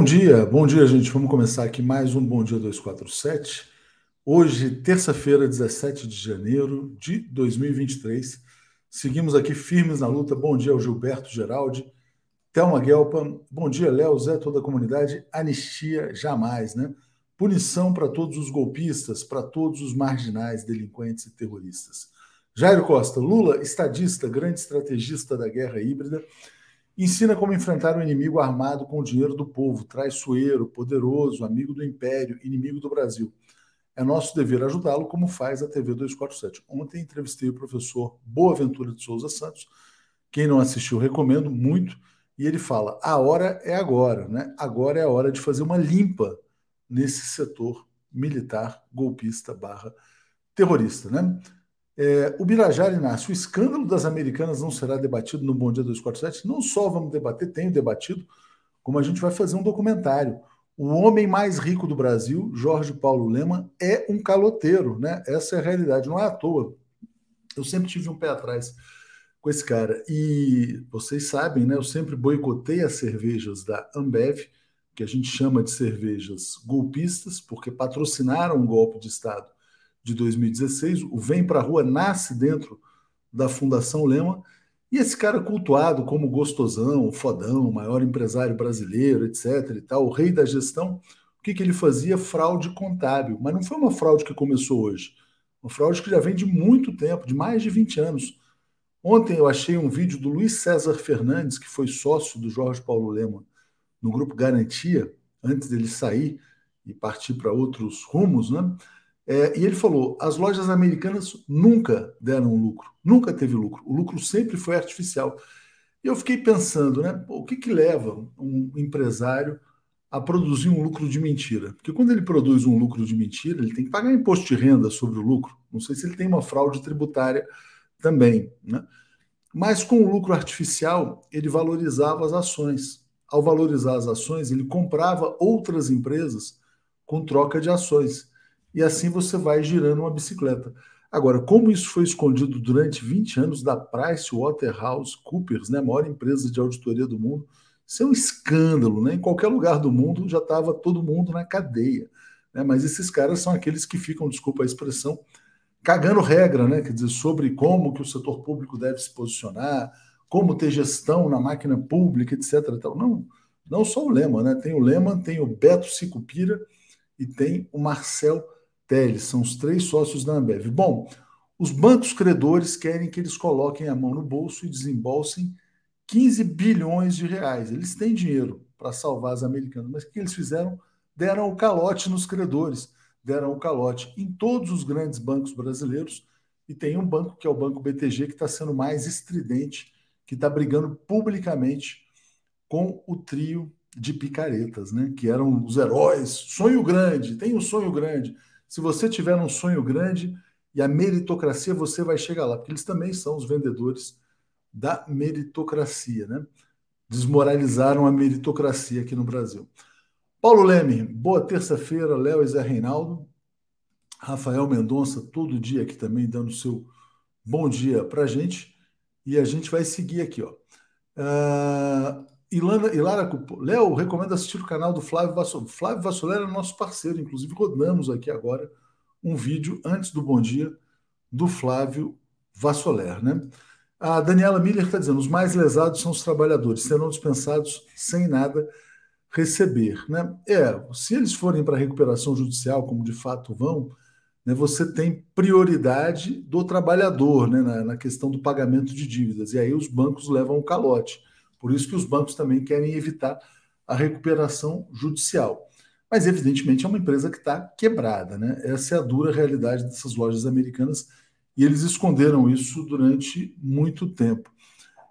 Bom dia, bom dia, gente. Vamos começar aqui mais um Bom Dia 247. Hoje, terça-feira, 17 de janeiro de 2023. Seguimos aqui firmes na luta. Bom dia ao Gilberto Geraldi, Thelma Guelpa. Bom dia, Léo, Zé, toda a comunidade. Anistia jamais, né? Punição para todos os golpistas, para todos os marginais, delinquentes e terroristas. Jairo Costa, Lula, estadista, grande estrategista da guerra híbrida Ensina como enfrentar o inimigo armado com o dinheiro do povo, traiçoeiro, poderoso, amigo do império, inimigo do Brasil. É nosso dever ajudá-lo, como faz a TV 247. Ontem entrevistei o professor Boaventura de Souza Santos. Quem não assistiu, recomendo muito. E ele fala: a hora é agora, né? Agora é a hora de fazer uma limpa nesse setor militar, golpista barra terrorista, né? É, o Birajara Inácio, o escândalo das americanas não será debatido no Bom Dia 247? Não só vamos debater, tenho debatido, como a gente vai fazer um documentário. O homem mais rico do Brasil, Jorge Paulo Lema, é um caloteiro, né? Essa é a realidade, não é à toa. Eu sempre tive um pé atrás com esse cara. E vocês sabem, né? Eu sempre boicotei as cervejas da Ambev, que a gente chama de cervejas golpistas, porque patrocinaram um golpe de Estado de 2016. O Vem para a Rua nasce dentro da Fundação Lema. E esse cara cultuado como gostosão, fodão, maior empresário brasileiro, etc. e tal, o rei da gestão, o que, que ele fazia? Fraude contábil. Mas não foi uma fraude que começou hoje. Uma fraude que já vem de muito tempo, de mais de 20 anos. Ontem eu achei um vídeo do Luiz César Fernandes, que foi sócio do Jorge Paulo Lema no grupo Garantia, antes dele sair e partir para outros rumos, né? É, e ele falou: as lojas americanas nunca deram lucro, nunca teve lucro. O lucro sempre foi artificial. E eu fiquei pensando, né? o que, que leva um empresário a produzir um lucro de mentira? Porque quando ele produz um lucro de mentira, ele tem que pagar imposto de renda sobre o lucro. Não sei se ele tem uma fraude tributária também. Né? Mas com o lucro artificial, ele valorizava as ações. Ao valorizar as ações, ele comprava outras empresas com troca de ações e assim você vai girando uma bicicleta. Agora, como isso foi escondido durante 20 anos da Price Waterhouse Coopers, né, maior empresa de auditoria do mundo, isso é um escândalo, né? Em qualquer lugar do mundo já estava todo mundo na cadeia. Né? Mas esses caras são aqueles que ficam, desculpa a expressão, cagando regra, né? Quer dizer, sobre como que o setor público deve se posicionar, como ter gestão na máquina pública, etc. Não, não só o Lema, né? Tem o Lema, tem o Beto Sicupira e tem o Marcel Teles, são os três sócios da Ambev. Bom, os bancos credores querem que eles coloquem a mão no bolso e desembolsem 15 bilhões de reais. Eles têm dinheiro para salvar as americanas, mas o que eles fizeram? Deram o calote nos credores, deram o calote em todos os grandes bancos brasileiros e tem um banco que é o Banco BTG que está sendo mais estridente, que está brigando publicamente com o trio de picaretas, né? Que eram os heróis, sonho grande, tem um sonho grande. Se você tiver um sonho grande e a meritocracia, você vai chegar lá, porque eles também são os vendedores da meritocracia, né? Desmoralizaram a meritocracia aqui no Brasil. Paulo Leme, boa terça-feira, Léo e Zé Reinaldo. Rafael Mendonça, todo dia aqui também dando seu bom dia para gente. E a gente vai seguir aqui, ó. Uh, Ilana, Ilara Léo, recomendo assistir o canal do Flávio Vassoler. Flávio Vassoler é nosso parceiro, inclusive rodamos aqui agora um vídeo antes do Bom Dia do Flávio Vassoler, né? A Daniela Miller está dizendo: os mais lesados são os trabalhadores, serão dispensados sem nada receber, né? É, se eles forem para recuperação judicial, como de fato vão, né, você tem prioridade do trabalhador, né, na, na questão do pagamento de dívidas, e aí os bancos levam o calote. Por isso que os bancos também querem evitar a recuperação judicial. Mas, evidentemente, é uma empresa que está quebrada. Né? Essa é a dura realidade dessas lojas americanas e eles esconderam isso durante muito tempo.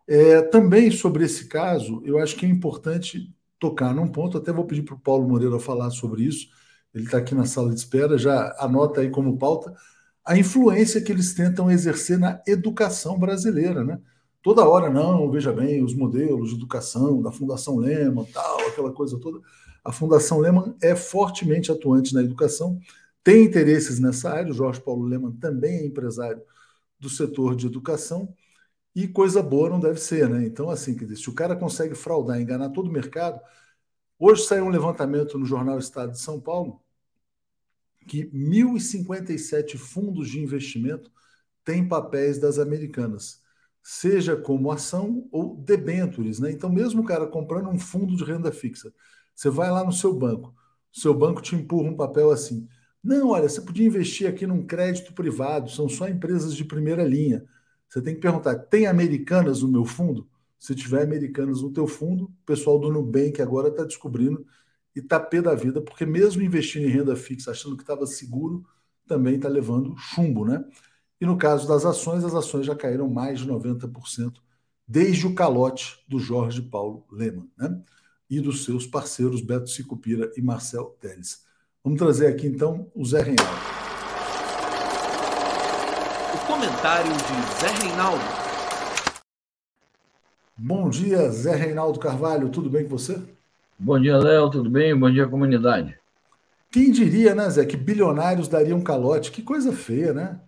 É, também sobre esse caso, eu acho que é importante tocar num ponto, até vou pedir para o Paulo Moreira falar sobre isso, ele está aqui na sala de espera, já anota aí como pauta, a influência que eles tentam exercer na educação brasileira. Né? Toda hora, não, veja bem, os modelos de educação da Fundação Lehman, tal, aquela coisa toda. A Fundação Lehman é fortemente atuante na educação, tem interesses nessa área, o Jorge Paulo Lehman também é empresário do setor de educação, e coisa boa não deve ser, né? Então, assim, se o cara consegue fraudar, enganar todo o mercado, Hoje saiu um levantamento no jornal Estado de São Paulo que 1.057 fundos de investimento têm papéis das americanas, seja como ação ou debêntures. Né? Então, mesmo o cara comprando um fundo de renda fixa, você vai lá no seu banco, seu banco te empurra um papel assim. Não, olha, você podia investir aqui num crédito privado, são só empresas de primeira linha. Você tem que perguntar: tem americanas no meu fundo? Se tiver americanas no teu fundo, o pessoal do Nubank agora está descobrindo e está pé da vida, porque mesmo investindo em renda fixa, achando que estava seguro, também está levando chumbo, né? E no caso das ações, as ações já caíram mais de 90% desde o calote do Jorge Paulo Leman, né? E dos seus parceiros Beto Sicupira e Marcel Teles. Vamos trazer aqui então o Zé Reinaldo. O comentário de Zé Reinaldo. Bom dia, Zé Reinaldo Carvalho, tudo bem com você? Bom dia, Léo, tudo bem? Bom dia, comunidade. Quem diria, né, Zé, que bilionários dariam calote? Que coisa feia, né?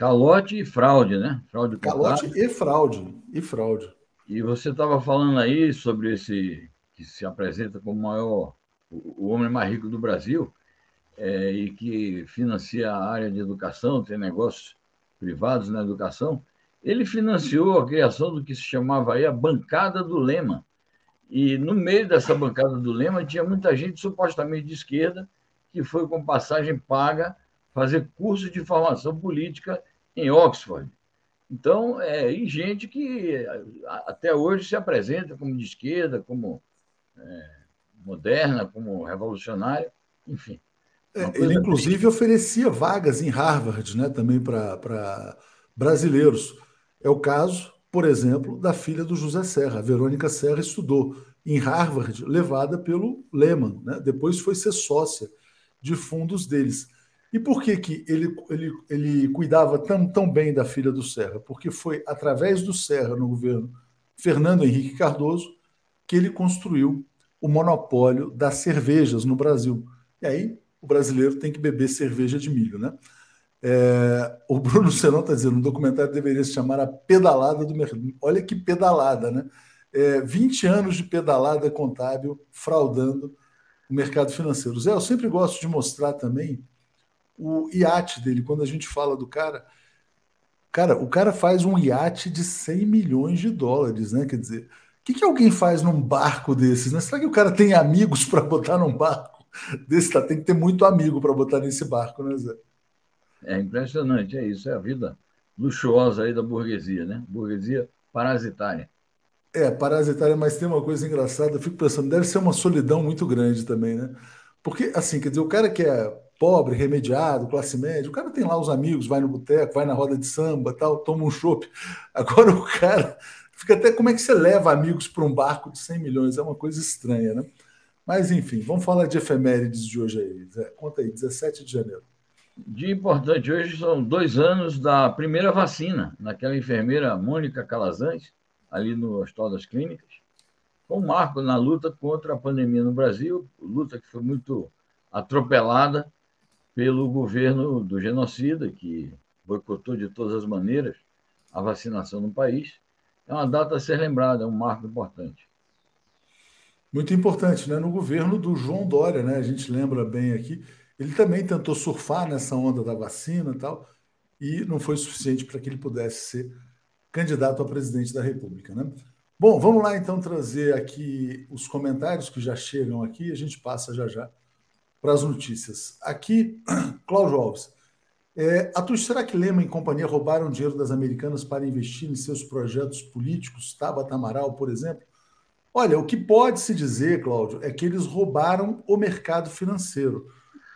Calote e fraude, né? Fraude Calote e fraude. E fraude. E você estava falando aí sobre esse que se apresenta como o maior o homem mais rico do Brasil, é, e que financia a área de educação, tem negócios privados na educação, ele financiou a criação do que se chamava aí a bancada do Lema. E no meio dessa bancada do Lema tinha muita gente supostamente de esquerda que foi com passagem paga fazer curso de formação política em Oxford. Então, é, e gente que até hoje se apresenta como de esquerda, como é, moderna, como revolucionária, enfim. É, ele, inclusive, triste. oferecia vagas em Harvard né, também para brasileiros. É o caso, por exemplo, da filha do José Serra. A Verônica Serra estudou em Harvard, levada pelo Lehman. Né? Depois foi ser sócia de fundos deles. E por que, que ele, ele, ele cuidava tão, tão bem da filha do Serra? Porque foi através do Serra no governo Fernando Henrique Cardoso que ele construiu o monopólio das cervejas no Brasil. E aí o brasileiro tem que beber cerveja de milho, né? É, o Bruno Senão está dizendo, um documentário deveria se chamar A Pedalada do Mercado. Olha que pedalada, né? É, 20 anos de pedalada contábil fraudando o mercado financeiro. Zé, eu sempre gosto de mostrar também o iate dele. Quando a gente fala do cara, cara, o cara faz um iate de 100 milhões de dólares, né? Quer dizer, o que, que alguém faz num barco desses? Né? Será que o cara tem amigos para botar num barco desse? Tá, tem que ter muito amigo para botar nesse barco, né, Zé? É impressionante, é isso, é a vida luxuosa aí da burguesia, né? Burguesia parasitária. É, parasitária, mas tem uma coisa engraçada, eu fico pensando, deve ser uma solidão muito grande também, né? Porque, assim, quer dizer, o cara que é pobre, remediado, classe média, o cara tem lá os amigos, vai no boteco, vai na roda de samba, tal, toma um chopp. Agora o cara Fica até como é que você leva amigos para um barco de 100 milhões? É uma coisa estranha, né? Mas, enfim, vamos falar de efemérides de hoje aí. Zé. Conta aí, 17 de janeiro. Dia importante hoje são dois anos da primeira vacina, naquela enfermeira Mônica Calazans, ali no Hospital das Clínicas. Foi um marco na luta contra a pandemia no Brasil, luta que foi muito atropelada pelo governo do genocida, que boicotou de todas as maneiras a vacinação no país é uma data a ser lembrada, é um marco importante. Muito importante, né? No governo do João Dória, né? A gente lembra bem aqui, ele também tentou surfar nessa onda da vacina e tal, e não foi suficiente para que ele pudesse ser candidato a presidente da República, né? Bom, vamos lá então trazer aqui os comentários que já chegam aqui, a gente passa já já para as notícias. Aqui, Cláudio Alves. É, será que Lema e companhia roubaram dinheiro das americanas para investir em seus projetos políticos, Tabata Amaral, por exemplo? Olha, o que pode se dizer, Cláudio, é que eles roubaram o mercado financeiro.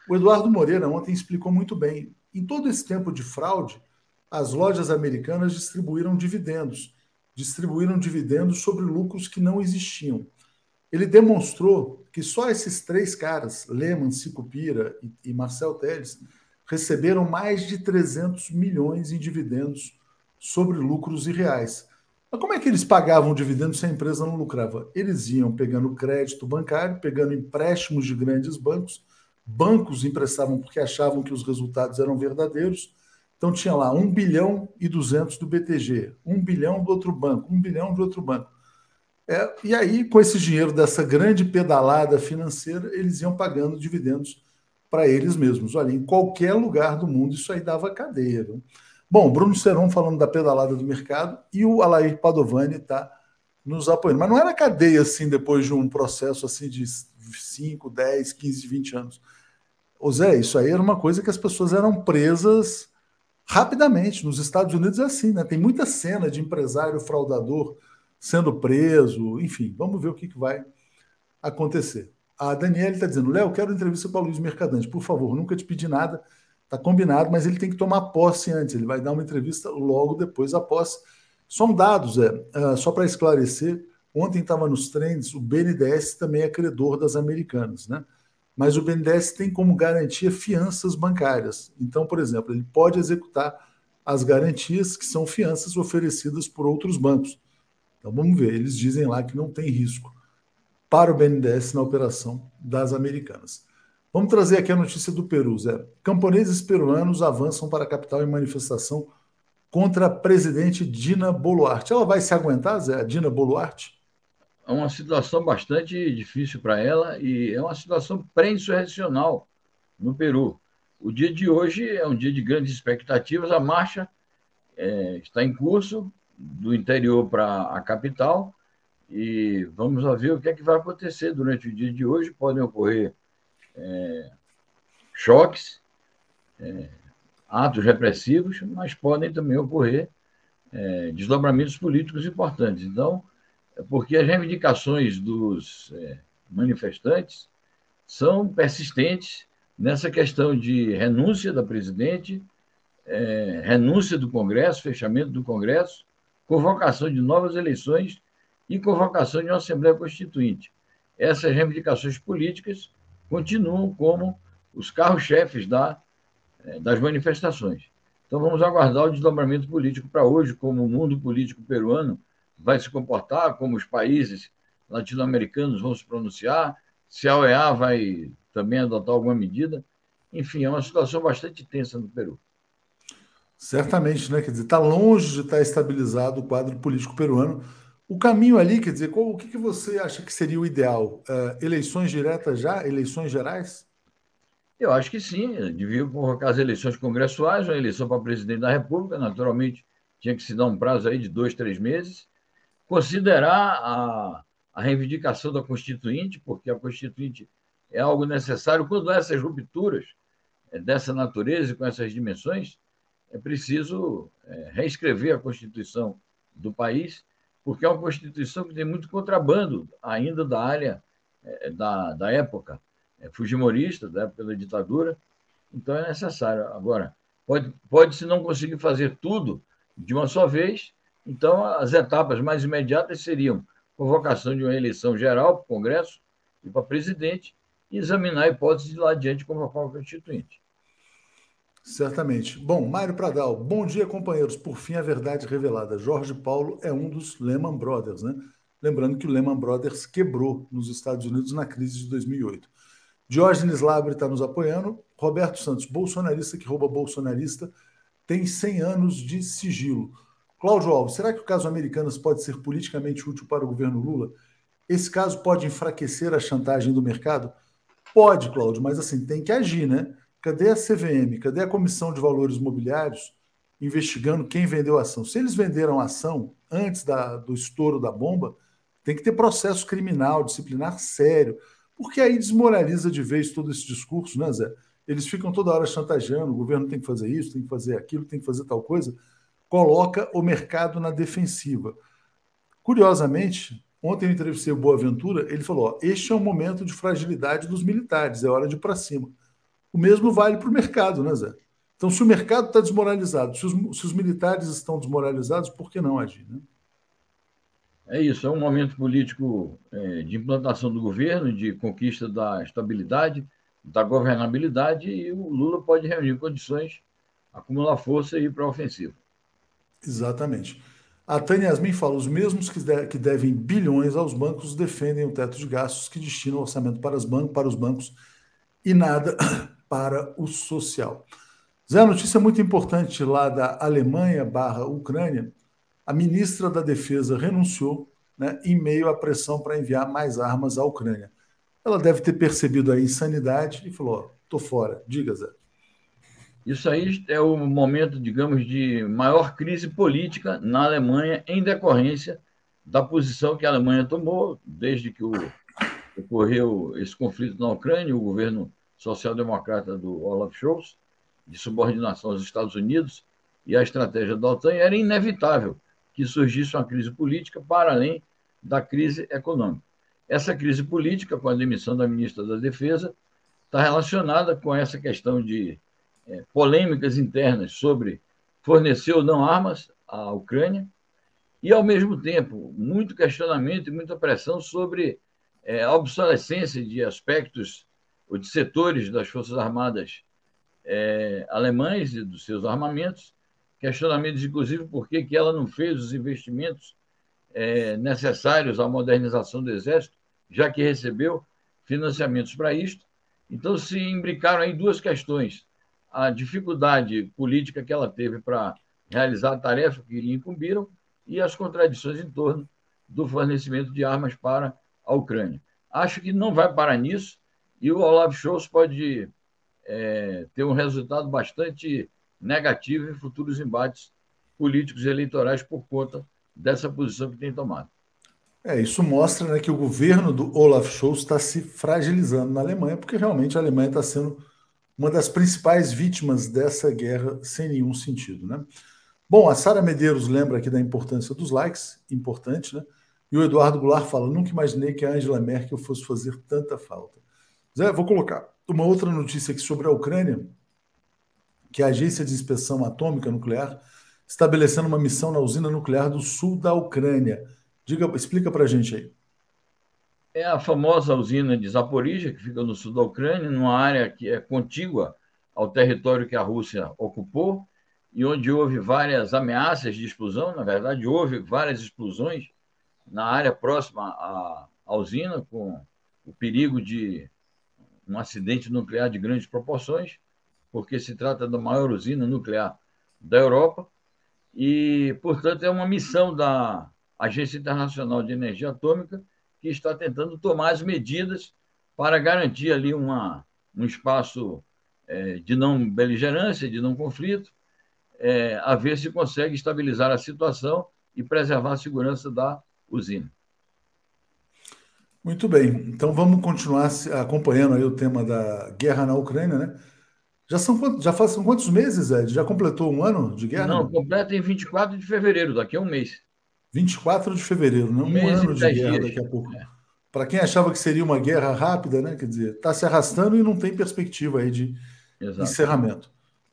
O Eduardo Moreira ontem explicou muito bem. Em todo esse tempo de fraude, as lojas americanas distribuíram dividendos. Distribuíram dividendos sobre lucros que não existiam. Ele demonstrou que só esses três caras, Lehman, Sicupira e Marcel Teles, receberam mais de 300 milhões em dividendos sobre lucros irreais. Mas como é que eles pagavam dividendos se a empresa não lucrava? Eles iam pegando crédito bancário, pegando empréstimos de grandes bancos, bancos emprestavam porque achavam que os resultados eram verdadeiros. Então tinha lá 1 bilhão e 200 do BTG, 1 bilhão do outro banco, 1 bilhão do outro banco. É, e aí, com esse dinheiro dessa grande pedalada financeira, eles iam pagando dividendos para eles mesmos. Olha, em qualquer lugar do mundo isso aí dava cadeia. Bom, Bruno Seron falando da pedalada do mercado e o Alair Padovani está nos apoiando. Mas não era cadeia assim depois de um processo assim de 5, 10, 15, 20 anos. Ô Zé, isso aí era uma coisa que as pessoas eram presas rapidamente. Nos Estados Unidos é assim, né? Tem muita cena de empresário fraudador sendo preso, enfim, vamos ver o que, que vai acontecer. A Daniela está dizendo: Léo, quero entrevista com o Luiz Mercadante, por favor, nunca te pedi nada, está combinado, mas ele tem que tomar posse antes, ele vai dar uma entrevista logo depois da posse. Só um dado, Zé, uh, só para esclarecer: ontem estava nos trends, o BNDES também é credor das americanas, né? Mas o BNDES tem como garantia fianças bancárias. Então, por exemplo, ele pode executar as garantias que são fianças oferecidas por outros bancos. Então vamos ver, eles dizem lá que não tem risco para o BNDES na operação das americanas. Vamos trazer aqui a notícia do Peru, Zé. Camponeses peruanos avançam para a capital em manifestação contra a presidente Dina Boluarte. Ela vai se aguentar, Zé, a Dina Boluarte? É uma situação bastante difícil para ela e é uma situação pré-insurrecional no Peru. O dia de hoje é um dia de grandes expectativas. A marcha é, está em curso do interior para a capital e vamos ver o que é que vai acontecer durante o dia de hoje. Podem ocorrer é, choques, é, atos repressivos, mas podem também ocorrer é, desdobramentos políticos importantes. Então, é porque as reivindicações dos é, manifestantes são persistentes nessa questão de renúncia da presidente, é, renúncia do Congresso, fechamento do Congresso, convocação de novas eleições e convocação de uma Assembleia Constituinte. Essas reivindicações políticas continuam como os carros-chefes da, é, das manifestações. Então vamos aguardar o desdobramento político para hoje, como o mundo político peruano vai se comportar, como os países latino-americanos vão se pronunciar, se a OEA vai também adotar alguma medida. Enfim, é uma situação bastante tensa no Peru. Certamente, né? Quer dizer, está longe de estar estabilizado o quadro político peruano. O caminho ali, quer dizer, qual, o que, que você acha que seria o ideal? Uh, eleições diretas já? Eleições gerais? Eu acho que sim. Devia convocar as eleições congressuais, uma eleição para presidente da República, naturalmente tinha que se dar um prazo aí de dois, três meses. Considerar a, a reivindicação da Constituinte, porque a Constituinte é algo necessário. Quando há essas rupturas é, dessa natureza e com essas dimensões, é preciso é, reescrever a Constituição do país porque é uma Constituição que tem muito contrabando ainda da área é, da, da época é, fujimorista, da época da ditadura. Então é necessário. Agora, pode, pode não conseguir fazer tudo de uma só vez, então as etapas mais imediatas seriam convocação de uma eleição geral para o Congresso e para presidente e examinar a hipótese de lá adiante convocar o constituinte. Certamente. Bom, Mário Pradal, bom dia, companheiros. Por fim, a verdade revelada. Jorge Paulo é um dos Lehman Brothers, né? Lembrando que o Lehman Brothers quebrou nos Estados Unidos na crise de 2008. Diógenes Labre está nos apoiando. Roberto Santos, bolsonarista que rouba bolsonarista, tem 100 anos de sigilo. Cláudio Alves, será que o caso Americanas pode ser politicamente útil para o governo Lula? Esse caso pode enfraquecer a chantagem do mercado? Pode, Cláudio, mas assim, tem que agir, né? Cadê a CVM? Cadê a Comissão de Valores Mobiliários investigando quem vendeu a ação? Se eles venderam a ação antes da, do estouro da bomba, tem que ter processo criminal, disciplinar sério, porque aí desmoraliza de vez todo esse discurso, né, Zé? Eles ficam toda hora chantageando, o governo tem que fazer isso, tem que fazer aquilo, tem que fazer tal coisa, coloca o mercado na defensiva. Curiosamente, ontem eu entrevistei o Boaventura, ele falou: ó, este é um momento de fragilidade dos militares, é hora de ir para cima. O mesmo vale para o mercado, né, Zé? Então, se o mercado está desmoralizado, se os, se os, militares estão desmoralizados, por que não agir? Né? É isso, é um momento político é, de implantação do governo, de conquista da estabilidade, da governabilidade, e o Lula pode reunir condições, acumular força e ir para a ofensiva. Exatamente. A Tânia Yasmin fala: os mesmos que, de, que devem bilhões aos bancos defendem o teto de gastos que destinam o orçamento para, as ban para os bancos e nada para o social. Zé, notícia muito importante lá da Alemanha barra Ucrânia. A ministra da Defesa renunciou né, em meio à pressão para enviar mais armas à Ucrânia. Ela deve ter percebido a insanidade e falou: estou fora. Diga, Zé. Isso aí é o momento, digamos, de maior crise política na Alemanha em decorrência da posição que a Alemanha tomou desde que o, ocorreu esse conflito na Ucrânia, o governo social-democrata do Olaf Scholz, de subordinação aos Estados Unidos e a estratégia da OTAN, era inevitável que surgisse uma crise política para além da crise econômica. Essa crise política, com a demissão da ministra da Defesa, está relacionada com essa questão de é, polêmicas internas sobre fornecer ou não armas à Ucrânia, e, ao mesmo tempo, muito questionamento e muita pressão sobre é, a obsolescência de aspectos ou de setores das Forças Armadas é, alemães e dos seus armamentos, questionamentos, inclusive, por que ela não fez os investimentos é, necessários à modernização do Exército, já que recebeu financiamentos para isto. Então, se imbricaram aí duas questões a dificuldade política que ela teve para realizar a tarefa que lhe incumbiram e as contradições em torno do fornecimento de armas para a Ucrânia. Acho que não vai parar nisso e o Olaf Scholz pode é, ter um resultado bastante negativo em futuros embates políticos e eleitorais por conta dessa posição que tem tomado. É, isso mostra né, que o governo do Olaf Scholz está se fragilizando na Alemanha, porque realmente a Alemanha está sendo uma das principais vítimas dessa guerra sem nenhum sentido, né? Bom, a Sara Medeiros lembra aqui da importância dos likes, importante, né? E o Eduardo Goulart fala: nunca imaginei que a Angela Merkel fosse fazer tanta falta. Zé, vou colocar uma outra notícia aqui sobre a Ucrânia, que a Agência de Inspeção Atômica Nuclear estabelecendo uma missão na usina nuclear do sul da Ucrânia. Diga, explica para a gente aí é a famosa usina de Zaporizhia, que fica no sul da Ucrânia, numa área que é contígua ao território que a Rússia ocupou e onde houve várias ameaças de explosão. Na verdade, houve várias explosões na área próxima à, à usina, com o perigo de um acidente nuclear de grandes proporções, porque se trata da maior usina nuclear da Europa. E, portanto, é uma missão da Agência Internacional de Energia Atômica que está tentando tomar as medidas para garantir ali uma, um espaço é, de não beligerância, de não conflito, é, a ver se consegue estabilizar a situação e preservar a segurança da usina. Muito bem, então vamos continuar acompanhando aí o tema da guerra na Ucrânia, né? Já são já fazem quantos meses, Ed? Já completou um ano de guerra? Não, completa em 24 de fevereiro, daqui a um mês. 24 de fevereiro, não um, um ano de guerra dias. daqui a pouco. É. Para quem achava que seria uma guerra rápida, né? Quer dizer, está se arrastando e não tem perspectiva aí de Exato. encerramento.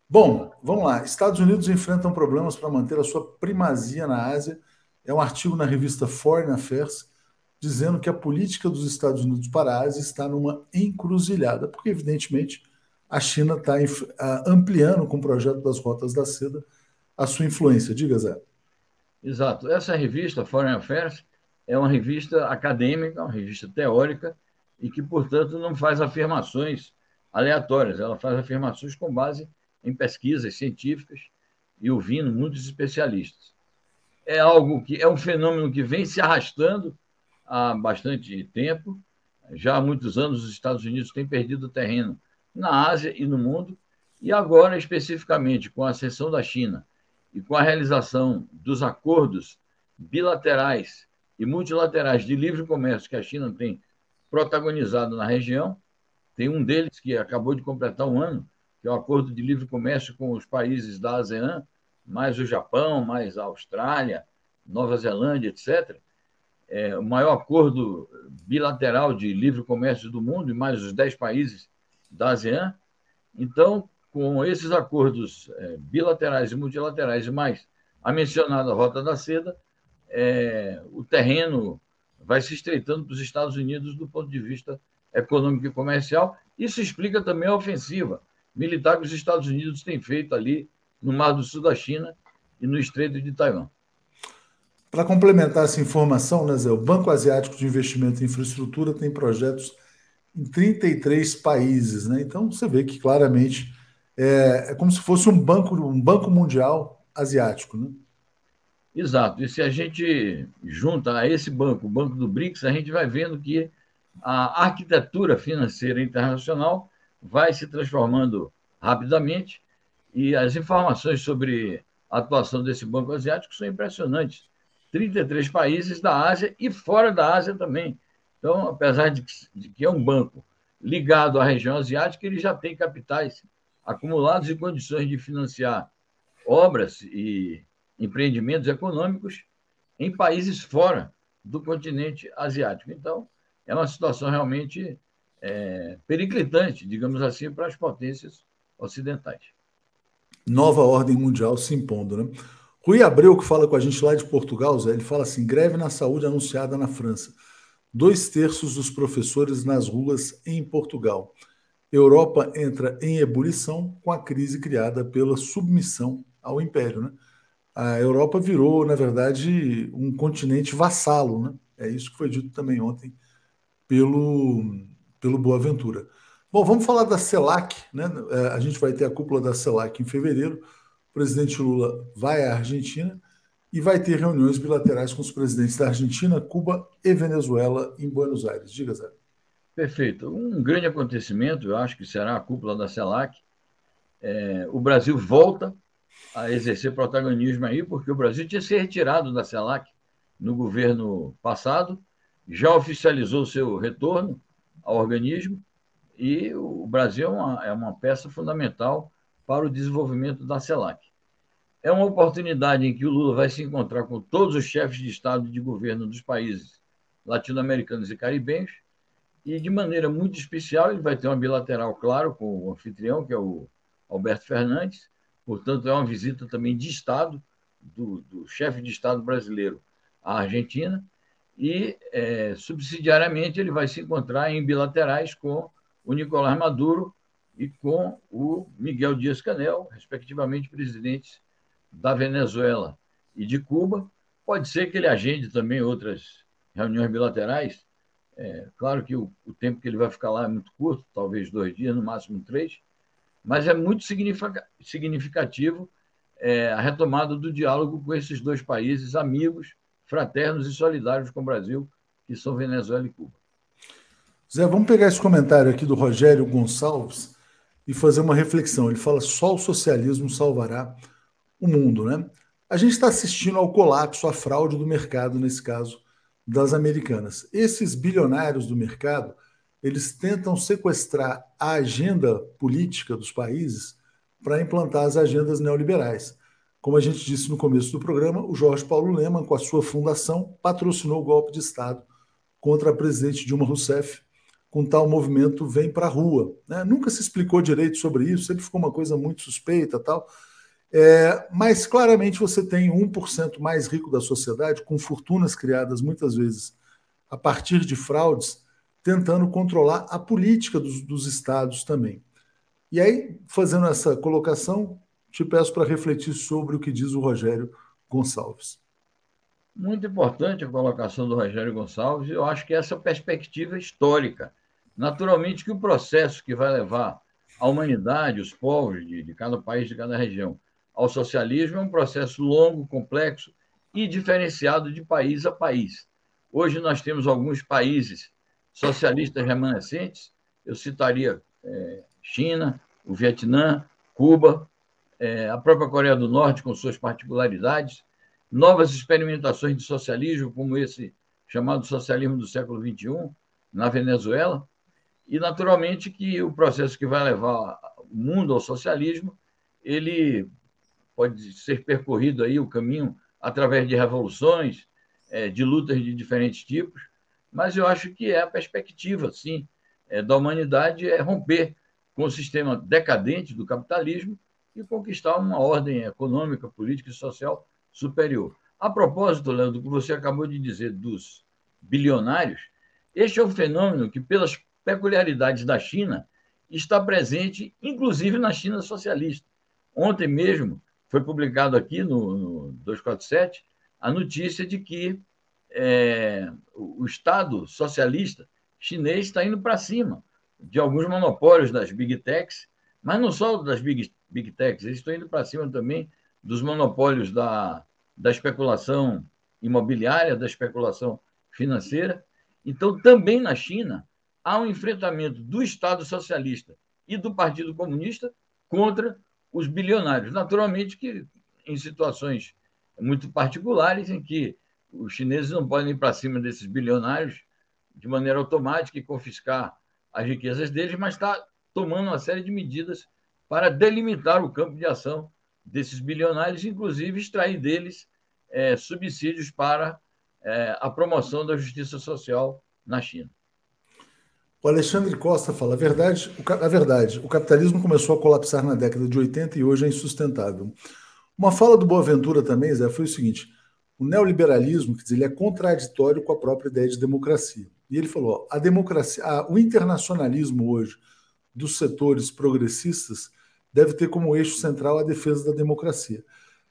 Bom, vamos lá. Estados Unidos enfrentam problemas para manter a sua primazia na Ásia. É um artigo na revista Foreign Affairs dizendo que a política dos Estados Unidos para a Ásia está numa encruzilhada, porque evidentemente a China está ampliando com o projeto das rotas da seda a sua influência. Diga, Zé. Exato. Essa revista, Foreign Affairs, é uma revista acadêmica, uma revista teórica, e que, portanto, não faz afirmações aleatórias, ela faz afirmações com base em pesquisas científicas e ouvindo muitos especialistas. É algo que é um fenômeno que vem se arrastando há bastante tempo. Já há muitos anos os Estados Unidos têm perdido terreno na Ásia e no mundo, e agora, especificamente, com a ascensão da China e com a realização dos acordos bilaterais e multilaterais de livre comércio que a China tem protagonizado na região, tem um deles que acabou de completar um ano, que é o acordo de livre comércio com os países da ASEAN, mais o Japão, mais a Austrália, Nova Zelândia, etc. É o maior acordo bilateral de livre comércio do mundo, e mais os 10 países da ASEAN. Então, com esses acordos é, bilaterais e multilaterais, e mais a mencionada Rota da Seda, é, o terreno vai se estreitando para os Estados Unidos do ponto de vista econômico e comercial. Isso explica também a ofensiva militar que os Estados Unidos têm feito ali no Mar do Sul da China e no Estreito de Taiwan. Para complementar essa informação, né, Zé, o Banco Asiático de Investimento em Infraestrutura tem projetos em 33 países. Né? Então você vê que claramente é, é como se fosse um banco, um banco mundial asiático. Né? Exato. E se a gente junta a esse banco, o Banco do BRICS, a gente vai vendo que a arquitetura financeira internacional vai se transformando rapidamente e as informações sobre a atuação desse Banco Asiático são impressionantes. 33 países da Ásia e fora da Ásia também. Então, apesar de que, é um banco ligado à região asiática, ele já tem capitais acumulados e condições de financiar obras e empreendimentos econômicos em países fora do continente asiático. Então, é uma situação realmente é, periclitante, digamos assim, para as potências ocidentais. Nova ordem mundial se impondo, né? Rui Abreu, que fala com a gente lá de Portugal, Zé, ele fala assim: greve na saúde anunciada na França. Dois terços dos professores nas ruas em Portugal. Europa entra em ebulição com a crise criada pela submissão ao império. Né? A Europa virou, na verdade, um continente vassalo. Né? É isso que foi dito também ontem pelo, pelo Boaventura. Bom, vamos falar da CELAC. Né? É, a gente vai ter a cúpula da CELAC em fevereiro. O presidente Lula vai à Argentina e vai ter reuniões bilaterais com os presidentes da Argentina, Cuba e Venezuela em Buenos Aires. Diga, Zé. Perfeito. Um grande acontecimento, eu acho que será a cúpula da CELAC. É, o Brasil volta a exercer protagonismo aí, porque o Brasil tinha se retirado da CELAC no governo passado, já oficializou seu retorno ao organismo e o Brasil é uma, é uma peça fundamental para o desenvolvimento da CELAC. É uma oportunidade em que o Lula vai se encontrar com todos os chefes de Estado e de governo dos países latino-americanos e caribenhos, e de maneira muito especial ele vai ter uma bilateral, claro, com o anfitrião, que é o Alberto Fernandes, portanto, é uma visita também de Estado do, do chefe de Estado brasileiro à Argentina, e é, subsidiariamente ele vai se encontrar em bilaterais com o Nicolás Maduro e com o Miguel Dias-Canel, respectivamente presidentes da Venezuela e de Cuba. Pode ser que ele agende também outras reuniões bilaterais. É, claro que o, o, tempo que ele vai ficar lá é muito curto, talvez dois dias, no máximo três, mas é muito significativo é, a retomada do diálogo com esses dois países amigos, fraternos e solidários com o Brasil, que são Venezuela e Cuba. Zé, vamos pegar esse comentário aqui do Rogério Gonçalves e fazer uma reflexão. Ele fala: só o socialismo salvará o mundo, né? A gente está assistindo ao colapso, à fraude do mercado, nesse caso, das americanas. Esses bilionários do mercado, eles tentam sequestrar a agenda política dos países para implantar as agendas neoliberais. Como a gente disse no começo do programa, o Jorge Paulo Leman, com a sua fundação, patrocinou o golpe de Estado contra a presidente Dilma Rousseff com tal movimento vem para a rua. Né? Nunca se explicou direito sobre isso, sempre ficou uma coisa muito suspeita tal. É, mas claramente você tem 1% mais rico da sociedade, com fortunas criadas muitas vezes a partir de fraudes, tentando controlar a política dos, dos estados também. E aí, fazendo essa colocação, te peço para refletir sobre o que diz o Rogério Gonçalves. Muito importante a colocação do Rogério Gonçalves, eu acho que essa perspectiva histórica Naturalmente que o processo que vai levar a humanidade, os povos de, de cada país, de cada região, ao socialismo é um processo longo, complexo e diferenciado de país a país. Hoje nós temos alguns países socialistas remanescentes, eu citaria é, China, o Vietnã, Cuba, é, a própria Coreia do Norte, com suas particularidades, novas experimentações de socialismo, como esse chamado socialismo do século XXI, na Venezuela, e, naturalmente, que o processo que vai levar o mundo ao socialismo, ele pode ser percorrido aí o caminho através de revoluções, é, de lutas de diferentes tipos, mas eu acho que é a perspectiva, sim, é, da humanidade é romper com o sistema decadente do capitalismo e conquistar uma ordem econômica, política e social superior. A propósito, Léo, do que você acabou de dizer dos bilionários, este é um fenômeno que, pelas peculiaridades da China, está presente, inclusive na China socialista. Ontem mesmo foi publicado aqui no, no 247 a notícia de que é, o Estado socialista chinês está indo para cima de alguns monopólios das big techs, mas não só das big, big techs, eles estão indo para cima também dos monopólios da, da especulação imobiliária, da especulação financeira. Então, também na China, há um enfrentamento do Estado socialista e do Partido Comunista contra os bilionários. Naturalmente que em situações muito particulares em que os chineses não podem ir para cima desses bilionários de maneira automática e confiscar as riquezas deles, mas está tomando uma série de medidas para delimitar o campo de ação desses bilionários, inclusive extrair deles é, subsídios para é, a promoção da justiça social na China. O Alexandre Costa fala: a verdade, a verdade, o capitalismo começou a colapsar na década de 80 e hoje é insustentável. Uma fala do Boaventura também, Zé, foi o seguinte: o neoliberalismo, quer dizer, ele é contraditório com a própria ideia de democracia. E ele falou: a democracia, a, o internacionalismo hoje dos setores progressistas deve ter como eixo central a defesa da democracia.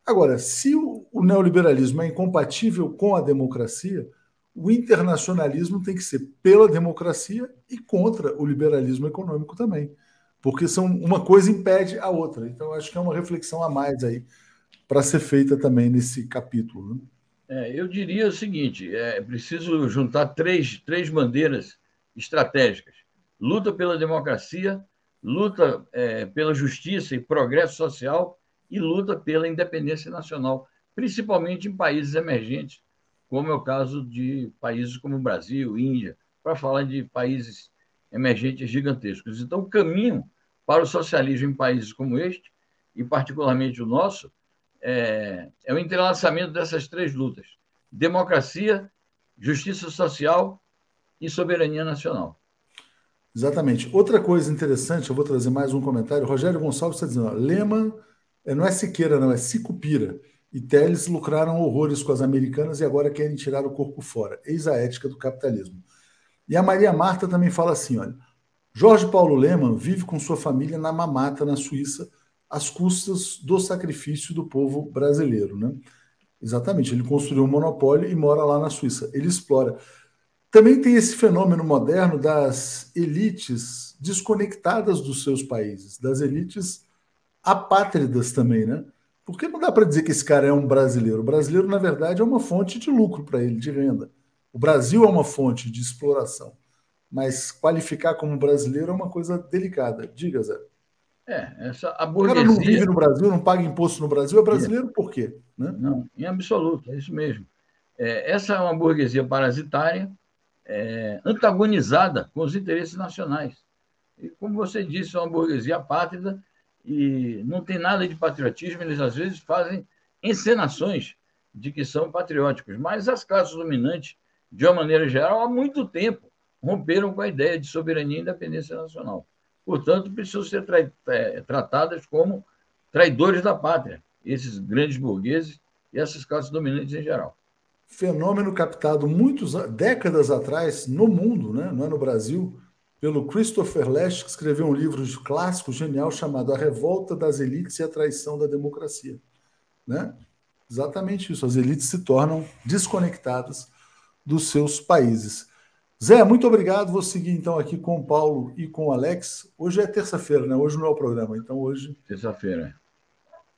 Agora, se o, o neoliberalismo é incompatível com a democracia, o internacionalismo tem que ser pela democracia e contra o liberalismo econômico também, porque são uma coisa impede a outra. Então, acho que é uma reflexão a mais aí para ser feita também nesse capítulo. Né? É, eu diria o seguinte: é preciso juntar três, três bandeiras estratégicas: luta pela democracia, luta é, pela justiça e progresso social e luta pela independência nacional, principalmente em países emergentes como é o caso de países como o Brasil, Índia, para falar de países emergentes gigantescos. Então, o caminho para o socialismo em países como este, e particularmente o nosso, é, é o entrelaçamento dessas três lutas: democracia, justiça social e soberania nacional. Exatamente. Outra coisa interessante, eu vou trazer mais um comentário. Rogério Gonçalves está dizendo: ó, Lema é, não é Siqueira, não, é Sicupira e Teles lucraram horrores com as americanas e agora querem tirar o corpo fora. Eis a ética do capitalismo. E a Maria Marta também fala assim: olha, Jorge Paulo Leman vive com sua família na Mamata, na Suíça, às custas do sacrifício do povo brasileiro. Né? Exatamente, ele construiu um monopólio e mora lá na Suíça. Ele explora. Também tem esse fenômeno moderno das elites desconectadas dos seus países, das elites apátridas também, né? Porque não dá para dizer que esse cara é um brasileiro. O brasileiro, na verdade, é uma fonte de lucro para ele, de renda. O Brasil é uma fonte de exploração. Mas qualificar como brasileiro é uma coisa delicada. Diga, Zé. É, essa, a burguesia... O cara não vive no Brasil, não paga imposto no Brasil, é brasileiro por quê? Né? Não, em absoluto, é isso mesmo. É, essa é uma burguesia parasitária, é, antagonizada com os interesses nacionais. E, como você disse, é uma burguesia apátrida e não tem nada de patriotismo, eles às vezes fazem encenações de que são patrióticos, mas as classes dominantes, de uma maneira geral, há muito tempo romperam com a ideia de soberania e independência nacional. Portanto, precisam ser tra é, tratadas como traidores da pátria, esses grandes burgueses e essas classes dominantes em geral. Fenômeno captado muitas décadas atrás no mundo, né? não é no Brasil, pelo Christopher Lash, que escreveu um livro clássico genial chamado A Revolta das Elites e a Traição da Democracia. Né? Exatamente isso. As elites se tornam desconectadas dos seus países. Zé, muito obrigado. Vou seguir então aqui com o Paulo e com o Alex. Hoje é terça-feira, né? Hoje não é o programa, então hoje. Terça-feira.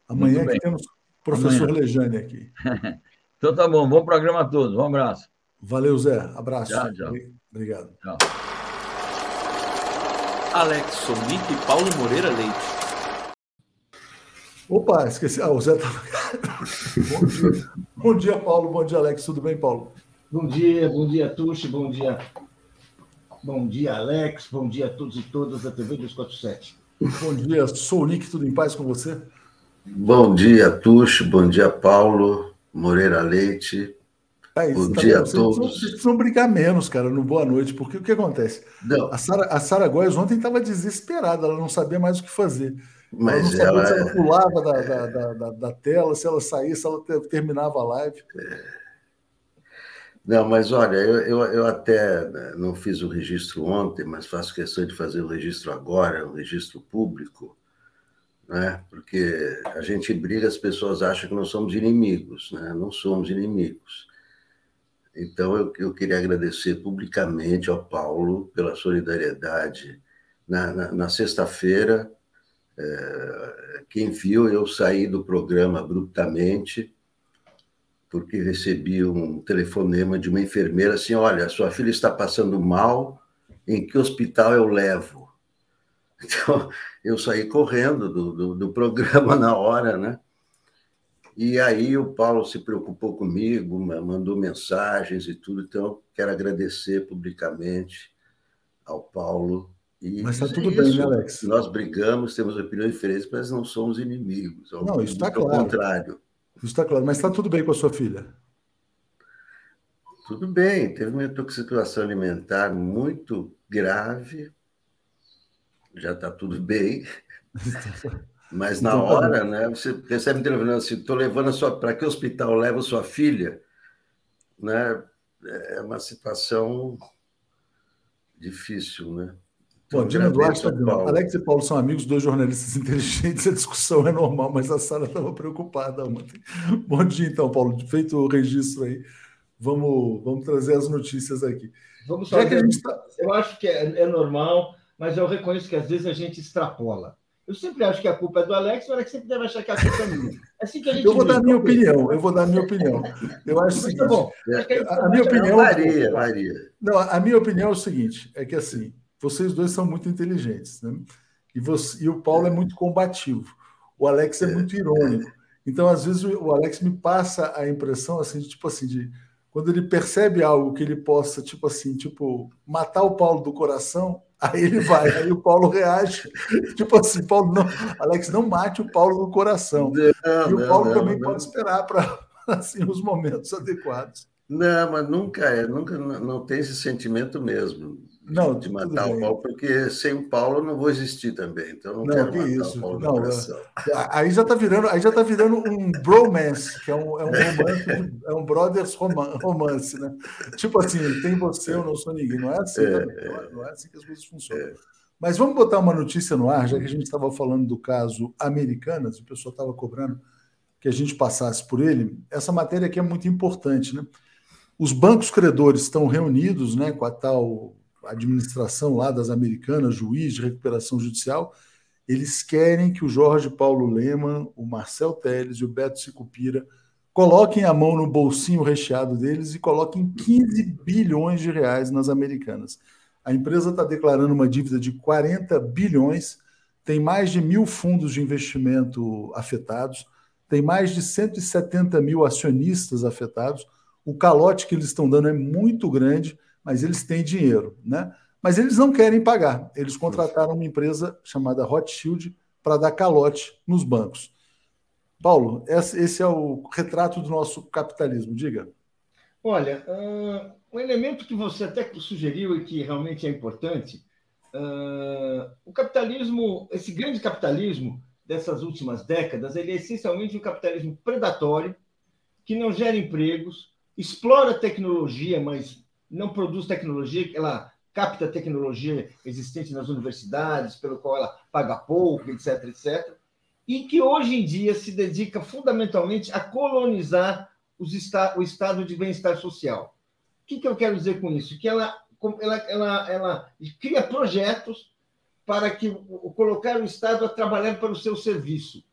Amanhã que temos o professor Amanhã. Lejane aqui. então tá bom, bom programa a todos. Um abraço. Valeu, Zé. Abraço. Tchau, tchau. Obrigado. Tchau. Alex Sonic e Paulo Moreira Leite. Opa, esqueci. Ah, o Zé tá. bom, dia. bom dia, Paulo. Bom dia, Alex. Tudo bem, Paulo? Bom dia, bom dia, Tuxi. Bom dia. Bom dia, Alex. Bom dia a todos e todas da TV 247. Bom dia, sou o Nick. Tudo em paz com você? Bom dia, Tuxi. Bom dia, Paulo Moreira Leite. É isso, Bom tá dia a todos. Vocês precisam brigar menos, cara, no Boa Noite, porque o que acontece? Não. A Sara, a Sara Góes ontem estava desesperada, ela não sabia mais o que fazer. Mas ela não sabia ela... se ela pulava da, da, da, da, tela, se ela saía, se ela terminava a live. É. Não, mas olha, eu, eu, eu, até né, não fiz o registro ontem, mas faço questão de fazer o registro agora, o registro público, né? porque a gente briga, as pessoas acham que nós somos inimigos, né? não somos inimigos. Então, eu, eu queria agradecer publicamente ao Paulo pela solidariedade. Na, na, na sexta-feira, é, quem viu, eu saí do programa abruptamente, porque recebi um telefonema de uma enfermeira assim: olha, sua filha está passando mal, em que hospital eu levo? Então, eu saí correndo do, do, do programa na hora, né? E aí o Paulo se preocupou comigo, mandou mensagens e tudo, então quero agradecer publicamente ao Paulo. E mas está tudo isso. bem, né, Alex? Nós brigamos, temos opiniões diferentes, mas não somos inimigos. Não, isso está claro. Ao contrário. Isso está claro, mas está tudo bem com a sua filha? Tudo bem, teve uma intoxicação alimentar muito grave, já está tudo bem. Mas na então, tá hora, né? Você recebe um telefone assim, estou levando a sua. Para que hospital leva sua filha? Né? É uma situação difícil, né? Então, Bom, Dina Duarte, Alex e Paulo são amigos, dois jornalistas inteligentes, a discussão é normal, mas a Sara estava preocupada ontem. Bom dia, então, Paulo. Feito o registro aí, vamos, vamos trazer as notícias aqui. Vamos fazer, tá... Eu acho que é, é normal, mas eu reconheço que às vezes a gente extrapola. Eu sempre acho que a culpa é do Alex, o Alex sempre deve achar que a culpa é minha. É assim que a gente eu vou dar a minha opinião, eu vou dar a minha opinião. Eu acho o seguinte, tá bom. a, a minha opinião varia, varia. Não, a minha opinião é o seguinte, é que assim, vocês dois são muito inteligentes, né? E, você, e o Paulo é muito combativo. O Alex é muito irônico. Então, às vezes, o Alex me passa a impressão assim, de, tipo assim, de quando ele percebe algo que ele possa, tipo assim, tipo, matar o Paulo do coração, aí ele vai, aí o Paulo reage, tipo assim, Paulo, não, Alex, não mate o Paulo do coração. Não, e o Paulo não, também pode esperar para assim, os momentos adequados. Não, mas nunca é, nunca não tem esse sentimento mesmo não, de matar o Paulo, porque sem o Paulo eu não vou existir também. Então não, não quero matar isso. o Paulo não, é, Aí já está virando, aí já tá virando um bromance, que é um, é um romance, é um brothers romance, né? Tipo assim, tem você, eu não sou ninguém. Não é assim, é, é, não é assim que as coisas funcionam. É. Mas vamos botar uma notícia no ar, já que a gente estava falando do caso Americanas, o pessoal estava cobrando que a gente passasse por ele. Essa matéria aqui é muito importante, né? Os bancos credores estão reunidos, né, com a tal administração lá das americanas, juiz de recuperação judicial, eles querem que o Jorge Paulo Leman, o Marcel Teles e o Beto Sicupira coloquem a mão no bolsinho recheado deles e coloquem 15 bilhões de reais nas americanas. A empresa está declarando uma dívida de 40 bilhões, tem mais de mil fundos de investimento afetados, tem mais de 170 mil acionistas afetados. O calote que eles estão dando é muito grande mas eles têm dinheiro, né? Mas eles não querem pagar. Eles contrataram uma empresa chamada Rothschild para dar calote nos bancos. Paulo, esse é o retrato do nosso capitalismo. Diga. Olha, uh, um elemento que você até sugeriu e que realmente é importante, uh, o capitalismo, esse grande capitalismo dessas últimas décadas, ele é essencialmente um capitalismo predatório, que não gera empregos, explora tecnologia, mas não produz tecnologia, ela capta tecnologia existente nas universidades, pelo qual ela paga pouco, etc, etc, e que hoje em dia se dedica fundamentalmente a colonizar esta o estado de bem-estar social. O que, que eu quero dizer com isso? Que ela, ela, ela, ela cria projetos para que colocar o Estado a trabalhar para o seu serviço.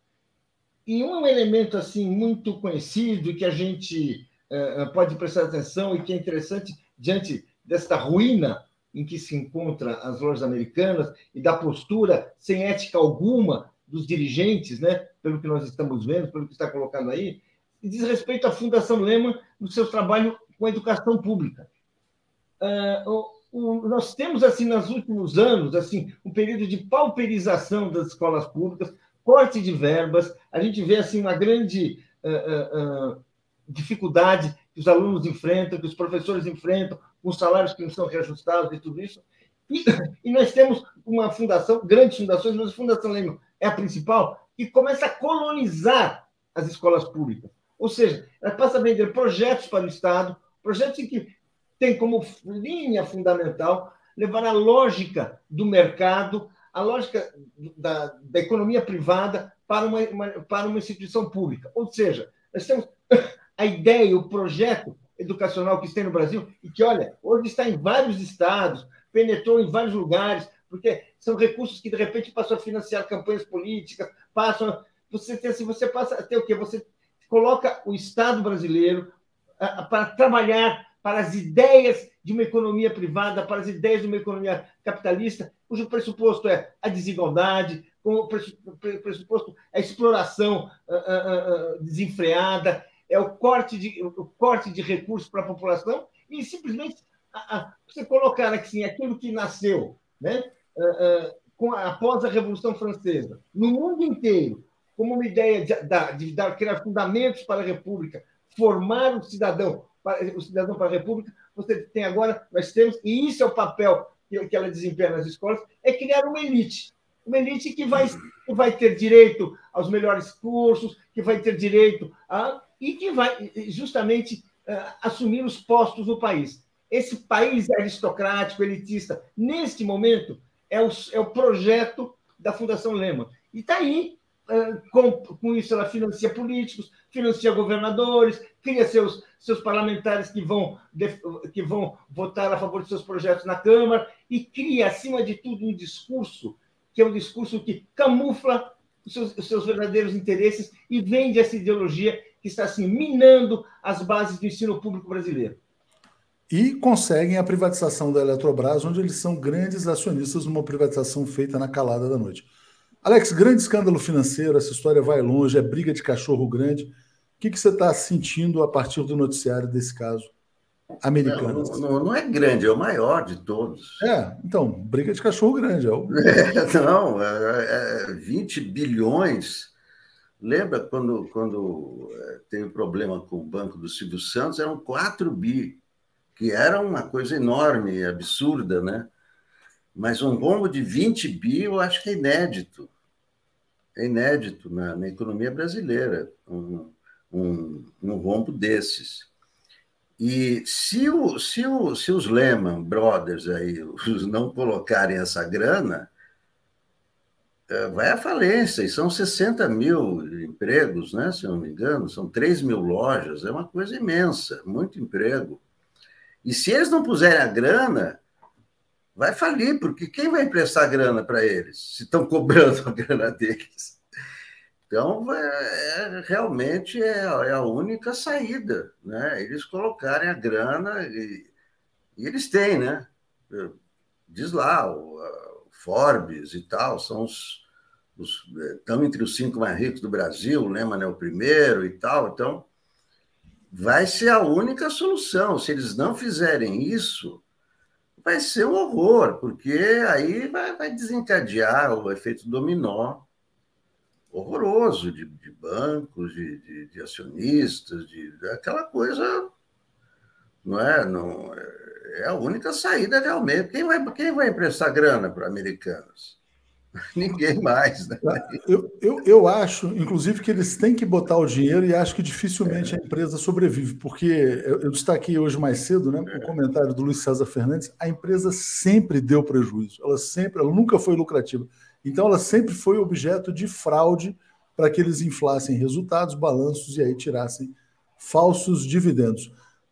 E um elemento assim muito conhecido que a gente uh, pode prestar atenção e que é interessante diante desta ruína em que se encontra as lojas americanas e da postura sem ética alguma dos dirigentes, né, pelo que nós estamos vendo, pelo que está colocado aí, e diz respeito à Fundação Lehman no seu trabalho com a educação pública. Uh, o, o, nós temos, assim, nos últimos anos, assim, um período de pauperização das escolas públicas, corte de verbas, a gente vê, assim, uma grande uh, uh, dificuldade que os alunos enfrentam, que os professores enfrentam, com salários que não são reajustados e tudo isso. E, e nós temos uma fundação, grandes fundações, mas a Fundação Lehman é a principal, que começa a colonizar as escolas públicas. Ou seja, ela passa a vender projetos para o Estado, projetos que têm como linha fundamental levar a lógica do mercado, a lógica da, da economia privada para uma, uma, para uma instituição pública. Ou seja, nós temos a ideia, o projeto educacional que tem no Brasil, e que, olha, hoje está em vários estados, penetrou em vários lugares, porque são recursos que, de repente, passam a financiar campanhas políticas, passam. Você, assim, você passa a ter o quê? Você coloca o Estado brasileiro para trabalhar para as ideias de uma economia privada, para as ideias de uma economia capitalista, cujo pressuposto é a desigualdade, o pressuposto é a exploração desenfreada, é o corte de, o corte de recursos para a população, e simplesmente você colocar assim, aquilo que nasceu né, com, após a Revolução Francesa, no mundo inteiro, como uma ideia de, de, de dar, criar fundamentos para a República, formar o cidadão, o cidadão para a República, você tem agora, nós temos, e isso é o papel que, que ela desempenha nas escolas, é criar uma elite. Uma elite que vai, que vai ter direito aos melhores cursos, que vai ter direito a. e que vai justamente uh, assumir os postos no país. Esse país aristocrático, elitista, neste momento, é o, é o projeto da Fundação Lehman. E está aí, uh, com, com isso, ela financia políticos, financia governadores, cria seus, seus parlamentares que vão, que vão votar a favor de seus projetos na Câmara e cria, acima de tudo, um discurso que é um discurso que camufla os seus, os seus verdadeiros interesses e vende essa ideologia que está assim, minando as bases do ensino público brasileiro. E conseguem a privatização da Eletrobras, onde eles são grandes acionistas numa privatização feita na calada da noite. Alex, grande escândalo financeiro, essa história vai longe, é briga de cachorro grande. O que, que você está sentindo a partir do noticiário desse caso americano? Não, não, não, é grande, é o maior de todos. É, então, briga de cachorro grande. É o... é, não, é, é 20 bilhões. Lembra quando, quando é, teve o problema com o banco do Silvio Santos? Eram 4 bi, que era uma coisa enorme, absurda, né? Mas um rombo de 20 bi eu acho que é inédito. É inédito na, na economia brasileira, um, um, um rombo desses. E se, o, se, o, se os Lehman Brothers aí os não colocarem essa grana, vai à falência, e são 60 mil empregos, né, se eu não me engano, são 3 mil lojas, é uma coisa imensa, muito emprego. E se eles não puserem a grana, vai falir, porque quem vai emprestar grana para eles, se estão cobrando a grana deles? Então, é, realmente é, é, a única saída, né? Eles colocarem a grana e, e eles têm, né? Diz lá, o Forbes e tal, são os, os, estão entre os cinco mais ricos do Brasil, o Lehman é o primeiro e tal, então vai ser a única solução. Se eles não fizerem isso, vai ser um horror, porque aí vai, vai desencadear o efeito dominó horroroso de, de bancos, de, de, de, acionistas, de aquela coisa, não é? Não, é a única saída realmente. Quem vai, quem vai emprestar grana para americanos? Ninguém mais, né? Eu, eu, eu acho, inclusive, que eles têm que botar o dinheiro e acho que dificilmente é. a empresa sobrevive, porque eu, eu destaquei hoje mais cedo, né, o é. comentário do Luiz César Fernandes, a empresa sempre deu prejuízo, ela sempre, ela nunca foi lucrativa. Então ela sempre foi objeto de fraude para que eles inflassem resultados, balanços e aí tirassem falsos dividendos.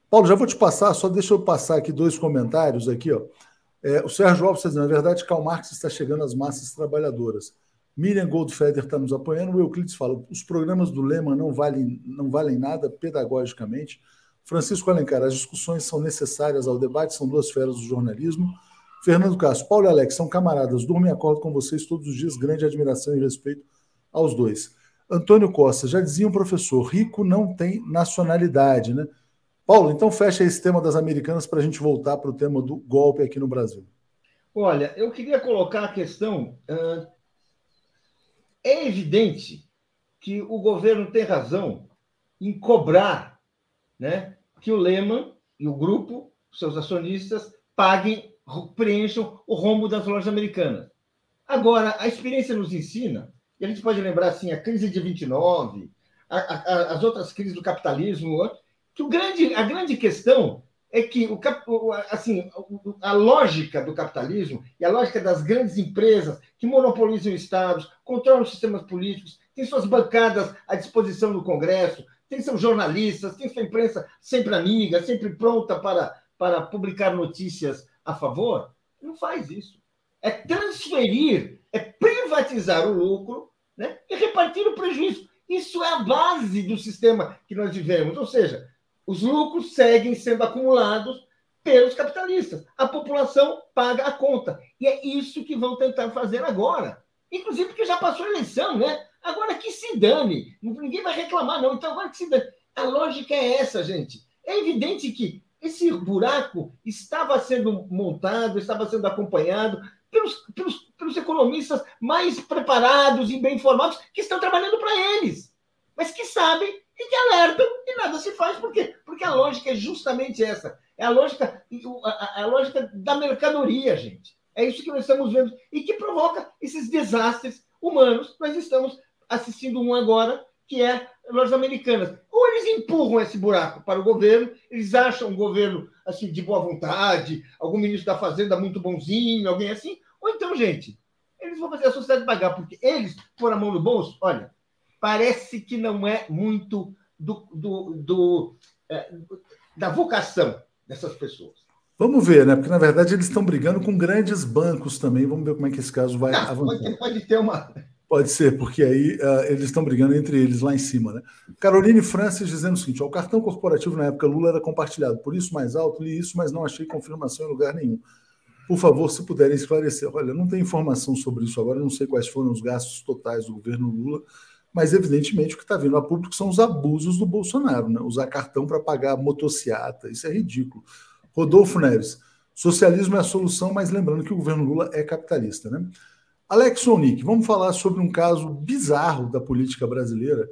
Paulo, já vou te passar, só deixa eu passar aqui dois comentários aqui, ó. É, o Sérgio Alves está dizendo, na verdade, Karl Marx está chegando às massas trabalhadoras. Miriam Goldfeder está nos apoiando. O Euclides fala: os programas do Lema não valem, não valem nada pedagogicamente. Francisco Alencar, as discussões são necessárias ao debate, são duas feras do jornalismo. Fernando Castro, Paulo e Alex são camaradas, durmo e acordo com vocês todos os dias, grande admiração e respeito aos dois. Antônio Costa, já dizia um professor, rico não tem nacionalidade, né? Paulo, então fecha esse tema das americanas para a gente voltar para o tema do golpe aqui no Brasil. Olha, eu queria colocar a questão. Uh, é evidente que o governo tem razão em cobrar né, que o Lehman e o grupo, seus acionistas, paguem, preencham o rombo das lojas americanas. Agora, a experiência nos ensina, e a gente pode lembrar assim, a crise de 29, a, a, as outras crises do capitalismo, que o grande, a grande questão é que o, assim, a lógica do capitalismo e a lógica das grandes empresas que monopolizam estados, controlam os sistemas políticos, têm suas bancadas à disposição do Congresso, têm seus jornalistas, têm sua imprensa sempre amiga, sempre pronta para, para publicar notícias a favor, não faz isso. É transferir, é privatizar o lucro né, e repartir o prejuízo. Isso é a base do sistema que nós vivemos. Ou seja, os lucros seguem sendo acumulados pelos capitalistas. A população paga a conta. E é isso que vão tentar fazer agora. Inclusive porque já passou a eleição, né? Agora que se dane. Ninguém vai reclamar, não. Então agora que se dane. A lógica é essa, gente. É evidente que esse buraco estava sendo montado, estava sendo acompanhado pelos, pelos, pelos economistas mais preparados e bem informados que estão trabalhando para eles, mas que sabem e que alertam e nada se faz. Por quê? Porque a lógica é justamente essa. É a lógica, a, a lógica da mercadoria, gente. É isso que nós estamos vendo e que provoca esses desastres humanos. Nós estamos assistindo um agora, que é lojas americanas. Ou eles empurram esse buraco para o governo, eles acham um governo assim de boa vontade, algum ministro da Fazenda muito bonzinho, alguém assim, ou então, gente, eles vão fazer a sociedade pagar, porque eles, por a mão no bolso, olha, parece que não é muito do, do, do é, da vocação dessas pessoas. Vamos ver, né? Porque, na verdade, eles estão brigando com grandes bancos também. Vamos ver como é que esse caso vai Não, avançar. Pode, pode ter uma, Pode ser, porque aí uh, eles estão brigando entre eles lá em cima. Né? Caroline Francis dizendo o seguinte: ó, o cartão corporativo na época Lula era compartilhado, por isso mais alto, li isso, mas não achei confirmação em lugar nenhum. Por favor, se puderem esclarecer. Olha, não tem informação sobre isso agora, não sei quais foram os gastos totais do governo Lula, mas evidentemente o que está vindo a público são os abusos do Bolsonaro, né? usar cartão para pagar motociata, isso é ridículo. Rodolfo Neves, socialismo é a solução, mas lembrando que o governo Lula é capitalista. Né? Alex Onick, vamos falar sobre um caso bizarro da política brasileira,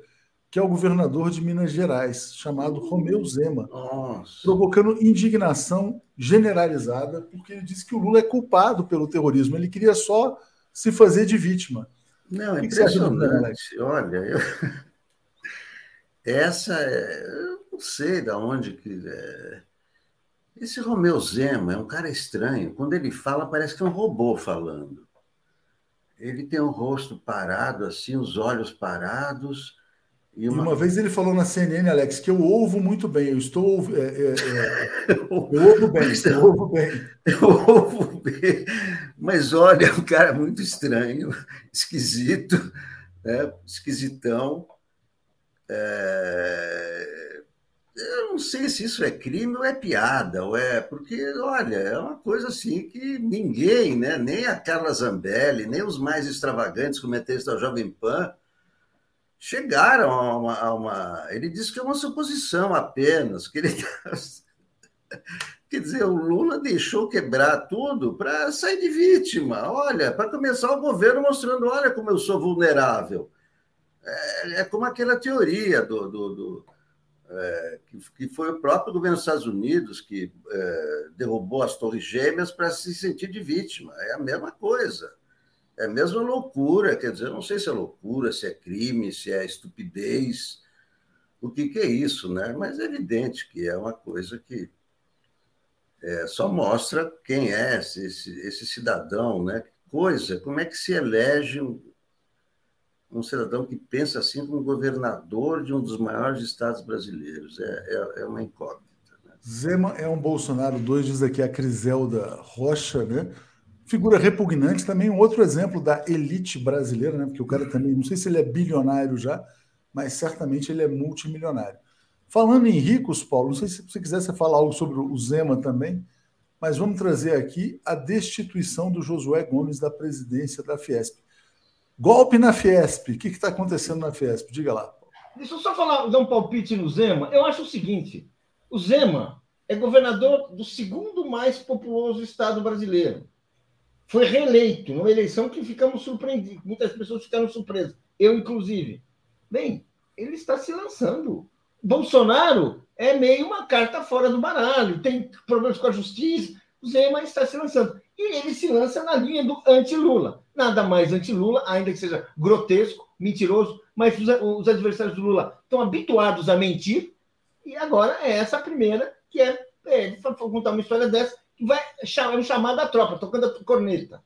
que é o governador de Minas Gerais, chamado Romeu Zema, Nossa. provocando indignação generalizada, porque ele disse que o Lula é culpado pelo terrorismo, ele queria só se fazer de vítima. Não, é impressionante. Olha, eu... essa é... eu não sei de onde que. É... Esse Romeu Zema é um cara estranho. Quando ele fala, parece que é um robô falando. Ele tem o rosto parado, assim, os olhos parados. E uma... uma vez ele falou na CNN, Alex, que eu ouvo muito bem, eu estou. É, é, é, eu ouvo bem, eu ouvo bem. Eu ouvo bem. Mas olha, é um cara muito estranho, esquisito, né? esquisitão. É eu não sei se isso é crime ou é piada, ou é porque, olha, é uma coisa assim que ninguém, né, nem a Carla Zambelli, nem os mais extravagantes comentários da Jovem Pan chegaram a uma, a uma, Ele disse que é uma suposição apenas, que ele. Quer dizer, o Lula deixou quebrar tudo para sair de vítima. Olha, para começar o governo mostrando: olha como eu sou vulnerável. É, é como aquela teoria do, do, do é, que, que, foi o próprio governo dos Estados Unidos que é, derrubou as Torres Gêmeas para se sentir de vítima. É a mesma coisa. É a mesma loucura. Quer dizer, eu não sei se é loucura, se é crime, se é estupidez. O que, que é isso, né? Mas é evidente que é uma coisa que é, só mostra quem é esse, esse cidadão, né? Coisa, como é que se elege um, um cidadão que pensa assim como governador de um dos maiores estados brasileiros. É, é, é uma incógnita. Né? Zema é um Bolsonaro 2, diz aqui a Criselda Rocha, né? Figura repugnante, também um outro exemplo da elite brasileira, né? Porque o cara também, não sei se ele é bilionário já, mas certamente ele é multimilionário. Falando em ricos, Paulo, não sei se você quisesse falar algo sobre o Zema também, mas vamos trazer aqui a destituição do Josué Gomes da presidência da Fiesp. Golpe na Fiesp. O que está acontecendo na Fiesp? Diga lá. Deixa eu só falar, dar um palpite no Zema. Eu acho o seguinte: o Zema é governador do segundo mais populoso estado brasileiro. Foi reeleito numa eleição que ficamos surpreendidos. Muitas pessoas ficaram surpresas. Eu, inclusive. Bem, ele está se lançando. Bolsonaro é meio uma carta fora do baralho, tem problemas com a justiça. O Zema está se lançando. E ele se lança na linha do anti-Lula. Nada mais anti-Lula, ainda que seja grotesco, mentiroso, mas os, os adversários do Lula estão habituados a mentir. E agora é essa a primeira, que é, é contar uma história dessa, vai chamar, chamar da tropa, tocando a corneta.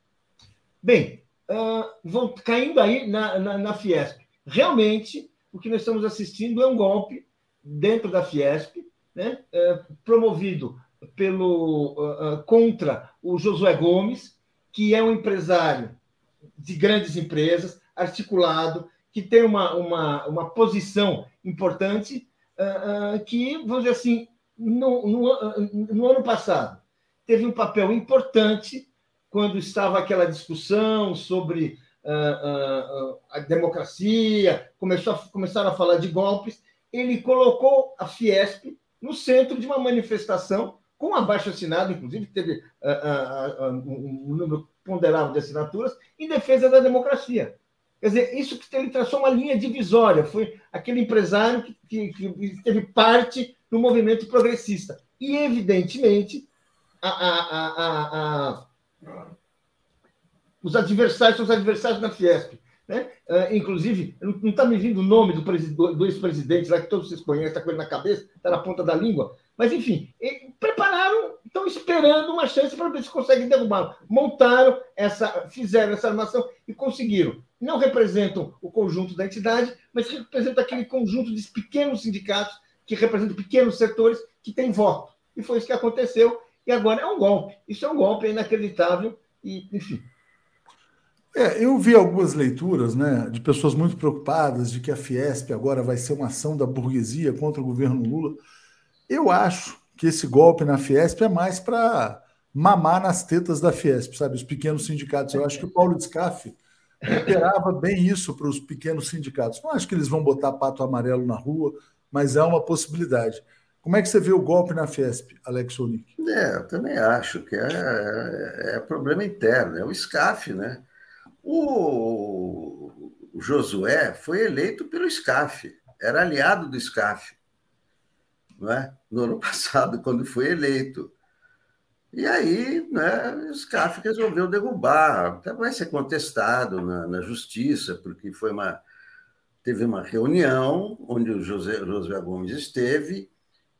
Bem, uh, vão caindo aí na, na, na Fiesp. Realmente, o que nós estamos assistindo é um golpe dentro da Fiesp, né, uh, promovido pelo uh, contra o Josué Gomes, que é um empresário de grandes empresas, articulado, que tem uma, uma, uma posição importante, que, vamos dizer assim, no, no, no ano passado, teve um papel importante quando estava aquela discussão sobre uh, a democracia, começou a, começaram a falar de golpes, ele colocou a Fiesp no centro de uma manifestação com abaixo assinado, inclusive teve um número ponderável de assinaturas, em defesa da democracia. Quer dizer, isso que ele traçou uma linha divisória, foi aquele empresário que, que, que teve parte no movimento progressista. E, evidentemente, a, a, a, os adversários são os adversários da Fiesp. Né? Uh, inclusive, não está me vindo o nome do, do ex-presidente lá, que todos vocês conhecem, está com ele na cabeça, está na ponta da língua. Mas, enfim, prepararam, estão esperando uma chance para ver se conseguem derrubá-lo. Montaram essa, fizeram essa armação e conseguiram. Não representam o conjunto da entidade, mas representam aquele conjunto de pequenos sindicatos que representam pequenos setores que têm voto. E foi isso que aconteceu. E agora é um golpe. Isso é um golpe inacreditável e, enfim, é, eu vi algumas leituras né, de pessoas muito preocupadas de que a Fiesp agora vai ser uma ação da burguesia contra o governo Lula. Eu acho que esse golpe na Fiesp é mais para mamar nas tetas da Fiesp, sabe? Os pequenos sindicatos. Eu acho que o Paulo Descafe esperava bem isso para os pequenos sindicatos. Não acho que eles vão botar pato amarelo na rua, mas é uma possibilidade. Como é que você vê o golpe na Fiesp, Alex Onik? É, eu também acho que é, é, é problema interno, é o SCAF, né? O, Josué foi eleito pelo SCAF, era aliado do SCAF, não é? no ano passado, quando foi eleito. E aí, né, o SCAF resolveu derrubar. Até vai ser contestado na, na, justiça, porque foi uma, teve uma reunião onde o José, Josué Gomes esteve,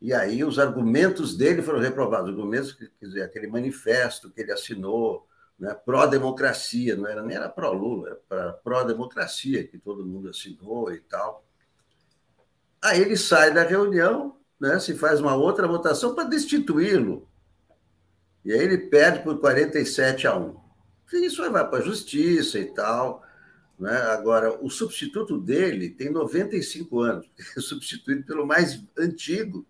e aí os argumentos dele foram reprovados. Os argumentos, quer dizer, aquele manifesto que ele assinou, né, pró-democracia, não era nem era pró-Lula, era pró-democracia, que todo mundo assinou e tal. Aí ele sai da reunião, né, se faz uma outra votação para destituí-lo. E aí ele perde por 47 a 1. E isso vai para a justiça e tal. Né? Agora, o substituto dele tem 95 anos, é substituído pelo mais antigo.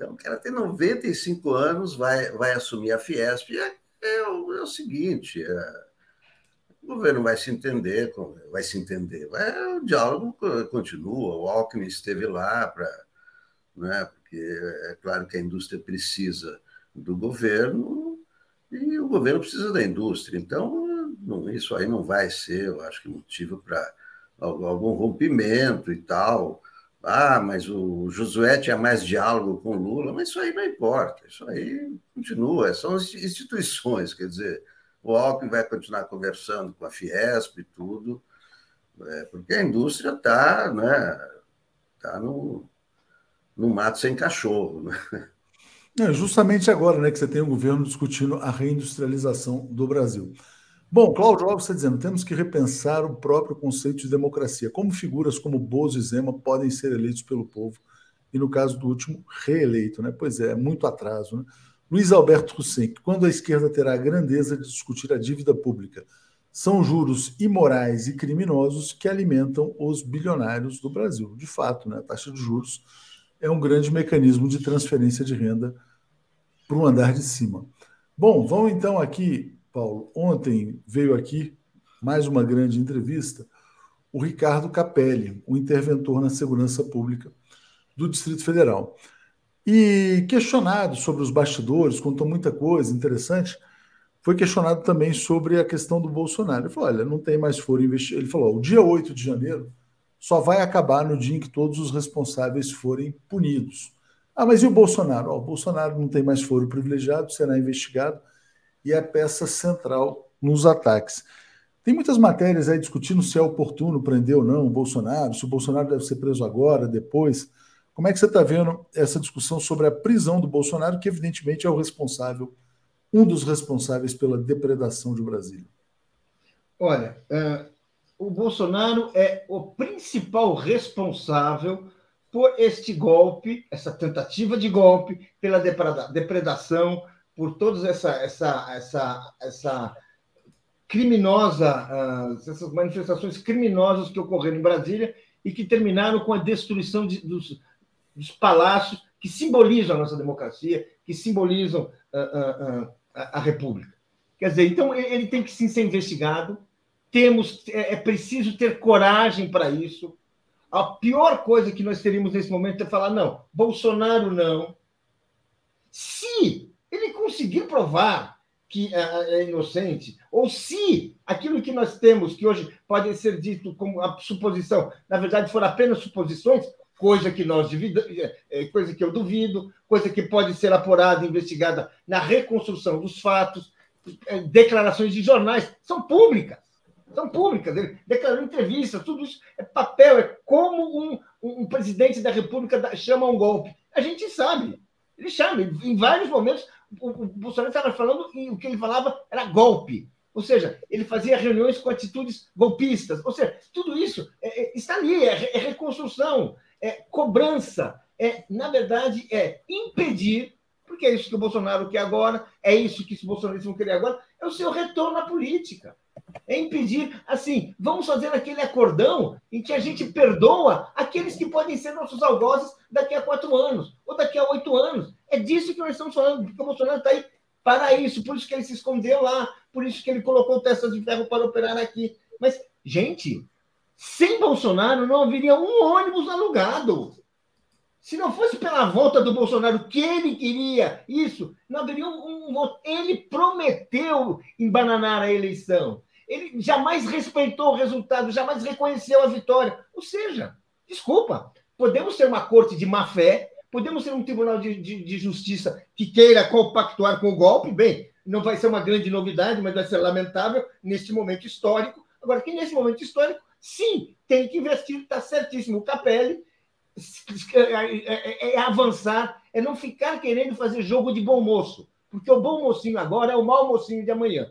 Então, o cara tem 95 anos, vai, vai assumir a Fiesp. É é o, é o seguinte: é, o governo vai se entender, vai se entender, vai, o diálogo continua. O Alckmin esteve lá. Né, porque é claro que a indústria precisa do governo e o governo precisa da indústria. Então, não, isso aí não vai ser, eu acho que, motivo para algum rompimento e tal. Ah, mas o Josué tinha mais diálogo com o Lula, mas isso aí não importa, isso aí continua, são instituições, quer dizer, o Alckmin vai continuar conversando com a Fiesp e tudo, é, porque a indústria está né, tá no, no mato sem cachorro. Né? É, justamente agora né, que você tem o governo discutindo a reindustrialização do Brasil. Bom, Cláudio Alves está dizendo temos que repensar o próprio conceito de democracia. Como figuras como Bozo e Zema podem ser eleitos pelo povo? E no caso do último, reeleito, né? Pois é, muito atraso, né? Luiz Alberto Hussein, quando a esquerda terá a grandeza de discutir a dívida pública? São juros imorais e criminosos que alimentam os bilionários do Brasil. De fato, né? a taxa de juros é um grande mecanismo de transferência de renda para o andar de cima. Bom, vamos então aqui Paulo, ontem veio aqui mais uma grande entrevista o Ricardo Capelli, o interventor na segurança pública do Distrito Federal. E questionado sobre os bastidores, contou muita coisa interessante, foi questionado também sobre a questão do Bolsonaro. Ele falou: olha, não tem mais foro. Ele falou: o dia 8 de janeiro só vai acabar no dia em que todos os responsáveis forem punidos. Ah, mas e o Bolsonaro? Oh, o Bolsonaro não tem mais foro privilegiado, será investigado e é peça central nos ataques. Tem muitas matérias aí discutindo se é oportuno prender ou não o Bolsonaro, se o Bolsonaro deve ser preso agora, depois. Como é que você está vendo essa discussão sobre a prisão do Bolsonaro, que evidentemente é o responsável, um dos responsáveis pela depredação de Brasília? Olha, uh, o Bolsonaro é o principal responsável por este golpe, essa tentativa de golpe, pela depredação, por toda essa, essa, essa, essa criminosa, essas manifestações criminosas que ocorreram em Brasília e que terminaram com a destruição de, dos, dos, palácios que simbolizam a nossa democracia, que simbolizam a, a, a República. Quer dizer, então ele tem que sim ser investigado. Temos, é, é preciso ter coragem para isso. A pior coisa que nós teríamos nesse momento é falar não, Bolsonaro não. Se ele conseguir provar que é, é inocente, ou se aquilo que nós temos, que hoje pode ser dito como a suposição, na verdade for apenas suposições, coisa que nós é, é, coisa que eu duvido, coisa que pode ser apurada, investigada na reconstrução dos fatos, é, declarações de jornais são públicas, são públicas. Ele declarou entrevistas, tudo isso é papel, é como um, um presidente da República chama um golpe. A gente sabe, ele chama, em vários momentos o, o Bolsonaro estava falando e o que ele falava era golpe. Ou seja, ele fazia reuniões com atitudes golpistas. Ou seja, tudo isso é, é, está ali, é, é, reconstrução, é cobrança, é, na verdade, é impedir, porque é isso que o Bolsonaro quer agora, é isso que os bolsonaristas vão querer agora, é o seu retorno à política. É impedir, assim, vamos fazer aquele acordão em que a gente perdoa aqueles que podem ser nossos algozes daqui a quatro anos, ou daqui a oito anos. É disso que nós estamos falando, porque o Bolsonaro está aí para isso, por isso que ele se escondeu lá, por isso que ele colocou testas de ferro para operar aqui. Mas, gente, sem Bolsonaro não haveria um ônibus alugado. Se não fosse pela volta do Bolsonaro, que ele queria isso, não haveria um, um Ele prometeu embananar a eleição. Ele jamais respeitou o resultado, jamais reconheceu a vitória. Ou seja, desculpa, podemos ser uma corte de má fé, podemos ser um tribunal de, de, de justiça que queira compactuar com o golpe, bem, não vai ser uma grande novidade, mas vai ser lamentável neste momento histórico. Agora, que nesse momento histórico, sim, tem que investir, está certíssimo. O Capelli é, é, é, avançar, é não ficar querendo fazer jogo de bom moço, porque o bom mocinho agora é o mau mocinho de amanhã.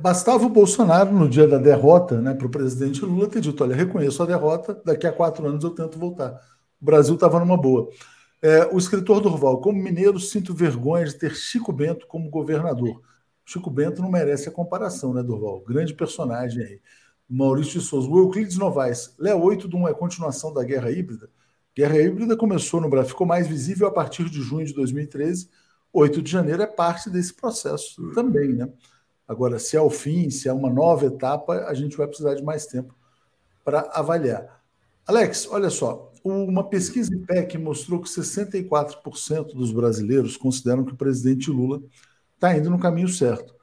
Bastava o Bolsonaro, no dia da derrota né, para o presidente Lula, ter dito: olha, reconheço a derrota, daqui a quatro anos eu tento voltar. O Brasil estava numa boa. É, o escritor Durval, como mineiro, sinto vergonha de ter Chico Bento como governador. Chico Bento não merece a comparação, né, Durval? Grande personagem aí. Maurício de Souza. O Euclides Novaes. Léo 8 de 1 é continuação da guerra híbrida? Guerra híbrida começou no Brasil, ficou mais visível a partir de junho de 2013. 8 de janeiro é parte desse processo também, né? Agora, se é o fim, se é uma nova etapa, a gente vai precisar de mais tempo para avaliar. Alex, olha só, uma pesquisa IPEC mostrou que 64% dos brasileiros consideram que o presidente Lula está indo no caminho certo.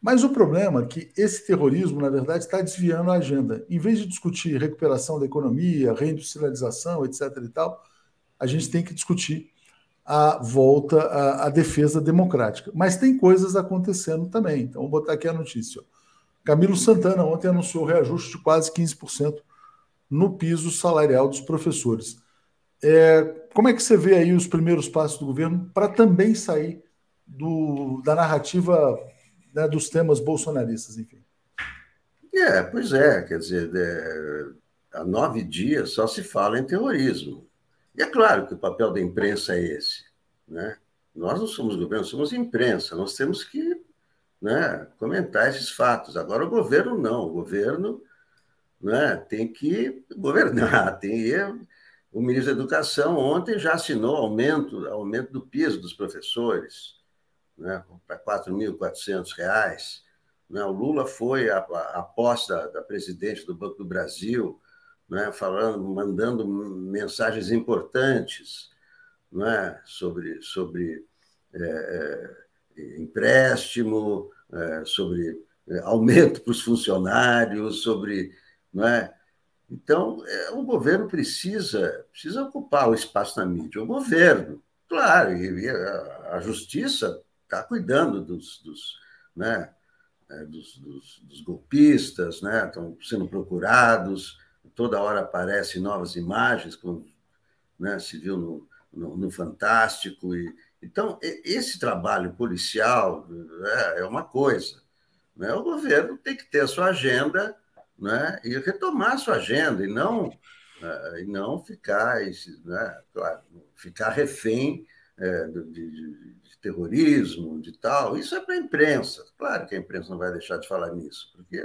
Mas o problema é que esse terrorismo, na verdade, está desviando a agenda. Em vez de discutir recuperação da economia, reindustrialização, etc. e tal, a gente tem que discutir a volta à, defesa democrática. Mas tem coisas acontecendo também. Então, vou botar aqui a notícia. Camilo Santana ontem anunciou reajuste de quase 15% no piso salarial dos professores. É, como é que você vê aí os primeiros passos do governo para também sair do, da narrativa né, dos temas bolsonaristas, enfim. É, pois é, quer dizer, é, há nove dias só se fala em terrorismo. E é claro que o papel da imprensa é esse. Né? Nós não somos governo, somos imprensa, nós temos que né, comentar esses fatos. Agora, o governo não, o governo né, tem que governar, tem o ministro da Educação ontem já assinou aumento, aumento do piso dos professores né, para R$ 4.400. Né? O Lula foi a, a posse da, da, presidente do Banco do Brasil, né, falando, mandando mensagens importantes né, sobre, sobre é, é, empréstimo, é, sobre é, aumento para os funcionários, sobre. Né? Então, é, o governo precisa, precisa ocupar o espaço na mídia. O governo, claro, e a, a justiça está cuidando dos, dos, né, é, dos, dos, dos, golpistas, né, estão sendo procurados, toda hora aparecem novas imagens, como né, se viu no, no, no Fantástico. E, então, esse trabalho policial é, é uma coisa. Né? O governo tem que ter a sua agenda né, e retomar a sua agenda, e não, uh, e não ficar, né, claro, ficar refém é, de, de, de, terrorismo, de tal. Isso é para a imprensa. Claro que a imprensa não vai deixar de falar nisso, porque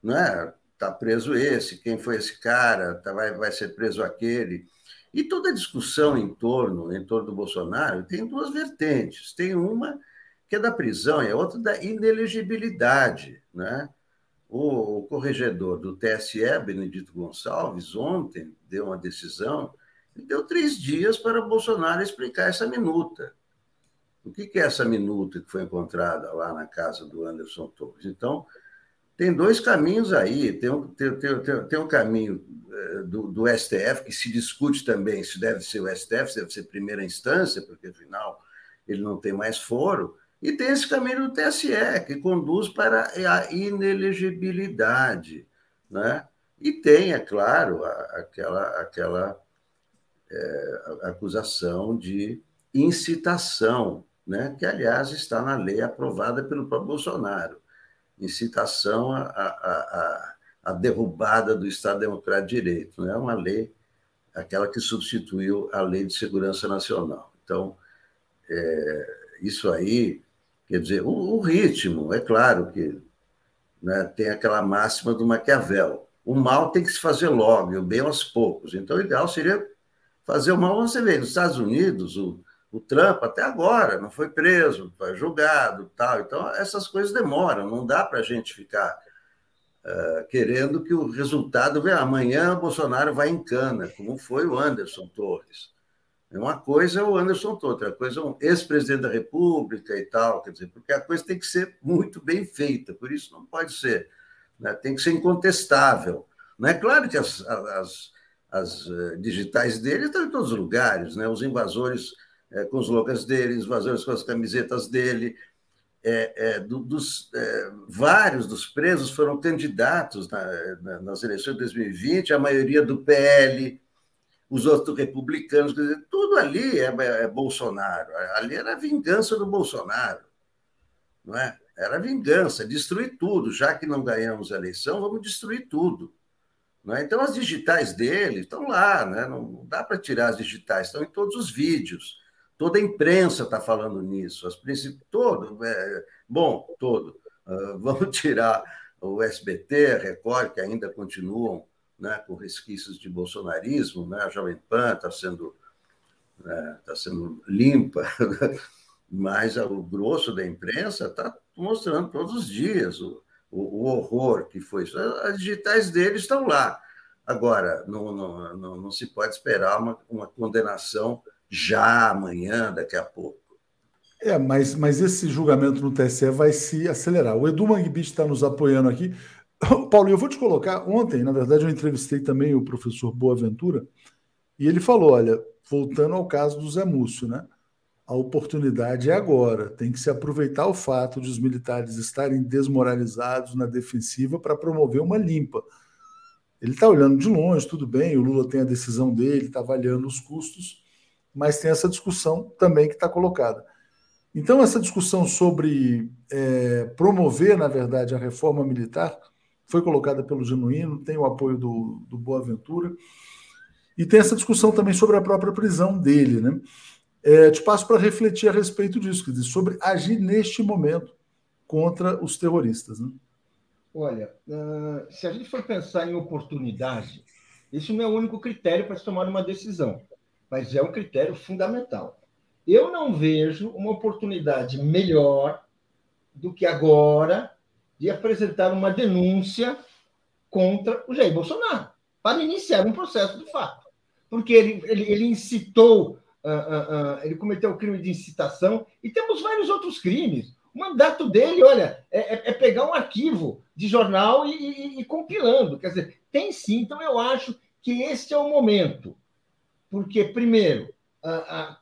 não é, está preso esse, quem foi esse cara, tá, vai, vai ser preso aquele. E toda a discussão em torno, em torno do Bolsonaro tem duas vertentes. Tem uma que é da prisão e a outra da inelegibilidade. Né? O, o corregedor do TSE, Benedito Gonçalves, ontem deu uma decisão e deu três dias para Bolsonaro explicar essa minuta. O que é essa minuta que foi encontrada lá na casa do Anderson Torres? Então, tem dois caminhos aí. Tem um, tem, tem, tem um caminho eh, do, do, STF, que se discute também se deve ser o STF, se deve ser primeira instância, porque afinal ele não tem mais foro. E tem esse caminho do TSE, que conduz para a inelegibilidade. Né? E tem, é claro, aquela, aquela é, acusação de incitação, né? que, aliás, está na lei aprovada pelo próprio Bolsonaro incitação à, à, à, derrubada do Estado Democrático de Direito. Não é uma lei, aquela que substituiu a Lei de Segurança Nacional. Então, é, isso aí, quer dizer, o, o, ritmo, é claro que né, tem aquela máxima do Maquiavel. O mal tem que se fazer logo, e o bem aos poucos. Então, o ideal seria fazer o mal. Você vê, nos Estados Unidos, o, o Trump até agora não foi preso, foi julgado, tal. Então essas coisas demoram. Não dá para a gente ficar uh, querendo que o resultado venha amanhã. Bolsonaro vai em cana, como foi o Anderson Torres. Uma coisa é o Anderson Torres, outra coisa é um ex-presidente da República e tal, quer dizer, porque a coisa tem que ser muito bem feita. Por isso não pode ser, né? tem que ser incontestável. Não é claro que as, as, as eh, digitais dele estão em todos os lugares, né? Os invasores é, com os logos dele, os invasores com as camisetas dele. É, é, do, dos, é, vários dos presos foram candidatos na, na, nas eleições de 2020, a maioria do PL, os outros republicanos, dizer, tudo ali é, é, Bolsonaro. Ali era a vingança do Bolsonaro. Não é? Era vingança, destruir tudo. Já que não ganhamos a eleição, vamos destruir tudo. Não é? Então, as digitais dele estão lá, né? não dá para tirar as digitais, estão em todos os vídeos. Toda a imprensa está falando nisso. As princip... todo, é... bom, todo. Uh, vamos tirar o SBT, Record, que ainda continuam né, com resquícios de bolsonarismo, né? a Jovem Pan está sendo, né, tá sendo limpa, mas o grosso da imprensa está mostrando todos os dias o, o, o, horror que foi isso. As digitais deles estão lá. Agora, não, não, não, não se pode esperar uma, uma condenação já amanhã, daqui a pouco. É, mas, mas esse julgamento no TSE vai se acelerar. O Edu Mangbit está nos apoiando aqui. Paulo, eu vou te colocar. Ontem, na verdade, eu entrevistei também o professor Boaventura e ele falou: olha, voltando ao caso do Zé Múcio, né? A oportunidade é agora. Tem que se aproveitar o fato de os militares estarem desmoralizados na defensiva para promover uma limpa. Ele está olhando de longe, tudo bem, o Lula tem a decisão dele, está avaliando os custos, mas tem essa discussão também que está colocada. Então, essa discussão sobre é, promover, na verdade, a reforma militar foi colocada pelo Genuíno, tem o apoio do, do Boaventura, e tem essa discussão também sobre a própria prisão dele. Né? É, te passo para refletir a respeito disso, quer dizer, sobre agir neste momento contra os terroristas. Né? Olha, uh, se a gente for pensar em oportunidade, isso não é o único critério para se tomar uma decisão mas é um critério fundamental. Eu não vejo uma oportunidade melhor do que agora de apresentar uma denúncia contra o Jair Bolsonaro, para iniciar um processo de fato. Porque ele, ele, ele incitou, uh, uh, uh, ele cometeu o crime de incitação, e temos vários outros crimes. O mandato dele, olha, é, é, é pegar um arquivo de jornal e, e, e compilando. Quer dizer, tem sim, então eu acho que esse é o momento porque, primeiro,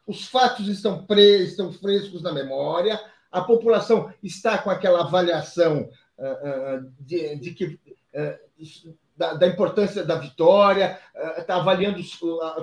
os fatos estão, pre, estão frescos na memória, a população está com aquela avaliação de, de que da, da, importância da vitória, está avaliando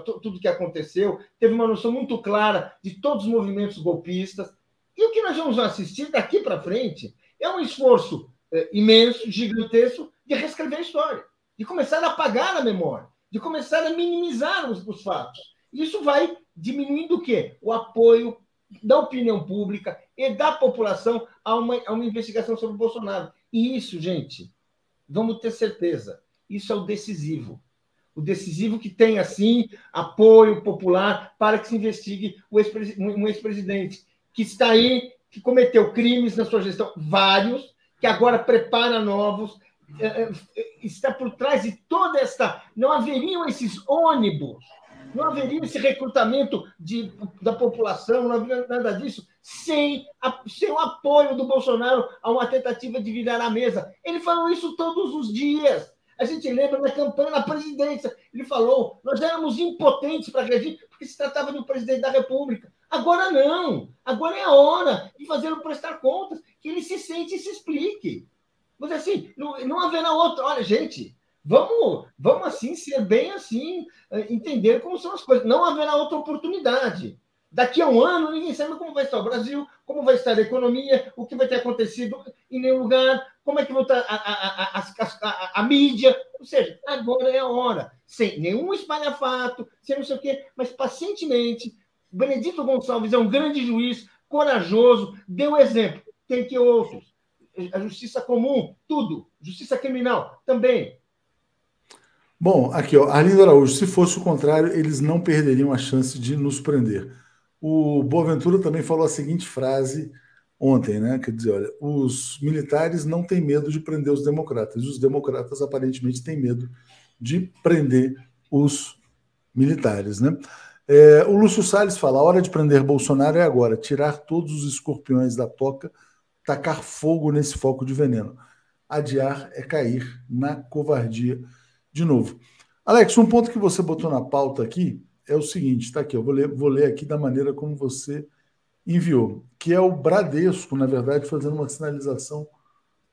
tudo o que aconteceu, teve uma noção muito clara de todos os movimentos golpistas. E o que nós vamos assistir daqui para frente é um esforço imenso, gigantesco, de reescrever a história, de começar a apagar a memória de começar a minimizar os, os fatos. Isso vai diminuindo o quê? O apoio da opinião pública e da população a uma, a uma investigação sobre o Bolsonaro. E isso, gente, vamos ter certeza, isso é o decisivo. O decisivo que tem, assim, apoio popular para que se investigue um ex-presidente que está aí, que cometeu crimes na sua gestão, vários, que agora prepara novos, está por trás de toda esta. Não haveriam esses ônibus, não haveria esse recrutamento de, da população, não haveria nada disso, sem, a, sem o apoio do Bolsonaro a uma tentativa de virar a mesa. Ele falou isso todos os dias. A gente lembra na campanha na presidência. Ele falou: nós éramos impotentes para reagir, porque se tratava de um presidente da República. Agora não. Agora é a hora de fazê-lo prestar contas, que ele se sente e se explique. Mas assim, não, não haverá outro. Olha, gente, vamos, vamos assim ser bem assim, eh, entender como são as coisas. Não haverá outra oportunidade. Daqui a um ano, ninguém sabe como vai estar o Brasil, como vai estar a economia, o que vai ter acontecido em nenhum lugar, como é que vai estar a, a, a, a, mídia. Ou seja, agora é a hora. Sem nenhum espalhafato, sem não sei o quê, mas pacientemente. Benedito Gonçalves é um grande juiz, corajoso, deu exemplo. Tem que outros a justiça comum, tudo. Justiça criminal, também. Bom, aqui, ó, Arlindo Araújo, se fosse o contrário, eles não perderiam a chance de nos prender. O Boaventura também falou a seguinte frase ontem, né? Quer dizer, olha, os militares não têm medo de prender os democratas, os democratas aparentemente têm medo de prender os militares, né? É, o Lúcio Salles fala: a hora de prender Bolsonaro é agora, tirar todos os escorpiões da toca tacar fogo nesse foco de veneno. Adiar é cair na covardia de novo. Alex, um ponto que você botou na pauta aqui é o seguinte, está aqui, eu vou ler, vou ler aqui da maneira como você enviou, que é o Bradesco, na verdade, fazendo uma sinalização,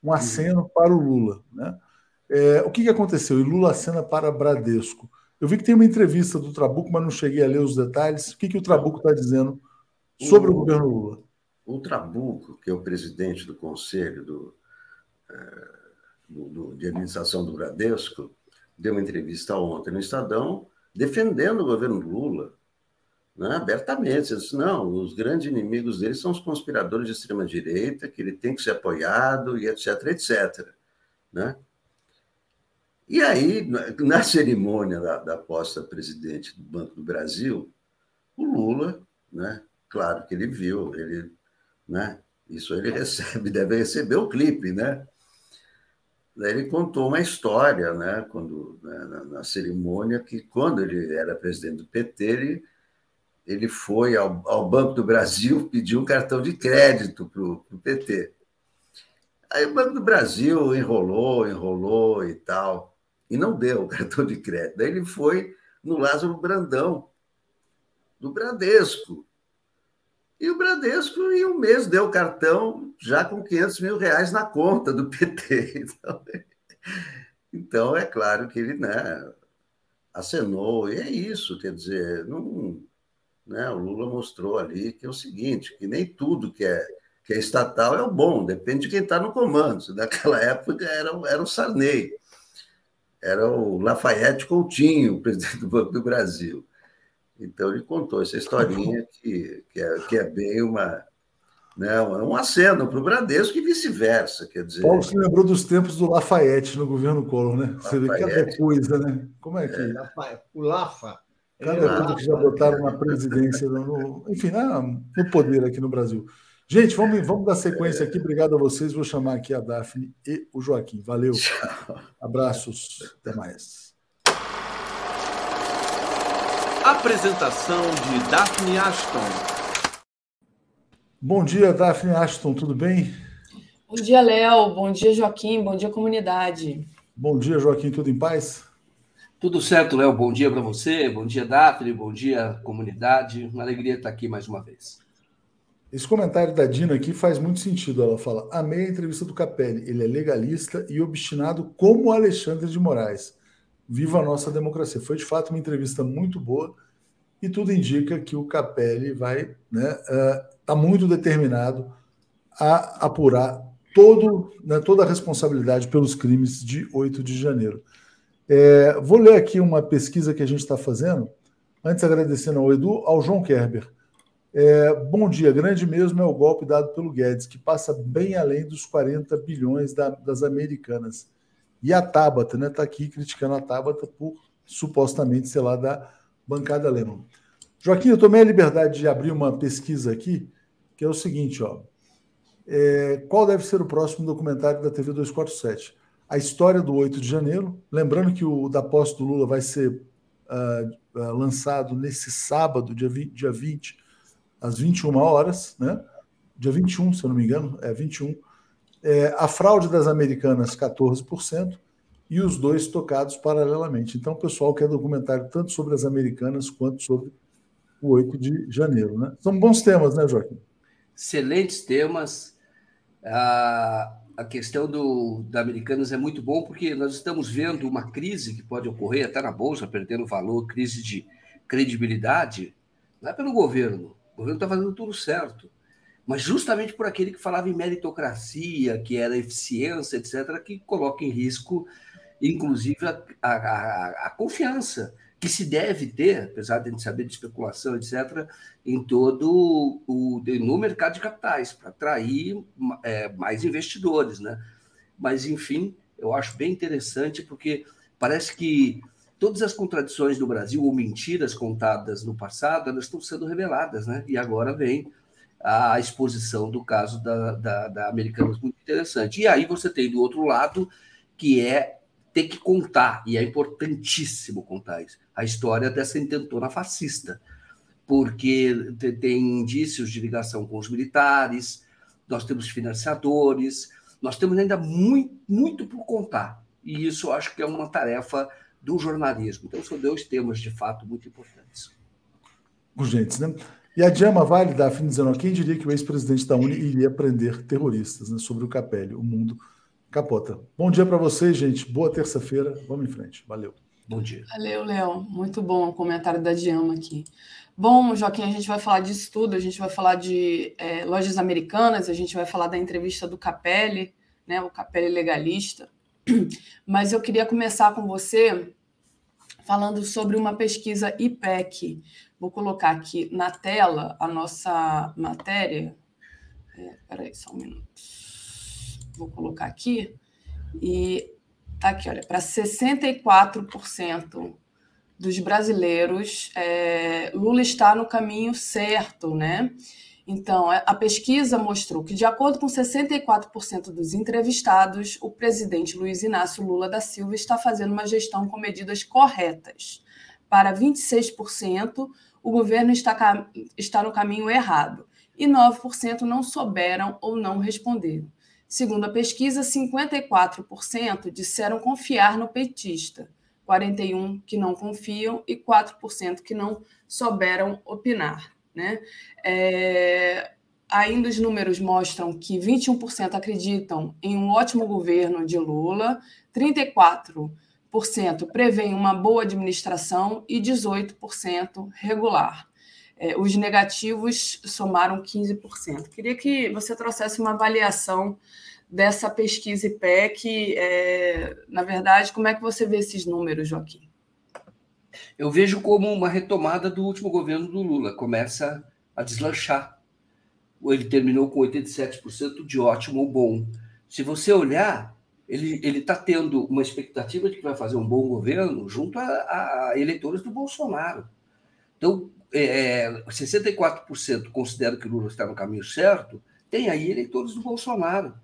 um aceno para o Lula. Né? É, o que, que aconteceu? E Lula acena para Bradesco. Eu vi que tem uma entrevista do Trabuco, mas não cheguei a ler os detalhes. O que, que o Trabuco está dizendo sobre o, o governo Lula? O Trabuco, que é o presidente do conselho do, é, do, do, de administração do Bradesco, deu uma entrevista ontem no Estadão defendendo o governo Lula né, abertamente. Ele disse, não, os grandes inimigos dele são os conspiradores de extrema-direita, que ele tem que ser apoiado, e etc, etc. Né? E aí, na cerimônia da, da posta presidente do Banco do Brasil, o Lula, né, claro que ele viu, ele né? Isso ele recebe, deve receber o clipe, né? Daí ele contou uma história, né? Quando né, na, na, cerimônia que quando ele era presidente do PT, ele, ele foi ao, ao Banco do Brasil pedir um cartão de crédito para o PT. Aí o Banco do Brasil enrolou, enrolou e tal, e não deu o cartão de crédito. Daí ele foi no Lázaro Brandão, do Bradesco, e o Bradesco, em um mês, deu cartão já com 500 mil reais na conta do PT. Então, então é claro que ele né, acenou, e é isso, quer dizer, não, né, o Lula mostrou ali que é o seguinte, que nem tudo que é, que é estatal é o bom, depende de quem está no comando. Naquela época era, era o Sarney, era o Lafayette Coutinho, o presidente do Banco do Brasil. Então ele contou essa historinha que, que, é, que é bem uma, né, um aceno para o Bradesco e vice-versa. Quer dizer. Paulo se lembrou dos tempos do Lafayette no governo Collor, né? Você vê cada coisa, né? Como é que. É. O Lafa. Cada coisa que já botaram na presidência, no, enfim, no poder aqui no Brasil. Gente, vamos, vamos dar sequência aqui. Obrigado a vocês. Vou chamar aqui a Daphne e o Joaquim. Valeu. Abraços. Até mais. Apresentação de Daphne Ashton. Bom dia, Daphne Ashton, tudo bem? Bom dia, Léo. Bom dia, Joaquim. Bom dia, comunidade. Bom dia, Joaquim. Tudo em paz? Tudo certo, Léo. Bom dia para você. Bom dia, Daphne. Bom dia, comunidade. Uma alegria estar aqui mais uma vez. Esse comentário da Dina aqui faz muito sentido. Ela fala: Amei a entrevista do Capelli. Ele é legalista e obstinado como Alexandre de Moraes. Viva a nossa democracia. Foi de fato uma entrevista muito boa e tudo indica que o Capelli vai, né, está uh, muito determinado a apurar todo, né, toda a responsabilidade pelos crimes de 8 de janeiro. É, vou ler aqui uma pesquisa que a gente está fazendo Antes, agradecendo ao Edu, ao João Kerber. É, bom dia, grande mesmo é o golpe dado pelo Guedes, que passa bem além dos 40 bilhões da, das americanas. E a Tabata, né? Está aqui criticando a Tabata por supostamente ser lá da bancada alemã. Joaquim, eu tomei a liberdade de abrir uma pesquisa aqui, que é o seguinte, ó. É, qual deve ser o próximo documentário da TV 247? A história do 8 de janeiro. Lembrando que o da posse do Lula vai ser uh, uh, lançado nesse sábado, dia 20, dia 20, às 21 horas, né? Dia 21, se eu não me engano, é 21. É, a fraude das americanas, 14%, e os dois tocados paralelamente. Então, o pessoal quer documentário tanto sobre as americanas quanto sobre o 8 de janeiro. Né? São bons temas, né, Joaquim? Excelentes temas. A, a questão do, da Americanas é muito bom porque nós estamos vendo uma crise que pode ocorrer até na Bolsa, perdendo valor, crise de credibilidade, não é pelo governo. O governo está fazendo tudo certo. Mas justamente por aquele que falava em meritocracia, que era eficiência, etc., que coloca em risco, inclusive, a, a, a confiança que se deve ter, apesar de a gente saber de especulação, etc., em todo o no mercado de capitais, para atrair é, mais investidores. Né? Mas, enfim, eu acho bem interessante, porque parece que todas as contradições do Brasil, ou mentiras contadas no passado, elas estão sendo reveladas, né? E agora vem a exposição do caso da, da, da Americanas muito interessante. E aí você tem do outro lado, que é ter que contar, e é importantíssimo contar isso, a história dessa intentona fascista, porque tem indícios de ligação com os militares, nós temos financiadores, nós temos ainda muito, muito por contar. E isso acho que é uma tarefa do jornalismo. Então, são dois temas, de fato, muito importantes. Urgentes, né? E a Diama Vale, da FIN dizendo, quem diria que o ex-presidente da Uni iria prender terroristas né, sobre o Capelli, o mundo capota. Bom dia para vocês, gente. Boa terça-feira. Vamos em frente. Valeu. Bom dia. Valeu, Léo. Muito bom o comentário da Diama aqui. Bom, Joaquim, a gente vai falar disso tudo. A gente vai falar de é, lojas americanas, a gente vai falar da entrevista do Capelli, né, o Capelli legalista. Mas eu queria começar com você falando sobre uma pesquisa IPEC. Vou colocar aqui na tela a nossa matéria. É, peraí, só um minuto vou colocar aqui, e tá aqui, olha, para 64% dos brasileiros, é, Lula está no caminho certo, né? Então, é, a pesquisa mostrou que, de acordo com 64% dos entrevistados, o presidente Luiz Inácio Lula da Silva está fazendo uma gestão com medidas corretas. Para 26%, o governo está, está no caminho errado e 9% não souberam ou não responderam. Segundo a pesquisa, 54% disseram confiar no petista, 41% que não confiam e 4% que não souberam opinar. Né? É, ainda os números mostram que 21% acreditam em um ótimo governo de Lula, 34% prevêem uma boa administração e 18% regular. É, os negativos somaram 15%. Queria que você trouxesse uma avaliação dessa pesquisa IPEC. É, na verdade, como é que você vê esses números, Joaquim? Eu vejo como uma retomada do último governo do Lula. Começa a deslanchar. Ele terminou com 87% de ótimo ou bom. Se você olhar, ele está tendo uma expectativa de que vai fazer um bom governo junto a, a eleitores do Bolsonaro. Então, é, 64% é, consideram que Lula está no caminho certo, tem aí eleitores do Bolsonaro,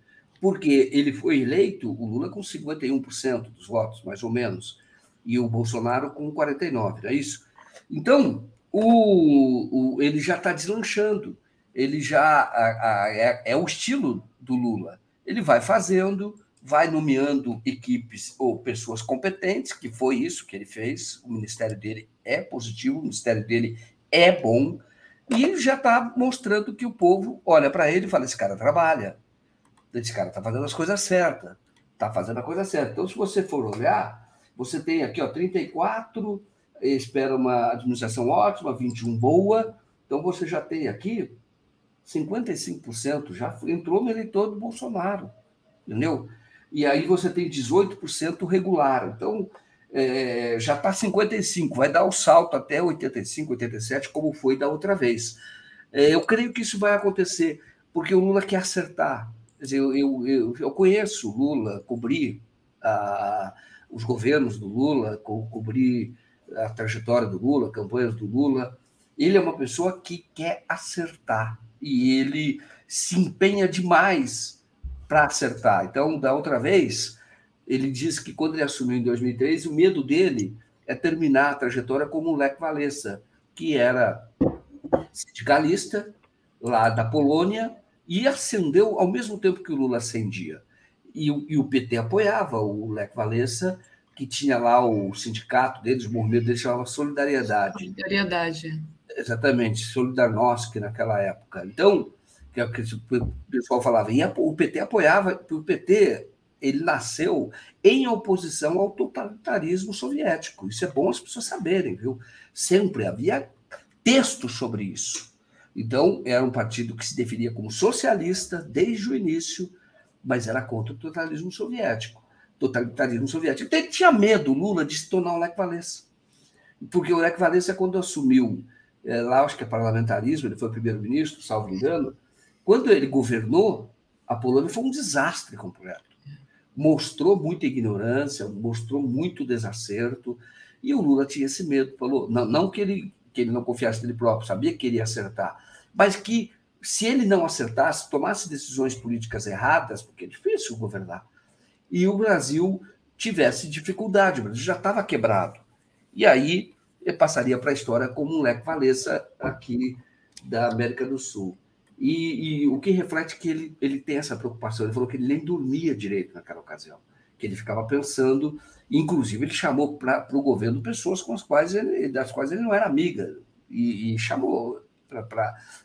porque ele foi eleito, o Lula com 51% dos votos, mais ou menos, e o Bolsonaro com 49%, é isso? Então, o, o ele já está deslanchando, ele já a, a, é, é o estilo do Lula. Ele vai fazendo, vai nomeando equipes ou pessoas competentes, que foi isso que ele fez. O ministério dele é positivo, o ministério dele é bom e já está mostrando que o povo olha para ele e fala: esse cara trabalha, esse cara está fazendo as coisas certas, está fazendo a coisa certa. Então, se você for olhar, você tem aqui ó, 34, espera uma administração ótima, 21 boa, então você já tem aqui 55% já entrou no eleitor do Bolsonaro, entendeu? E aí você tem 18% regular. Então, é, já está 55, vai dar o salto até 85, 87, como foi da outra vez. É, eu creio que isso vai acontecer, porque o Lula quer acertar. Quer dizer, eu, eu, eu, eu conheço o Lula, cobri a, os governos do Lula, co cobri a trajetória do Lula, campanhas do Lula. Ele é uma pessoa que quer acertar e ele se empenha demais para acertar. Então, da outra vez, ele disse que quando ele assumiu em 2003, o medo dele é terminar a trajetória como o Lech Walesa, que era sindicalista lá da Polônia e acendeu ao mesmo tempo que o Lula acendia. E, o, e o PT apoiava o Lech Walesa, que tinha lá o sindicato deles, o movimento deles chamava Solidariedade. Solidariedade. Exatamente, Solidarnosc naquela época. Então, que é o que o pessoal falava, e o PT apoiava, o PT ele nasceu em oposição ao totalitarismo soviético. Isso é bom as pessoas saberem, viu? Sempre havia textos sobre isso. Então, era um partido que se definia como socialista desde o início, mas era contra o totalitarismo soviético. Totalitarismo soviético. Então, ele tinha medo, Lula, de se tornar o Lech Walesa. Porque o Lech Walesa, quando assumiu, é, lá acho que é parlamentarismo, ele foi primeiro-ministro, salvo engano, quando ele governou, a Polônia foi um desastre completo mostrou muita ignorância, mostrou muito desacerto, e o Lula tinha esse medo, falou, não, não que, ele, que ele não confiasse nele próprio, sabia que ele ia acertar, mas que se ele não acertasse, tomasse decisões políticas erradas, porque é difícil governar, e o Brasil tivesse dificuldade, o Brasil já estava quebrado. E aí passaria para a história como um Leco Valesa aqui da América do Sul. E, e, o que reflete que ele, ele tem essa preocupação. Ele falou que ele nem dormia direito naquela ocasião, que ele ficava pensando, inclusive ele chamou para o governo pessoas com as quais ele, das quais ele não era amiga, e, e chamou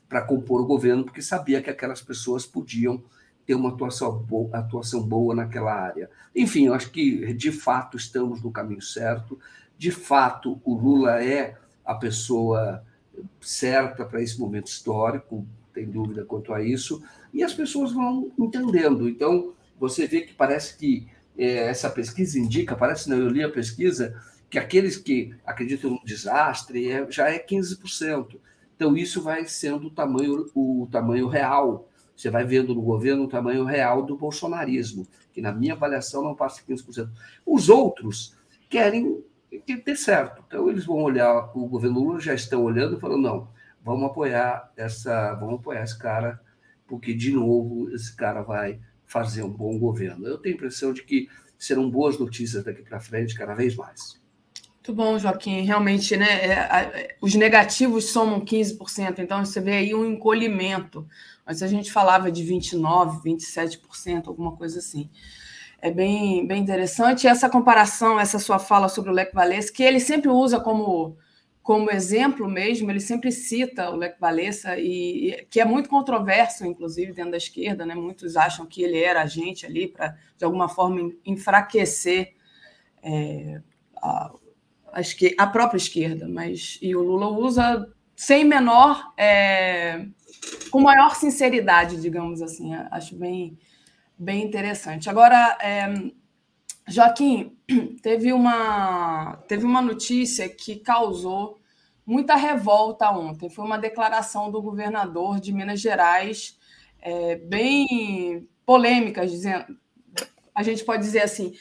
para compor o governo, porque sabia que aquelas pessoas podiam ter uma atuação boa, atuação boa naquela área. Enfim, eu acho que de fato estamos no caminho certo, de fato o Lula é a pessoa certa para esse momento histórico, tem dúvida quanto a isso, e as pessoas vão entendendo. Então, você vê que parece que é, essa pesquisa indica, parece não, eu li a pesquisa, que aqueles que acreditam no desastre é, já é 15%. Então, isso vai sendo o tamanho, o tamanho real. Você vai vendo no governo o tamanho real do bolsonarismo, que na minha avaliação não passa de 15%. Os outros querem que dê certo. Então, eles vão olhar, o governo Lula já estão olhando e falando, não, vamos apoiar essa, vamos apoiar esse cara, porque de novo esse cara vai fazer um bom governo. Eu tenho a impressão de que serão boas notícias daqui para frente, cada vez mais. Muito bom, Joaquim. Realmente, né? É, os negativos somam 15%, então você vê aí um encolhimento. Mas a gente falava de 29%, 27%, alguma coisa assim. É bem, bem interessante. essa comparação, essa sua fala sobre o Lech Walesa, que ele sempre usa como como exemplo mesmo, ele sempre cita o Lech Walesa, e, e, que é muito controverso, inclusive, dentro da esquerda, né? muitos acham que ele era agente ali para, de alguma forma, enfraquecer é, a, a, a, própria esquerda, mas e o Lula usa sem menor, é, com maior sinceridade, digamos assim, acho bem, bem interessante. Agora, é, Joaquim, teve uma, teve uma notícia que causou muita revolta ontem. Foi uma declaração do governador de Minas Gerais, é, bem polêmica, dizendo, a gente pode dizer assim.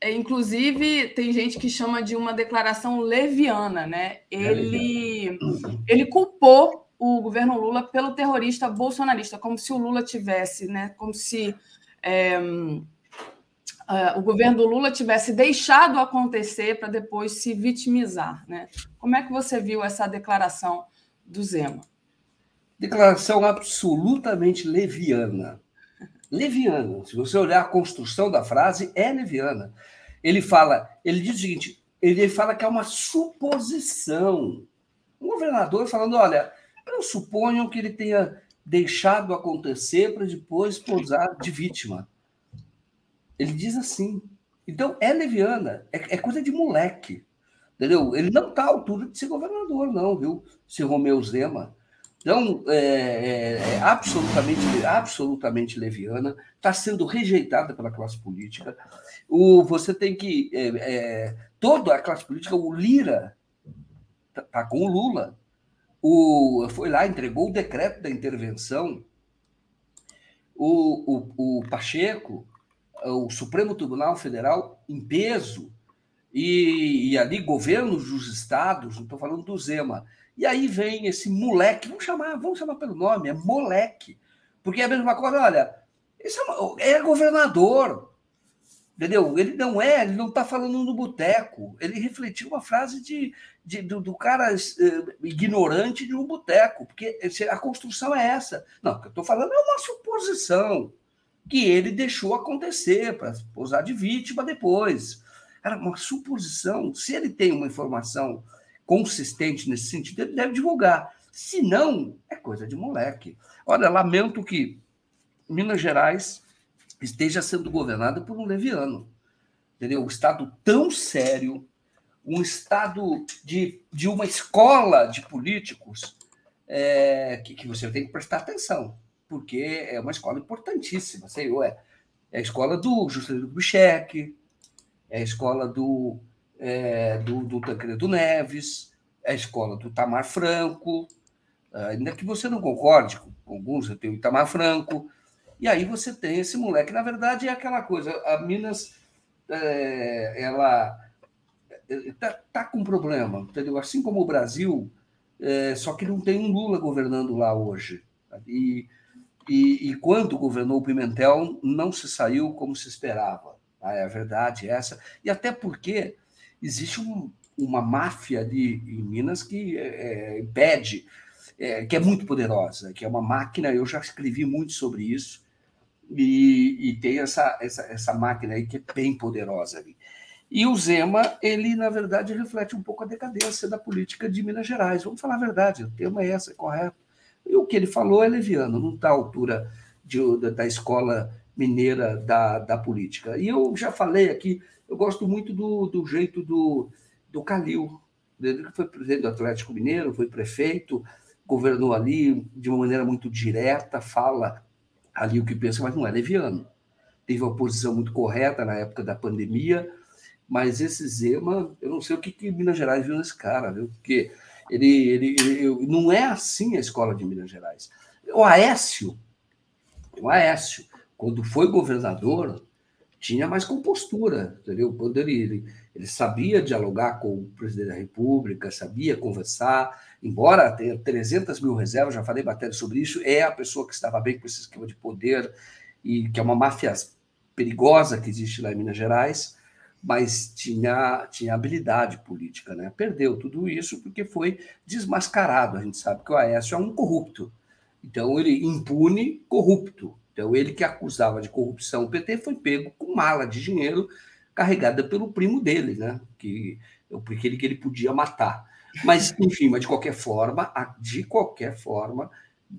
É, inclusive, tem gente que chama de uma declaração leviana, né? Ele, ele culpou o governo Lula pelo terrorista bolsonarista, como se o Lula tivesse, né? Como se é, uh, o governo do Lula tivesse deixado acontecer para depois se vitimizar. Né? Como é que você viu essa declaração do Zema? Declaração absolutamente leviana. Leviana. Se você olhar a construção da frase, é leviana. Ele fala, ele diz o seguinte: ele fala que é uma suposição. Um governador falando: olha, eu suponho que ele tenha deixado acontecer para depois posar de vítima. Ele diz assim. Então, é leviana, é, é coisa de moleque. Entendeu? Ele não está à altura de ser governador, não, viu? Se Romeu Zema. Então, é, é, é, absolutamente, absolutamente leviana, está sendo rejeitada pela classe política. O, você tem que é, é toda a classe política, o Lira está tá com o Lula. O, foi lá, entregou o decreto da intervenção. O, o, o Pacheco, o Supremo Tribunal Federal, em peso, e, e ali governos dos estados, não estou falando do Zema. E aí vem esse moleque, vamos chamar, vamos chamar pelo nome, é moleque. Porque é a mesma coisa, olha, esse é, é governador, entendeu? Ele não é, ele não está falando no boteco. Ele refletiu uma frase de, de do, do, cara uh, ignorante de um boteco, porque a construção é essa. Não, o que eu estou falando é uma suposição que ele deixou acontecer para posar de vítima depois. Era uma suposição. Se ele tem uma informação consistente nesse sentido, ele deve divulgar. Se não, é coisa de moleque. Olha, lamento que Minas Gerais esteja sendo governada por um leviano. Entendeu? Um Estado tão sério, um Estado de, de uma escola de políticos é, que, que você tem que prestar atenção, porque é uma escola importantíssima. Sei, é, é a escola do Juscelino Kubitschek, é a escola do, é, do, do Tancredo Neves, é a escola do Tamar Franco, ainda que você não concorde com alguns, eu tenho o Itamar Franco, e aí você tem esse moleque. Na verdade, é aquela coisa, a Minas, é, ela está tá com problema, entendeu? Assim como o Brasil, é, só que não tem um Lula governando lá hoje. E, e, e quando governou o Pimentel, não se saiu como se esperava. Tá? É a verdade essa. E até porque existe um, uma máfia ali em Minas que é, é, impede, é, que é muito poderosa, que é uma máquina, eu já escrevi muito sobre isso, e, e tem essa, essa, essa máquina aí que é bem poderosa ali. E o Zema, ele, na verdade, reflete um pouco a decadência da política de Minas Gerais. Vamos falar a verdade, o tema é esse, é correto. E o que ele falou é leviano, não está à altura de, da, escola mineira da, da política. E eu já falei aqui, eu gosto muito do, do jeito do, do Calil, ele que foi presidente do Atlético Mineiro, foi prefeito, governou ali de uma maneira muito direta, fala ali o que pensa, mas não é leviano. Teve uma posição muito correta na época da pandemia, mas esse Zema, eu não sei o que, que Minas Gerais viu nesse cara, viu? porque ele, ele, ele, não é assim a escola de Minas Gerais. O Aécio, o Aécio, quando foi governador, tinha mais compostura, entendeu? Quando ele, ele, ele, sabia dialogar com o presidente da República, sabia conversar, embora tenha 300 mil reservas, já falei matéria sobre isso, é a pessoa que estava bem com esse esquema de poder e que é uma máfia perigosa que existe lá em Minas Gerais, mas tinha, tinha habilidade política, né? Perdeu tudo isso porque foi desmascarado. A gente sabe que o Aécio é um corrupto. Então, ele impune corrupto. Então, ele que acusava de corrupção o PT foi pego com mala de dinheiro carregada pelo primo dele, né? Que, aquele que ele podia matar. Mas, enfim, mas de qualquer forma, de qualquer forma,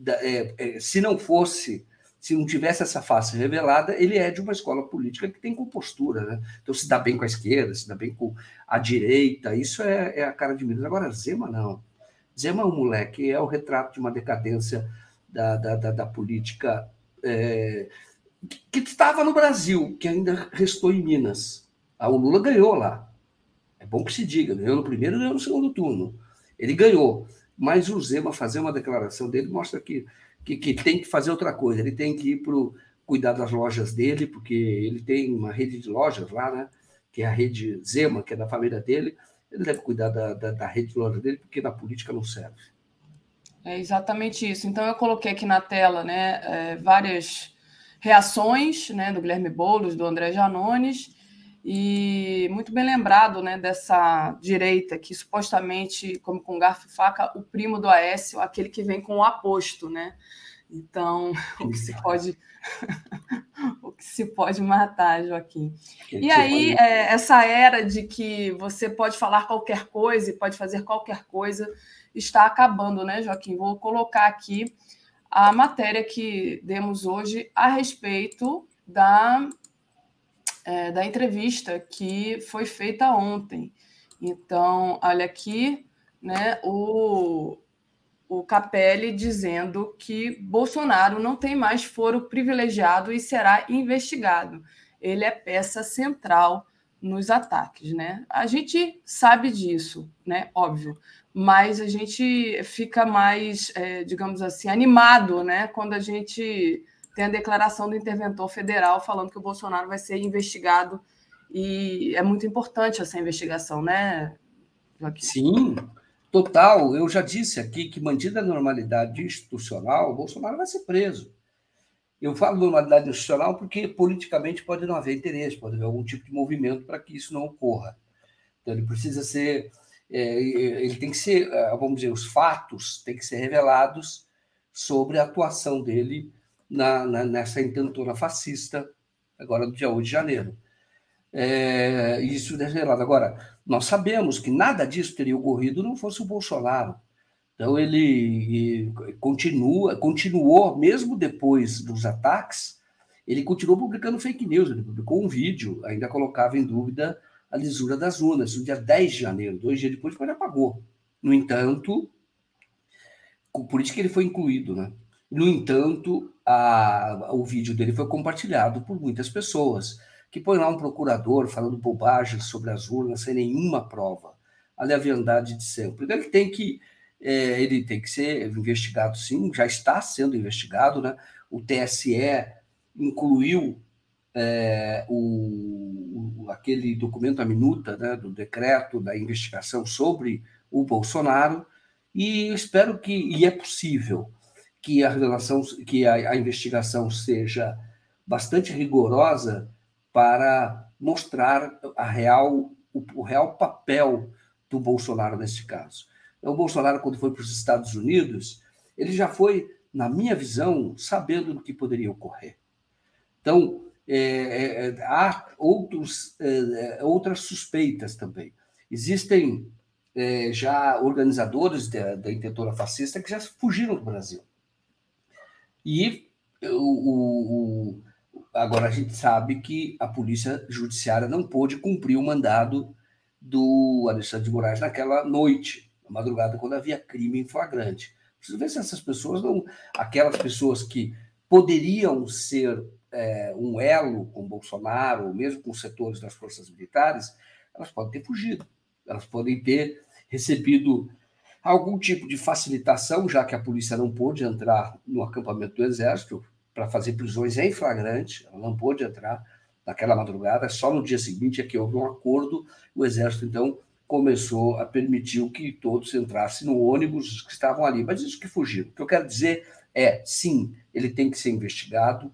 é, é, se não fosse, se não tivesse essa face revelada, ele é de uma escola política que tem compostura, né? Então se dá bem com a esquerda, se dá bem com a direita, isso é, é a cara de Minas. Agora, Zema não. Zema é um moleque, é o retrato de uma decadência da, da, da, da política é, que estava no Brasil, que ainda restou em Minas. Ah, o Lula ganhou lá. É bom que se diga, ganhou no primeiro e ganhou no segundo turno. Ele ganhou. Mas o Zema fazer uma declaração dele mostra que, que, que tem que fazer outra coisa. Ele tem que ir para cuidar das lojas dele, porque ele tem uma rede de lojas lá, né? Que é a rede Zema, que é da família dele. Ele deve cuidar da, da, da rede de lojas dele, porque na política não serve. É exatamente isso. Então, eu coloquei aqui na tela né, é, várias reações né, do Guilherme Boulos, do André Janones, e muito bem lembrado né, dessa direita que supostamente, como com garfo e faca, o primo do Aécio, aquele que vem com o aposto, né? Então, o que se pode o que se pode matar, Joaquim. E aí, é, essa era de que você pode falar qualquer coisa e pode fazer qualquer coisa está acabando, né, Joaquim? Vou colocar aqui a matéria que demos hoje a respeito da, é, da entrevista que foi feita ontem. Então, olha aqui, né, o, o Capelli dizendo que Bolsonaro não tem mais foro privilegiado e será investigado. Ele é peça central nos ataques, né? A gente sabe disso, né? Óbvio, mas a gente fica mais, é, digamos assim, animado, né? Quando a gente tem a declaração do interventor federal falando que o Bolsonaro vai ser investigado e é muito importante essa investigação, né? Joaquim? Sim, total. Eu já disse aqui que mantida a normalidade institucional, o Bolsonaro vai ser preso. Eu falo normalidade institucional porque politicamente pode não haver interesse, pode haver algum tipo de movimento para que isso não ocorra. Então ele precisa ser, é, ele tem que ser, é, vamos dizer, os fatos têm que ser revelados sobre a atuação dele na, na nessa intentona fascista agora do dia 8 de janeiro. É, isso revelado. Agora, nós sabemos que nada disso teria ocorrido não fosse o Bolsonaro. Então ele continua, continuou mesmo depois dos ataques, ele continuou publicando fake news, ele publicou um vídeo, ainda colocava em dúvida a lisura das urnas, no dia 10 de janeiro, dois dias depois, ele apagou. No entanto, por isso que ele foi incluído, né? No entanto, a, o vídeo dele foi compartilhado por muitas pessoas, que põe lá um procurador falando bobagem sobre as urnas sem nenhuma prova. A leviandade de sempre. Então ele tem que é, ele tem que ser investigado sim, já está sendo investigado, né? O TSE incluiu é, o, o, aquele documento, a minuta né, do decreto da investigação sobre o Bolsonaro, e espero que, e é possível, que a relação, que a, a investigação seja bastante rigorosa para mostrar a real, o, o real papel do Bolsonaro nesse caso. O Bolsonaro, quando foi para os Estados Unidos, ele já foi, na minha visão, sabendo do que poderia ocorrer. Então, é, é, é há outros, é, é, outras suspeitas também. Existem é, já organizadores da, da intentora fascista que já fugiram do Brasil. E o, o, agora a gente sabe que a polícia judiciária não pôde cumprir o mandado do Alexandre de Moraes naquela noite madrugada, quando havia crime em flagrante. Preciso ver se essas pessoas não. Aquelas pessoas que poderiam ser é, um elo com Bolsonaro, ou mesmo com setores das forças militares, elas podem ter fugido. Elas podem ter recebido algum tipo de facilitação, já que a polícia não pôde entrar no acampamento do Exército para fazer prisões em flagrante, ela não pôde entrar naquela madrugada, só no dia seguinte é que houve um acordo, o Exército, então, começou a permitir que todos entrassem no ônibus que estavam ali. Mas isso que fugiram. O que eu quero dizer é, sim, ele tem que ser investigado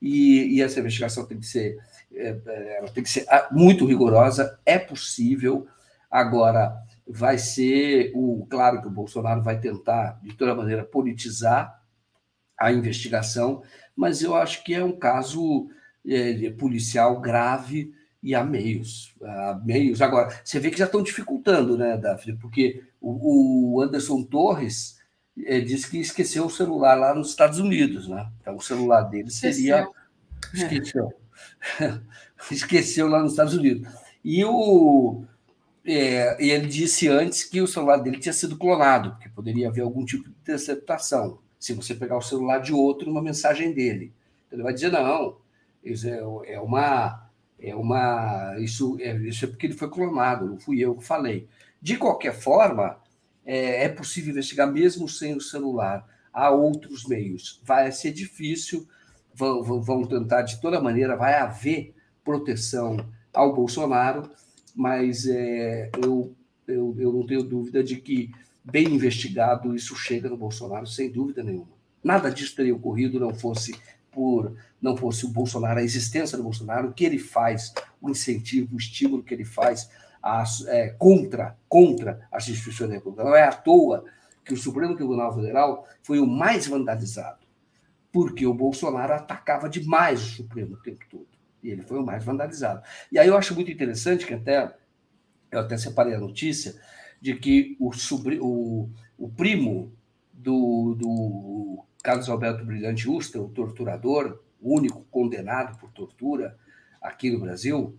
e, e essa investigação tem que ser, é, é ela tem que ser ah, muito rigorosa. É possível. Agora, vai ser o claro que o Bolsonaro vai tentar de toda maneira politizar a investigação, mas eu acho que é um caso é, policial grave e há meios. Há meios. Agora, você vê que já estão dificultando, né, Daphne? Porque o, o Anderson Torres é, disse que esqueceu o celular lá nos Estados Unidos, né? Então, o celular dele seria. Esqueceu. esqueceu lá nos Estados Unidos. E o. É, ele disse antes que o celular dele tinha sido clonado, porque poderia haver algum tipo de interceptação. Se você pegar o celular de outro, uma mensagem dele. Ele vai dizer: não, isso é, é uma é uma isso é, isso é porque ele foi clonado, não fui eu que falei. De qualquer forma, é, é possível investigar mesmo sem o celular. Há outros meios. Vai ser difícil, vão, vão tentar de toda maneira, vai haver proteção ao Bolsonaro, mas é, eu, eu, eu não tenho dúvida de que, bem investigado, isso chega no Bolsonaro, sem dúvida nenhuma. Nada disso teria ocorrido não fosse por não fosse o Bolsonaro, a existência do Bolsonaro, o que ele faz, o incentivo, o estímulo que ele faz a, é, contra, contra as instituições da República. Não é à toa que o Supremo Tribunal Federal foi o mais vandalizado, porque o Bolsonaro atacava demais o Supremo o tempo todo. E ele foi o mais vandalizado. E aí eu acho muito interessante que até eu até separei a notícia de que o, o, o primo do, do Carlos Alberto Brilhante Usta, o torturador, o único condenado por tortura aqui no Brasil,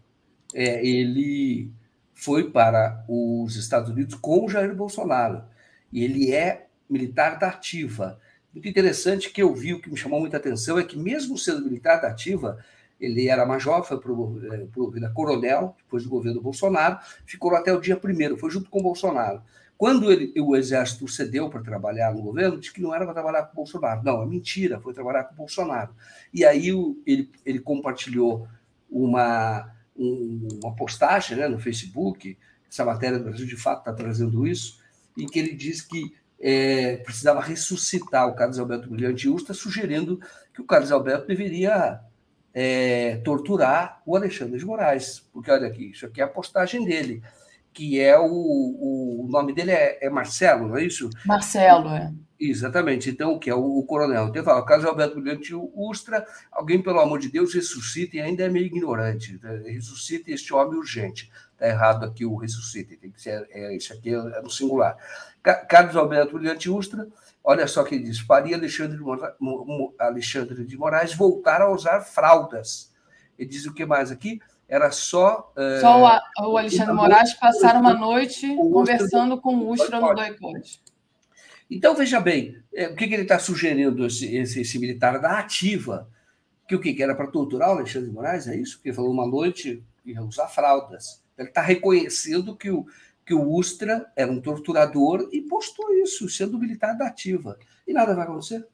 é, ele foi para os Estados Unidos com o Jair Bolsonaro. E ele é militar da ativa. Muito interessante que eu vi, o que me chamou muita atenção é que, mesmo sendo militar da ativa, Ele era major, foi promovido a coronel, depois do governo Bolsonaro, ficou até o dia primeiro, foi junto com o Bolsonaro. Quando ele, o Exército cedeu para trabalhar no governo, disse que não era para trabalhar com o Bolsonaro. Não, é mentira, foi trabalhar com o Bolsonaro. E aí ele, ele compartilhou uma, uma postagem né, no Facebook, essa matéria do Brasil de fato está trazendo isso, em que ele diz que é, precisava ressuscitar o Carlos Alberto Brilhante Usta, sugerindo que o Carlos Alberto deveria é, torturar o Alexandre de Moraes. Porque olha aqui, isso aqui é a postagem dele que é o, o, nome dele é, é, Marcelo, não é isso? Marcelo, é. Exatamente, então, que é o, o coronel. Então, fala, Carlos Alberto Brilhante Ustra, alguém, pelo amor de Deus, ressuscite, ainda é meio ignorante, né? ressuscite este homem urgente. Está errado aqui o ressuscite, tem que ser, é, isso aqui é, é no singular. Carlos Alberto Brilhante Ustra, olha só que ele diz, faria Alexandre de, Moraes, Alexandre de Moraes voltar a usar fraldas. Ele diz o que mais aqui? era só. É, só o, o Alexandre Moraes passar uma noite conversando com o Ustra no boicote. Então, veja bem, é, o que, que ele está sugerindo, esse, esse, esse, militar da ativa? Que o que, que era para torturar o Alexandre de Moraes? É isso? Porque ele falou uma noite ia usar fraldas. Ele está reconhecendo que o, que o Ustra era um torturador e postou isso, sendo militar da ativa. E nada vai acontecer.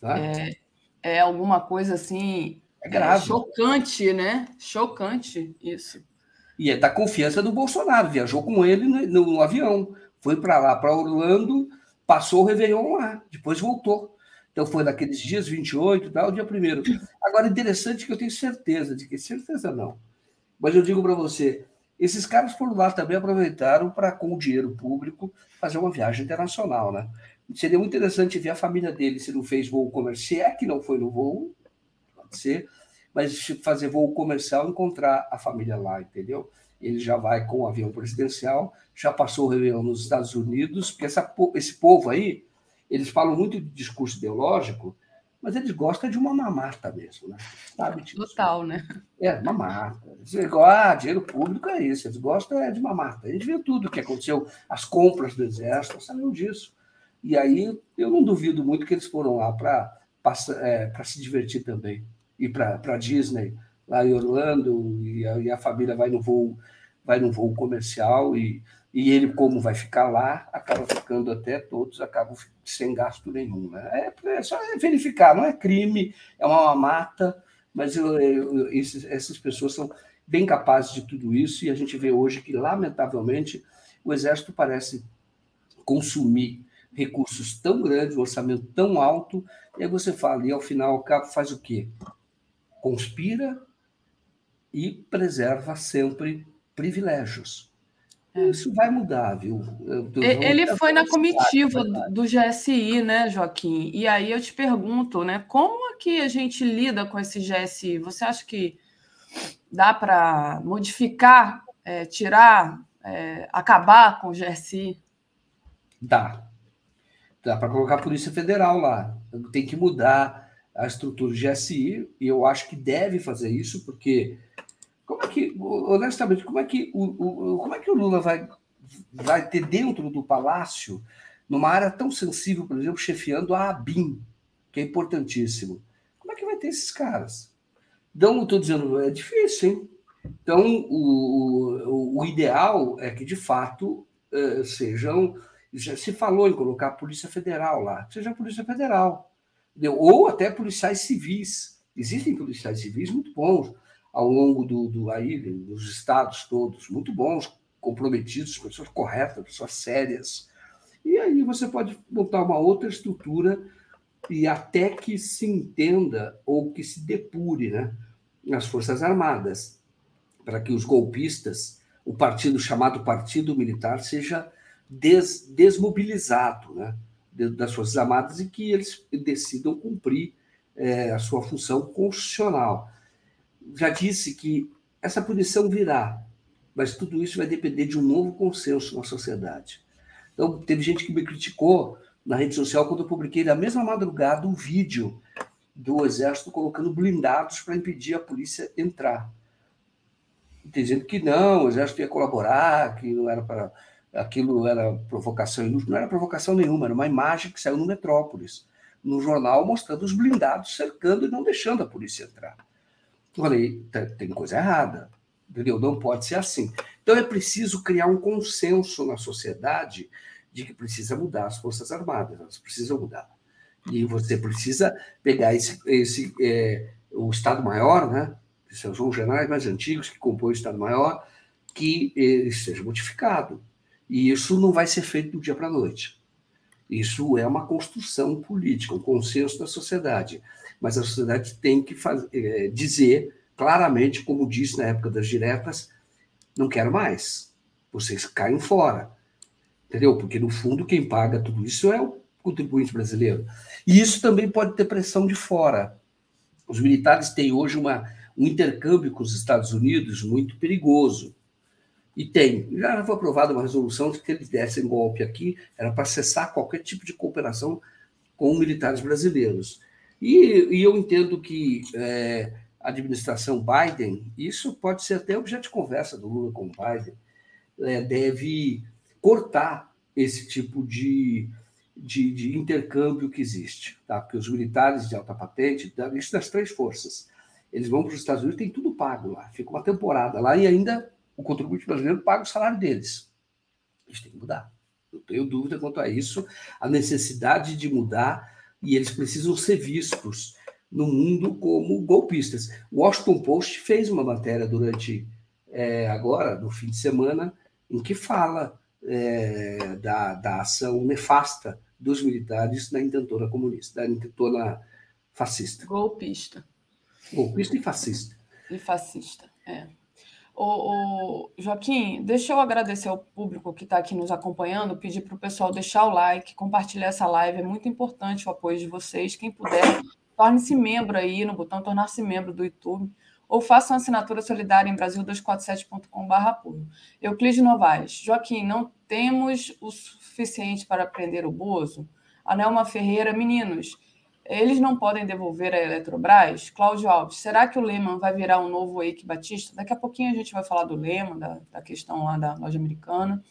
Tá? É, é alguma coisa assim é grave. chocante, né? Chocante isso. E é da confiança do Bolsonaro, viajou com ele no, no avião, foi para lá, para Orlando, passou o Réveillon lá, depois voltou. Então foi naqueles dias 28 tal, dia primeiro. Agora, interessante que eu tenho certeza de que, certeza não, mas eu digo para você, esses caras foram lá também aproveitaram para, com o dinheiro público, fazer uma viagem internacional, né? Seria muito interessante ver a família dele se não fez voo comercial, é que não foi no voo, pode ser, mas fazer voo comercial encontrar a família lá, entendeu? Ele já vai com o avião presidencial, já passou o Réveillon nos Estados Unidos, porque essa, esse povo aí, eles falam muito de discurso ideológico, mas eles gostam de uma mamata mesmo, né? Sabe disso? Total, né? É, mamata. Eles gostam, ah, dinheiro público é isso, eles gostam é de mamata. A gente viu tudo o que aconteceu, as compras do exército, sabiam disso. E aí eu não duvido muito que eles foram lá para é, se divertir também. Ir para Disney, lá em Orlando, e a, e a, família vai no voo, vai no voo comercial, e, e ele, como vai ficar lá, acaba ficando até todos, acabam sem gasto nenhum. Né? É, é só verificar, não é crime, é uma mata, mas eu, eu, esses, essas pessoas são bem capazes de tudo isso, e a gente vê hoje que, lamentavelmente, o Exército parece consumir recursos tão grandes, um orçamento tão alto, e aí você fala, e ao final o cabo faz o quê? Conspira e preserva sempre privilégios. É. Isso vai mudar, viu? Ele foi na comitiva do GSI, né, Joaquim? E aí eu te pergunto, né, como é que a gente lida com esse GSI? Você acha que dá para modificar, é, tirar, é, acabar com o GSI? Dá, Dá para colocar a Polícia Federal lá. Tem que mudar a estrutura do GSI, e eu acho que deve fazer isso, porque como é que, honestamente, como é que o, o, como é que o Lula vai, vai ter dentro do palácio, numa área tão sensível, por exemplo, chefiando a ABIN, que é importantíssimo? Como é que vai ter esses caras? Então, estou dizendo, é difícil, hein? Então, o, o, o ideal é que, de fato, uh, sejam já se falou em colocar a Polícia Federal lá, seja a Polícia Federal, ou até policiais civis. Existem policiais civis muito bons ao longo do, do aí, dos estados todos, muito bons, comprometidos, pessoas corretas, pessoas sérias. E aí você pode montar uma outra estrutura e até que se entenda ou que se depure né, nas Forças Armadas, para que os golpistas, o partido chamado Partido Militar, seja des, desmobilizado né, das Forças Armadas e que eles decidam cumprir é, a sua função constitucional. Já disse que essa punição virá, mas tudo isso vai depender de um novo consenso na sociedade. Então, teve gente que me criticou na rede social quando eu publiquei na mesma madrugada um vídeo do Exército colocando blindados para impedir a polícia entrar. Dizendo que não, o Exército ia colaborar, que não era para aquilo era provocação inútil, não era provocação nenhuma, era uma imagem que saiu no Metrópolis. no jornal mostrando os blindados cercando e não deixando a polícia entrar. Falei, tem coisa errada, entendeu? Não pode ser assim. Então é preciso criar um consenso na sociedade de que precisa mudar as Forças Armadas, elas precisam mudar. E você precisa pegar esse, esse é, o Estado-Maior, né? são os generais mais antigos que compõem o Estado-Maior, que ele seja modificado. E isso não vai ser feito do dia para a noite. Isso é uma construção política, um consenso da sociedade. Mas a sociedade tem que fazer, é, dizer claramente, como disse na época das diretas, não quero mais. Vocês caem fora. Entendeu? Porque, no fundo, quem paga tudo isso é o contribuinte brasileiro. E isso também pode ter pressão de fora. Os militares têm hoje uma, um intercâmbio com os Estados Unidos muito perigoso. E tem. Já foi aprovada uma resolução de que eles dessem golpe aqui, era para cessar qualquer tipo de cooperação com militares brasileiros. E, e eu entendo que é, a administração Biden, isso pode ser até objeto de conversa do Lula com o Biden, é, deve cortar esse tipo de, de, de, intercâmbio que existe. Tá? Porque os militares de alta patente, isso das três forças, eles vão para os Estados Unidos, tem tudo pago lá, fica uma temporada lá e ainda o contribuinte brasileiro paga o salário deles. Isso tem que mudar. Não tenho dúvida quanto a isso, a necessidade de mudar e eles precisam ser vistos no mundo como golpistas. O Washington Post fez uma matéria durante é, agora, no fim de semana, em que fala é, da, da ação nefasta dos militares na intentona comunista, da intentona fascista. Golpista. Golpista e fascista. E fascista, é. O, Joaquim, deixa eu agradecer ao público que está aqui nos acompanhando, pedir para o pessoal deixar o like, compartilhar essa live, é muito importante o apoio de vocês. Quem puder, torne-se membro aí no botão tornar-se membro do YouTube ou faça uma assinatura solidária em brasil247.com.br apoio. Euclides Novaes, Joaquim, não temos o suficiente para prender o Bozo? Anelma Ferreira, meninos, eles não podem devolver a Eletrobras? Cláudio Alves, será que o Lehman vai virar um novo Eike Batista? Daqui a pouquinho a gente vai falar do Lehman, da, da questão lá da loja americana.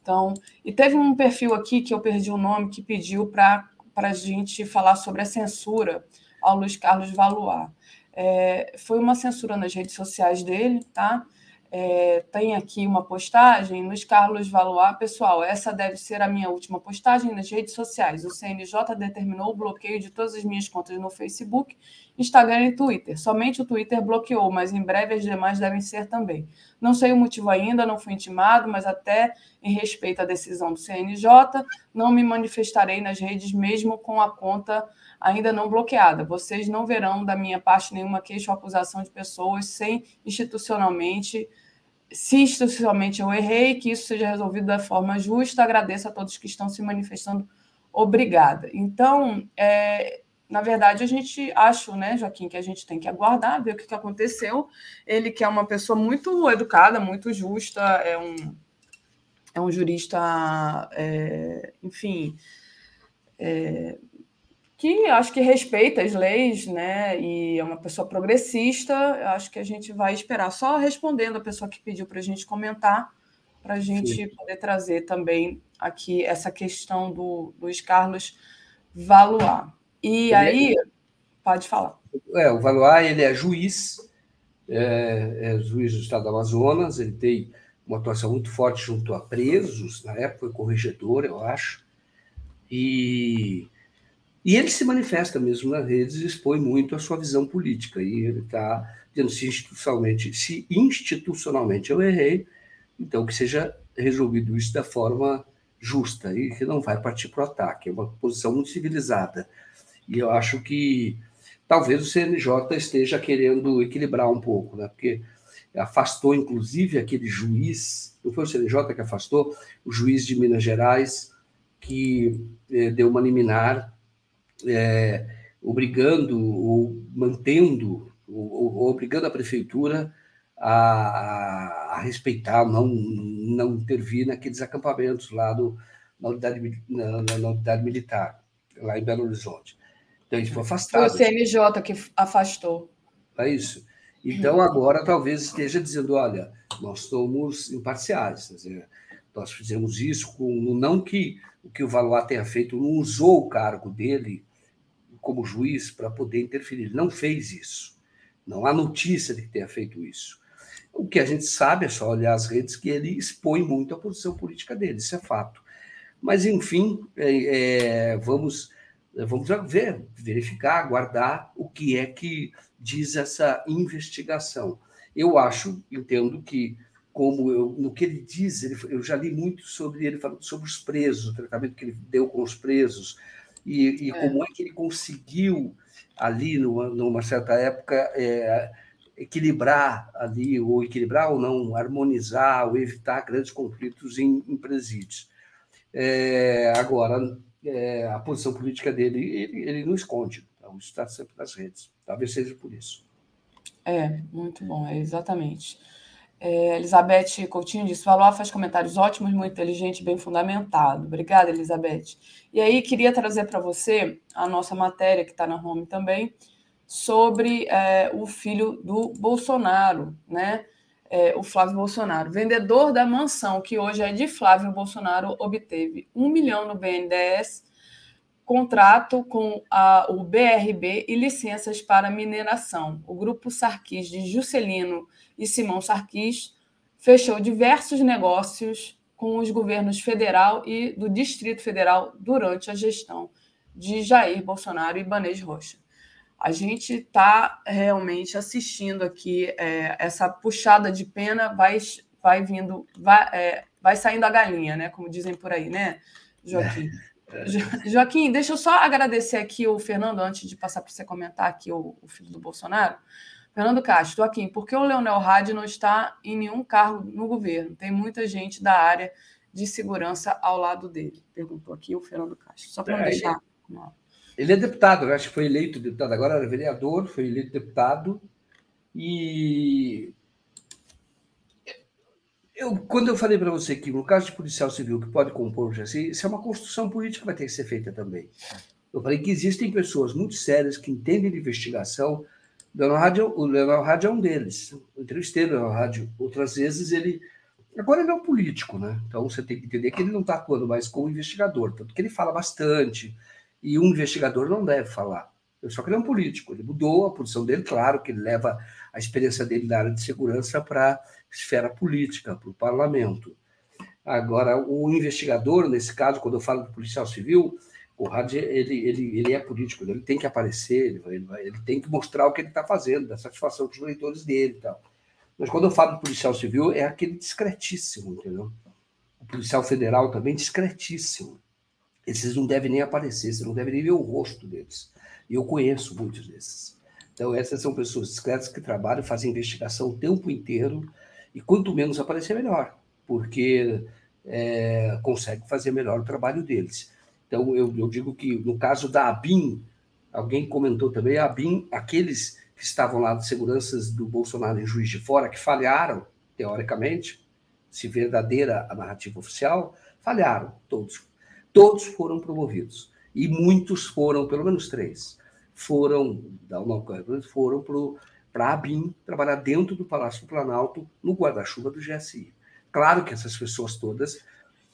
Então, e teve um perfil aqui que eu perdi o nome que pediu para a gente falar sobre a censura ao Luiz Carlos Valois. É, foi uma censura nas redes sociais dele, tá? É, tem aqui uma postagem, Luiz Carlos Valois, pessoal, essa deve ser a minha última postagem nas redes sociais. O CNJ determinou o bloqueio de todas as minhas contas no Facebook, Instagram e Twitter. Somente o Twitter bloqueou, mas em breve as demais devem ser também. Não sei o motivo ainda, não fui intimado, mas até em respeito à decisão do CNJ, não me manifestarei nas redes mesmo com a conta ainda não bloqueada. Vocês não verão da minha parte nenhuma queixa ou acusação de pessoas sem institucionalmente se institucionalmente eu errei, que isso seja resolvido da forma justa. Agradeço a todos que estão se manifestando. Obrigada. Então, é, na verdade, a gente acha, né, Joaquim, que a gente tem que aguardar, ver o que, que aconteceu. Ele que é uma pessoa muito educada, muito justa, é um, é um jurista, é, enfim, é, que acho que respeita as leis, né? E é uma pessoa progressista. Acho que a gente vai esperar. Só respondendo a pessoa que pediu para a gente comentar, para a gente Sim. poder trazer também aqui essa questão do Luiz Carlos Valois. E ele aí, é... pode falar. É, o Valois ele é juiz, é, é juiz do Estado do Amazonas. Ele tem uma atuação muito forte junto a presos. Na época foi corregedor, eu acho. E e ele se manifesta mesmo nas redes e expõe muito a sua visão política. E ele está dizendo se institucionalmente, se institucionalmente eu errei, então que seja resolvido isso da forma justa e que não vai partir para o ataque. É uma posição muito civilizada. E eu acho que talvez o CNJ esteja querendo equilibrar um pouco, né? porque afastou, inclusive, aquele juiz, não foi o CNJ que afastou, o juiz de Minas Gerais, que eh, deu uma liminar é, obrigando ou mantendo, ou, ou, obrigando a prefeitura a, a, respeitar, não, não intervir naqueles acampamentos lá do, na, unidade, na, na, na unidade militar, lá em Belo Horizonte. Então, isso foi afastado. Foi o CNJ que afastou. É isso. Então, agora talvez esteja dizendo: olha, nós somos imparciais. Dizer, nós fizemos isso com. Não que o que o Valois tenha feito, não usou o cargo dele como juiz para poder interferir. Ele não fez isso. Não há notícia de que tenha feito isso. O que a gente sabe é só olhar as redes que ele expõe muito a posição política dele, isso é fato. Mas, enfim, é, é, vamos, vamos ver, verificar, aguardar o que é que diz essa investigação. Eu acho, entendo que, como eu, no que ele diz, ele, eu já li muito sobre ele sobre os presos, o tratamento que ele deu com os presos, e, e é. como é que ele conseguiu, ali, numa, numa certa época, é, equilibrar ali, ou equilibrar ou não, harmonizar ou evitar grandes conflitos em, em presídios. É, agora, é, a posição política dele, ele, ele não esconde, então está sempre nas redes. Talvez seja por isso. É, muito bom, é exatamente. É, Elizabeth Coutinho disse: Valor faz comentários ótimos, muito inteligente, bem fundamentado. Obrigada, Elizabeth. E aí, queria trazer para você a nossa matéria, que está na home também, sobre é, o filho do Bolsonaro, né? É, o Flávio Bolsonaro, vendedor da mansão, que hoje é de Flávio Bolsonaro, obteve um milhão no BNDES, contrato com a, o BRB e licenças para mineração. O grupo Sarquis de Juscelino e Simão Sarquis fechou diversos negócios com os governos federal e do Distrito Federal durante a gestão de Jair Bolsonaro e Banês Rocha a gente está realmente assistindo aqui é, essa puxada de pena vai, vai vindo, vai, é, vai saindo a galinha, né? Como dizem por aí, né, Joaquim? É. Joaquim, deixa eu só agradecer aqui o Fernando, antes de passar para você comentar aqui o, o, filho do Bolsonaro. Fernando Castro, Joaquim, por que o Leonel Hadi não está em nenhum cargo no governo? Tem muita gente da área de segurança ao lado dele. Perguntou aqui o Fernando Castro. Só para não é, deixar. Ele é deputado, eu acho que foi eleito deputado, agora era vereador, foi eleito deputado. E eu, quando eu falei para você que no caso de policial civil que pode compor o GSI, isso é uma construção política que vai ter que ser feita também. Eu falei que existem pessoas muito sérias que entendem de investigação. O Leonardo Rádio é um deles. Eu entrevistei o Leonardo Rádio outras vezes, ele. Agora ele é um político, né? Então você tem que entender que ele não está atuando mais como investigador, tanto que ele fala bastante, e um investigador não deve falar. Só que ele é um político, ele mudou a posição dele, claro que ele leva a experiência dele na área de segurança para a esfera política, para o parlamento. Agora, o investigador, nesse caso, quando eu falo do policial civil, o Hadi, ele, ele, ele é político, ele tem que aparecer, ele, ele, ele tem que mostrar o que ele está fazendo, da satisfação dos leitores dele e tal. Mas quando eu falo do policial civil, é aquele discretíssimo, entendeu? O policial federal também discretíssimo. Esses não devem nem aparecer, você não deve nem ver o rosto deles. E eu conheço muitos desses. Então, essas são pessoas discretas que trabalham, fazem investigação o tempo inteiro, e quanto menos aparecer, melhor, porque é, consegue fazer melhor o trabalho deles. Então, eu, eu, digo que no caso da ABIN, alguém comentou também, a ABIN, aqueles que estavam lá de seguranças do Bolsonaro em Juiz de Fora, que falharam, teoricamente, se verdadeira a narrativa oficial, falharam, todos Todos foram promovidos. E muitos foram, pelo menos três, foram, da foram para a ABIN trabalhar dentro do Palácio do Planalto, no guarda-chuva do GSI. Claro que essas pessoas todas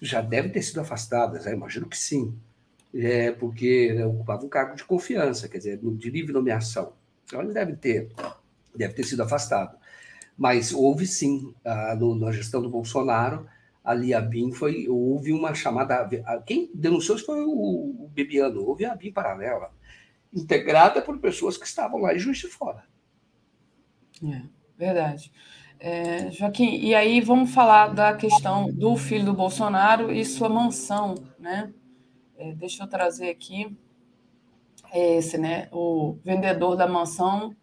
já devem ter sido afastadas, né? imagino que sim, é, porque né, ocupavam um cargo de confiança, quer dizer, de livre nomeação. Então, eles devem ter, deve ter sido afastado. Mas houve sim, a, no, na gestão do Bolsonaro, ali a BIM foi, houve uma chamada, quem denunciou foi o, Bebiano, houve a BIM paralela, integrada por pessoas que estavam lá em Juiz de Fora. É, verdade. É, Joaquim, e aí vamos falar da questão do filho do Bolsonaro e sua mansão, né? É, deixa eu trazer aqui esse, né? O vendedor da mansão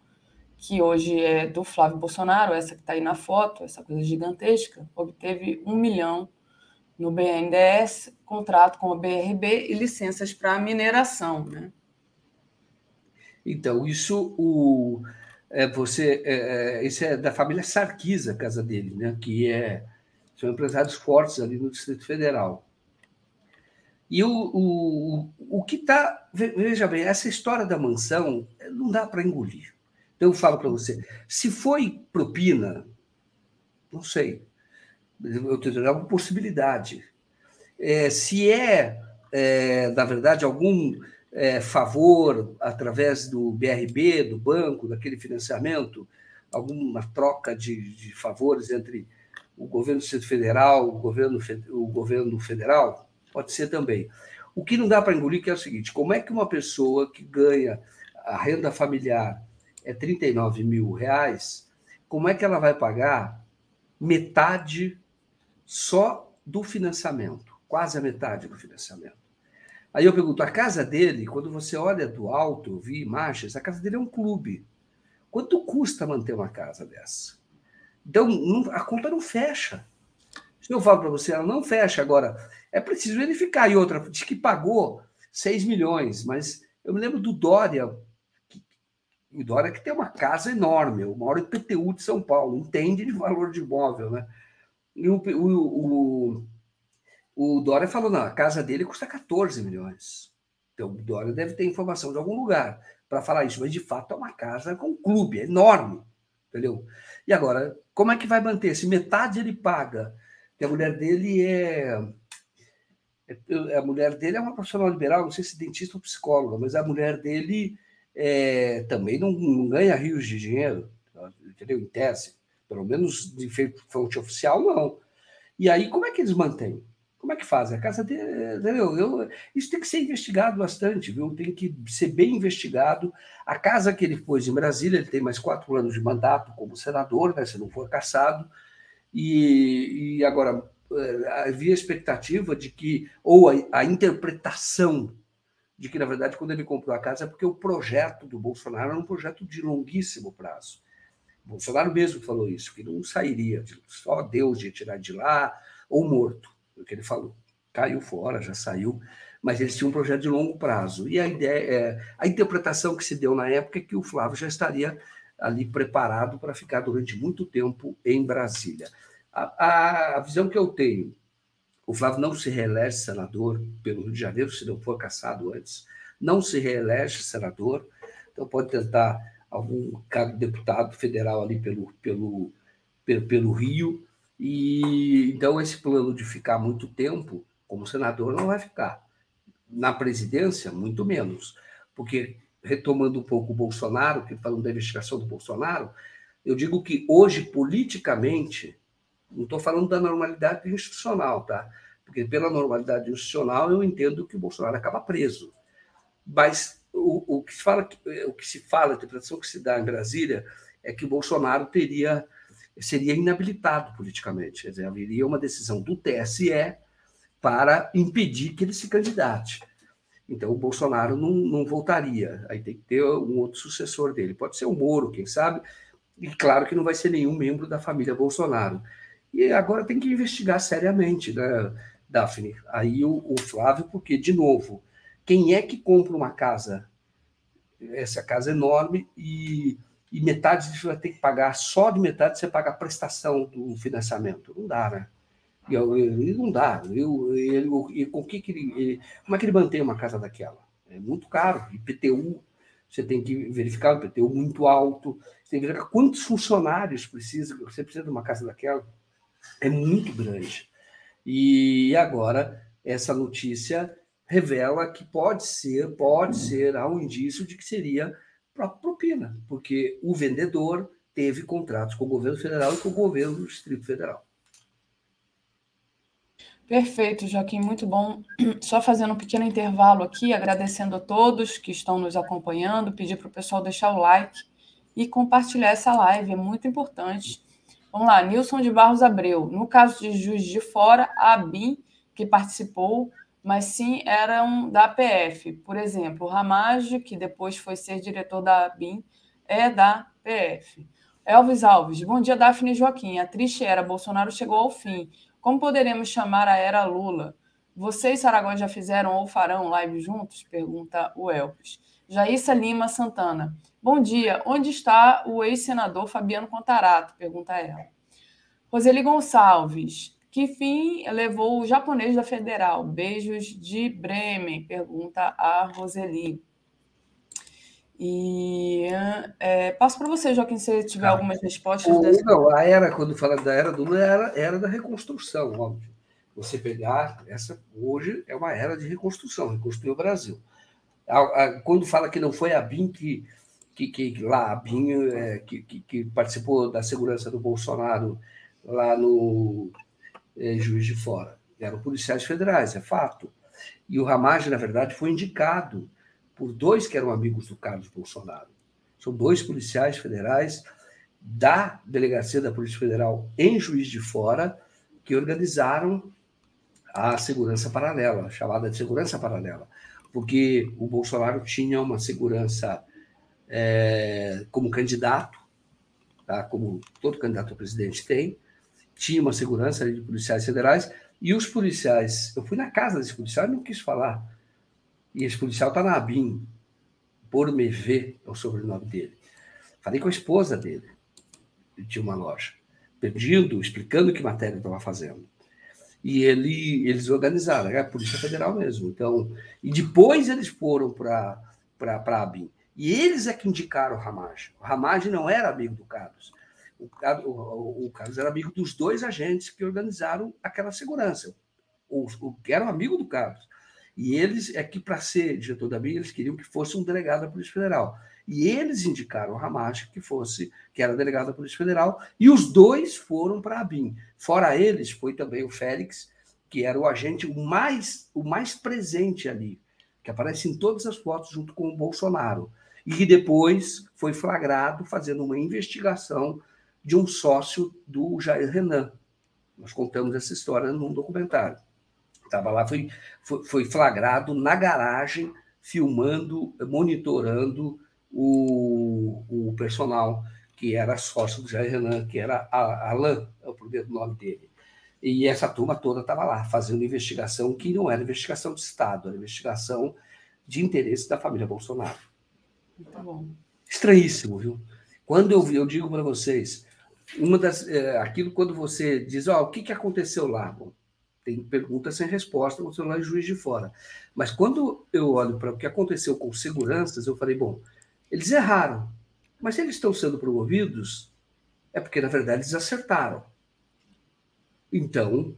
que hoje é do Flávio Bolsonaro, essa que está aí na foto, essa coisa gigantesca, obteve um milhão no BNDES, contrato com a BRB e licenças para mineração. Né? Então, isso o, é, você, é, é, isso é da família Sarkis, a casa dele, né? que é, são empresários fortes ali no Distrito Federal. E o, o, o que está. Veja bem, essa história da mansão não dá para engolir. Então, eu falo para você, se foi propina, não sei, eu tenho alguma possibilidade. É, se é, é, na verdade, algum é, favor através do BRB, do banco, daquele financiamento, alguma troca de, de favores entre o governo federal, o governo, o governo federal? Pode ser também. O que não dá para engolir que é o seguinte: como é que uma pessoa que ganha a renda familiar é 39 mil reais, como é que ela vai pagar metade só do financiamento, quase a metade do financiamento? Aí eu pergunto, a casa dele, quando você olha do alto, vi imagens, a casa dele é um clube. Quanto custa manter uma casa dessa? Então, a conta não fecha. Se eu falo para você, ela não fecha. Agora, é preciso verificar. E outra, diz que pagou 6 milhões, mas eu me lembro do Dória, o Dória que tem uma casa enorme, o maior IPTU de São Paulo, entende de valor de imóvel, né? E o, o, o o Dória falou, não, a casa dele custa 14 milhões. Então, o Dória deve ter informação de algum lugar para falar isso, mas de fato é uma casa com um clube, é enorme, entendeu? E agora, como é que vai manter? Se metade ele paga, que a mulher dele é, é a mulher dele é uma profissional liberal, não sei se dentista ou psicóloga, mas a mulher dele é, também não, não, ganha rios de dinheiro, entendeu? Em tese, pelo menos de fonte oficial, não. E aí, como é que eles mantêm? Como é que faz? A casa dele, entendeu? Eu, isso tem que ser investigado bastante, viu? Tem que ser bem investigado. A casa que ele pôs em Brasília, ele tem mais quatro anos de mandato como senador, né, se não for caçado. E, e agora eh, havia expectativa de que, ou a, a interpretação de que, na verdade, quando ele comprou a casa, é porque o projeto do Bolsonaro era um projeto de longuíssimo prazo. O Bolsonaro mesmo falou isso, que não sairia, só Deus ia tirar de lá, ou morto o que ele falou. Caiu fora, já saiu, mas eles tinham um projeto de longo prazo. E a ideia, é, a interpretação que se deu na época é que o Flávio já estaria ali preparado para ficar durante muito tempo em Brasília. A, a, a, visão que eu tenho, o Flávio não se reelege senador pelo Rio de Janeiro, se não for caçado antes, não se reelege senador, então pode tentar algum cargo de deputado federal ali pelo, pelo, pelo, pelo Rio, e então esse plano de ficar muito tempo como senador não vai ficar. Na presidência, muito menos. Porque, retomando um pouco o Bolsonaro, que falando da investigação do Bolsonaro, eu digo que hoje, politicamente, não estou falando da normalidade institucional, tá? Porque pela normalidade institucional eu entendo que o Bolsonaro acaba preso. Mas o, o, que, se fala, o que se fala, a interpretação que se dá em Brasília, é que o Bolsonaro teria seria inabilitado politicamente. Quer dizer, haveria uma decisão do TSE para impedir que ele se candidate. Então, o Bolsonaro não, não voltaria. Aí tem que ter um outro sucessor dele. Pode ser o Moro, quem sabe. E claro que não vai ser nenhum membro da família Bolsonaro. E agora tem que investigar seriamente, né, Daphne? Aí o, o Flávio, porque, de novo, quem é que compra uma casa? Essa casa é enorme e e metade você vai ter que pagar, só de metade você paga a prestação do financiamento. Não dá, né? E eu, não dá. Eu, eu, eu, com que, que ele, ele, como é que ele mantém uma casa daquela? É muito caro. IPTU, você tem que verificar o IPTU muito alto, você tem que verificar quantos funcionários precisa, você precisa de uma casa daquela. É muito grande. E agora, essa notícia revela que pode ser, pode ser, há um indício de que seria propina, porque o vendedor teve contratos com o governo federal e com o governo do Distrito Federal. Perfeito, Joaquim, muito bom. Só fazendo um pequeno intervalo aqui, agradecendo a todos que estão nos acompanhando, pedir para o pessoal deixar o like e compartilhar essa live, é muito importante. Vamos lá, Nilson de Barros Abreu. No caso de Juiz de Fora, a ABIN, que participou, mas sim eram da PF. Por exemplo, o Ramage, que depois foi ser diretor da BIM, é da PF. Elvis Alves, bom dia, Daphne e Joaquim. A triste era, Bolsonaro chegou ao fim. Como poderemos chamar a era Lula? Vocês, Saragó, já fizeram ou farão live juntos? Pergunta o Elvis. Jaíssa Lima Santana. Bom dia. Onde está o ex-senador Fabiano Contarato? Pergunta ela. Roseli Gonçalves. Que fim levou o japonês da Federal? Beijos de Bremen, pergunta a Roseli. E é, passo para você, Joaquim, se tiver algumas respostas. O, dessa... Não, a era, quando fala da era do Lula, era, era da reconstrução, óbvio. Você pegar essa, hoje é uma era de reconstrução, reconstruir o Brasil. Quando fala que não foi a BIM que, que, que lá, a BIM é, que, que, que, participou da segurança do Bolsonaro lá no é, Juiz de Fora. Eram policiais federais, é fato. E o Ramage, na verdade, foi indicado por dois que eram amigos do Carlos Bolsonaro. São dois policiais federais da Delegacia da Polícia Federal em Juiz de Fora que organizaram a segurança paralela, chamada de segurança paralela, porque o Bolsonaro tinha uma segurança é, como candidato, tá? como todo candidato a presidente tem, tinha uma segurança de policiais federais, e os policiais, eu fui na casa desse policial e não quis falar, e esse policial está na ABIN, por me ver é o sobrenome dele. Falei com a esposa dele, ele tinha uma loja, pedindo, explicando que matéria estava fazendo. E ele, eles organizaram, é a Polícia Federal mesmo. Então, e depois eles foram para a ABIN. E eles é que indicaram o Ramage. O Ramage não era amigo do Carlos. O, o, o, Carlos era amigo dos dois agentes que organizaram aquela segurança. O, o que era um amigo do Carlos. E eles é que, para ser diretor da BIM, eles queriam que fosse um delegado da Polícia Federal. E eles indicaram o Ramache que fosse, que era delegado da Polícia Federal, e os dois foram para a BIM. Fora eles, foi também o Félix, que era o agente mais, o mais presente ali, que aparece em todas as fotos junto com o Bolsonaro. E que depois foi flagrado fazendo uma investigação de um sócio do Jair Renan. Nós contamos essa história num documentário. Estava lá, foi, foi, foi flagrado na garagem, filmando, monitorando o, o personal que era sócio do Jair Renan, que era Alain, é o primeiro nome dele. E essa turma toda estava lá, fazendo investigação que não era investigação de Estado, era investigação de interesse da família Bolsonaro. Tá bom. Estranhíssimo, viu? Quando eu, eu digo para vocês, uma das, é, aquilo quando você diz, ó, oh, o que, que aconteceu lá? Bom, tem perguntas sem resposta, você lá em Juiz de Fora. Mas quando eu olho para o que aconteceu com seguranças, eu falei, bom, eles erraram. Mas se eles estão sendo promovidos, é porque, na verdade, eles acertaram. Então,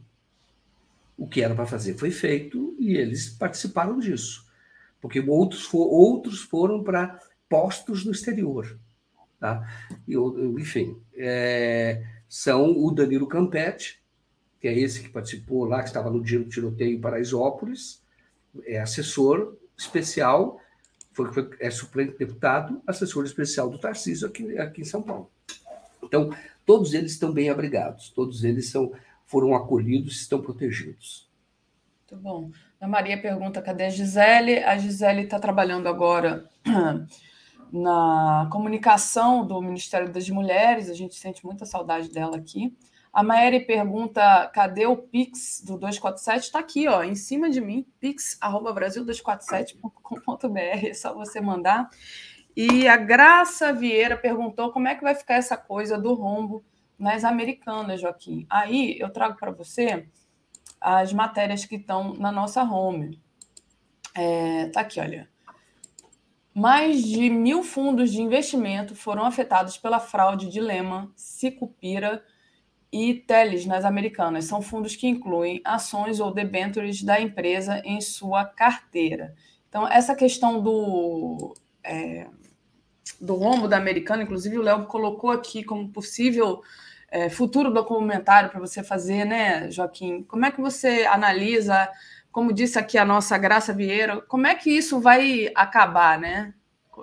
o que era para fazer foi feito e eles participaram disso. Porque outros, for, outros foram para postos no exterior. Tá? E, enfim, é, são o Danilo Campetti, que é esse que participou lá, que estava no tiroteio em Paraisópolis, é assessor especial foi, foi, é suplente deputado, assessor especial do Tarcísio aqui, aqui em São Paulo. Então, todos eles estão bem abrigados, todos eles são, foram acolhidos, estão protegidos. Muito bom. A Maria pergunta: cadê a Gisele? A Gisele está trabalhando agora na comunicação do Ministério das Mulheres, a gente sente muita saudade dela aqui. A Maeri pergunta: cadê o Pix do 247? Está aqui, ó, em cima de mim, pix.brasil247.com.br, é só você mandar. E a Graça Vieira perguntou como é que vai ficar essa coisa do rombo nas americanas, Joaquim. Aí eu trago para você as matérias que estão na nossa home. É, tá aqui, olha. Mais de mil fundos de investimento foram afetados pela fraude de Lema, Sicupira, e Teles nas americanas. São fundos que incluem ações ou debêntures da empresa em sua carteira. Então, essa questão do, é, do rombo da americana, inclusive o Léo colocou aqui como possível é, futuro documentário para você fazer, né, Joaquim? Como é que você analisa, como disse aqui a nossa Graça Vieira, como é que isso vai acabar, né?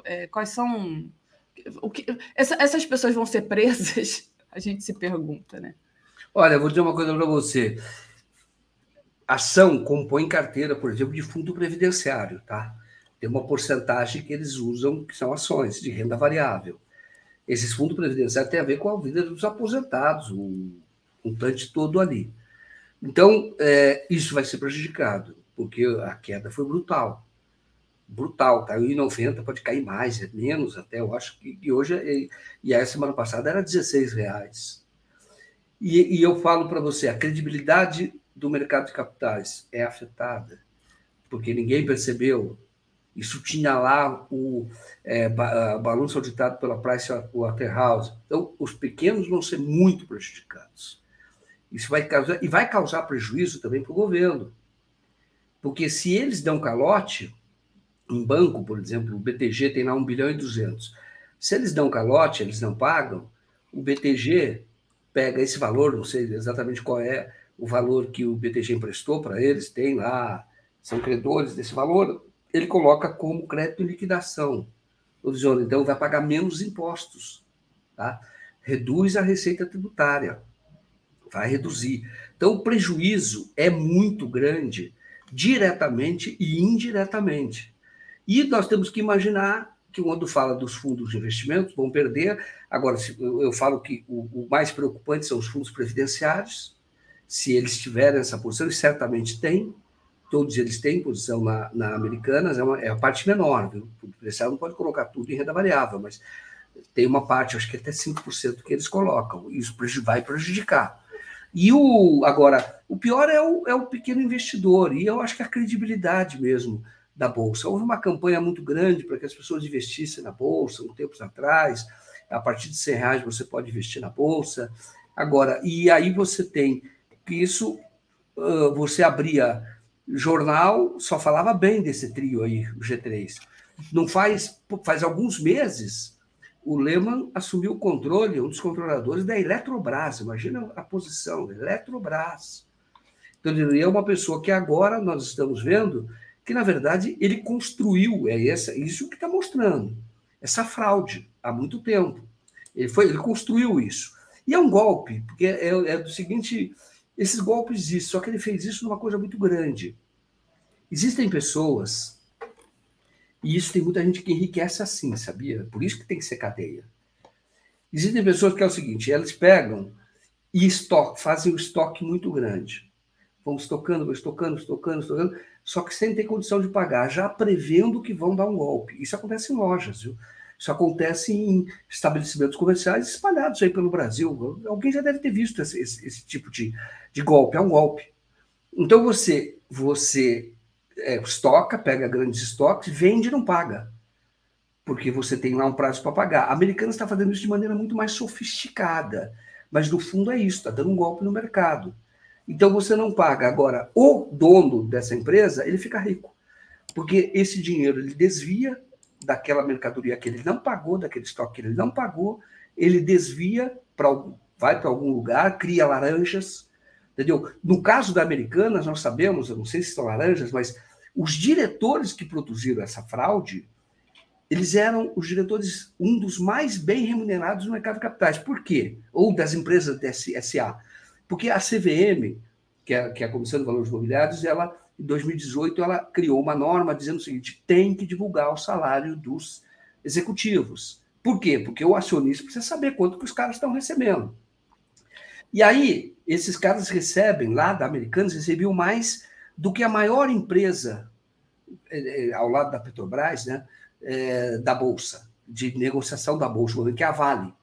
É, quais são. O que, essa, essas pessoas vão ser presas? A gente se pergunta, né? Olha, vou dizer uma coisa para você. Ação compõe carteira, por exemplo, de fundo previdenciário, tá? Tem uma porcentagem que eles usam, que são ações de renda variável. Esses fundos previdenciários têm a ver com a vida dos aposentados, o montante todo ali. Então, é, isso vai ser prejudicado, porque a queda foi brutal. Brutal, caiu em 90, pode cair mais, é menos até, eu acho que e hoje, é, e a semana passada era 16 reais. E, e eu falo para você, a credibilidade do mercado de capitais é afetada, porque ninguém percebeu. Isso tinha lá o é, balanço auditado pela Price Waterhouse. Então, os pequenos vão ser muito prejudicados. Isso vai causar, e vai causar prejuízo também para o governo. Porque se eles dão calote, em banco, por exemplo, o BTG tem lá 1 bilhão e 200. Se eles dão calote, eles não pagam, o BTG pega esse valor, não sei exatamente qual é o valor que o BTG emprestou para eles, tem lá, são credores desse valor, ele coloca como crédito em liquidação. Então, vai pagar menos impostos. Tá? Reduz a receita tributária. Vai reduzir. Então, o prejuízo é muito grande, diretamente e indiretamente. E nós temos que imaginar que, quando fala dos fundos de investimentos, vão perder. Agora, eu falo que o mais preocupante são os fundos previdenciários, se eles tiverem essa posição, e certamente têm, todos eles têm posição na, na Americanas, é, uma, é a parte menor, viu? O previdenciário não pode colocar tudo em renda variável, mas tem uma parte, acho que até 5% que eles colocam, isso vai prejudicar. E o agora, o pior é o, é o pequeno investidor, e eu acho que a credibilidade mesmo da Bolsa. Houve uma campanha muito grande para que as pessoas investissem na Bolsa, um tempos atrás, a partir de 100 reais você pode investir na Bolsa. Agora, e aí você tem isso, você abria jornal, só falava bem desse trio aí, o G3. Não faz, faz alguns meses, o Lehman assumiu o controle, um dos controladores da Eletrobras. Imagina a posição, Eletrobras. Então, ele é uma pessoa que agora nós estamos vendo que, na verdade, ele construiu, é essa, isso que está mostrando, essa fraude há muito tempo. Ele, foi, ele construiu isso. E é um golpe, porque é, é do seguinte: esses golpes existem, só que ele fez isso numa coisa muito grande. Existem pessoas e isso tem muita gente que enriquece assim, sabia? Por isso que tem que ser cadeia. Existem pessoas que é o seguinte, elas pegam e estoque, fazem um estoque muito grande. Vão estocando, vão estocando, estocando, estocando, só que sem ter condição de pagar, já prevendo que vão dar um golpe. Isso acontece em lojas, viu? Isso acontece em estabelecimentos comerciais espalhados aí pelo Brasil. Alguém já deve ter visto esse, esse, esse tipo de, de golpe, é um golpe. Então você, você é, estoca, pega grandes estoques, vende e não paga. Porque você tem lá um prazo para pagar. A americana está fazendo isso de maneira muito mais sofisticada. Mas no fundo é isso, está dando um golpe no mercado. Então você não paga. Agora, o dono dessa empresa, ele fica rico. Porque esse dinheiro ele desvia daquela mercadoria que ele não pagou, daquele estoque que ele não pagou, ele desvia para vai para algum lugar, cria laranjas, Entendeu? No caso da Americanas, nós sabemos, eu não sei se são laranjas, mas os diretores que produziram essa fraude, eles eram os diretores, um dos mais bem remunerados no mercado de capitais. Por quê? Ou das empresas SA. Porque a CVM, que é, que é a Comissão de Valores Imobiliários, ela, em 2018, ela criou uma norma dizendo o seguinte: tem que divulgar o salário dos executivos. Por quê? Porque o acionista precisa saber quanto que os caras estão recebendo. E aí, esses caras recebem, lá da Americanas, recebiam mais do que a maior empresa é, é, ao lado da Petrobras, né, é, da Bolsa, de negociação da Bolsa, que é a Vale.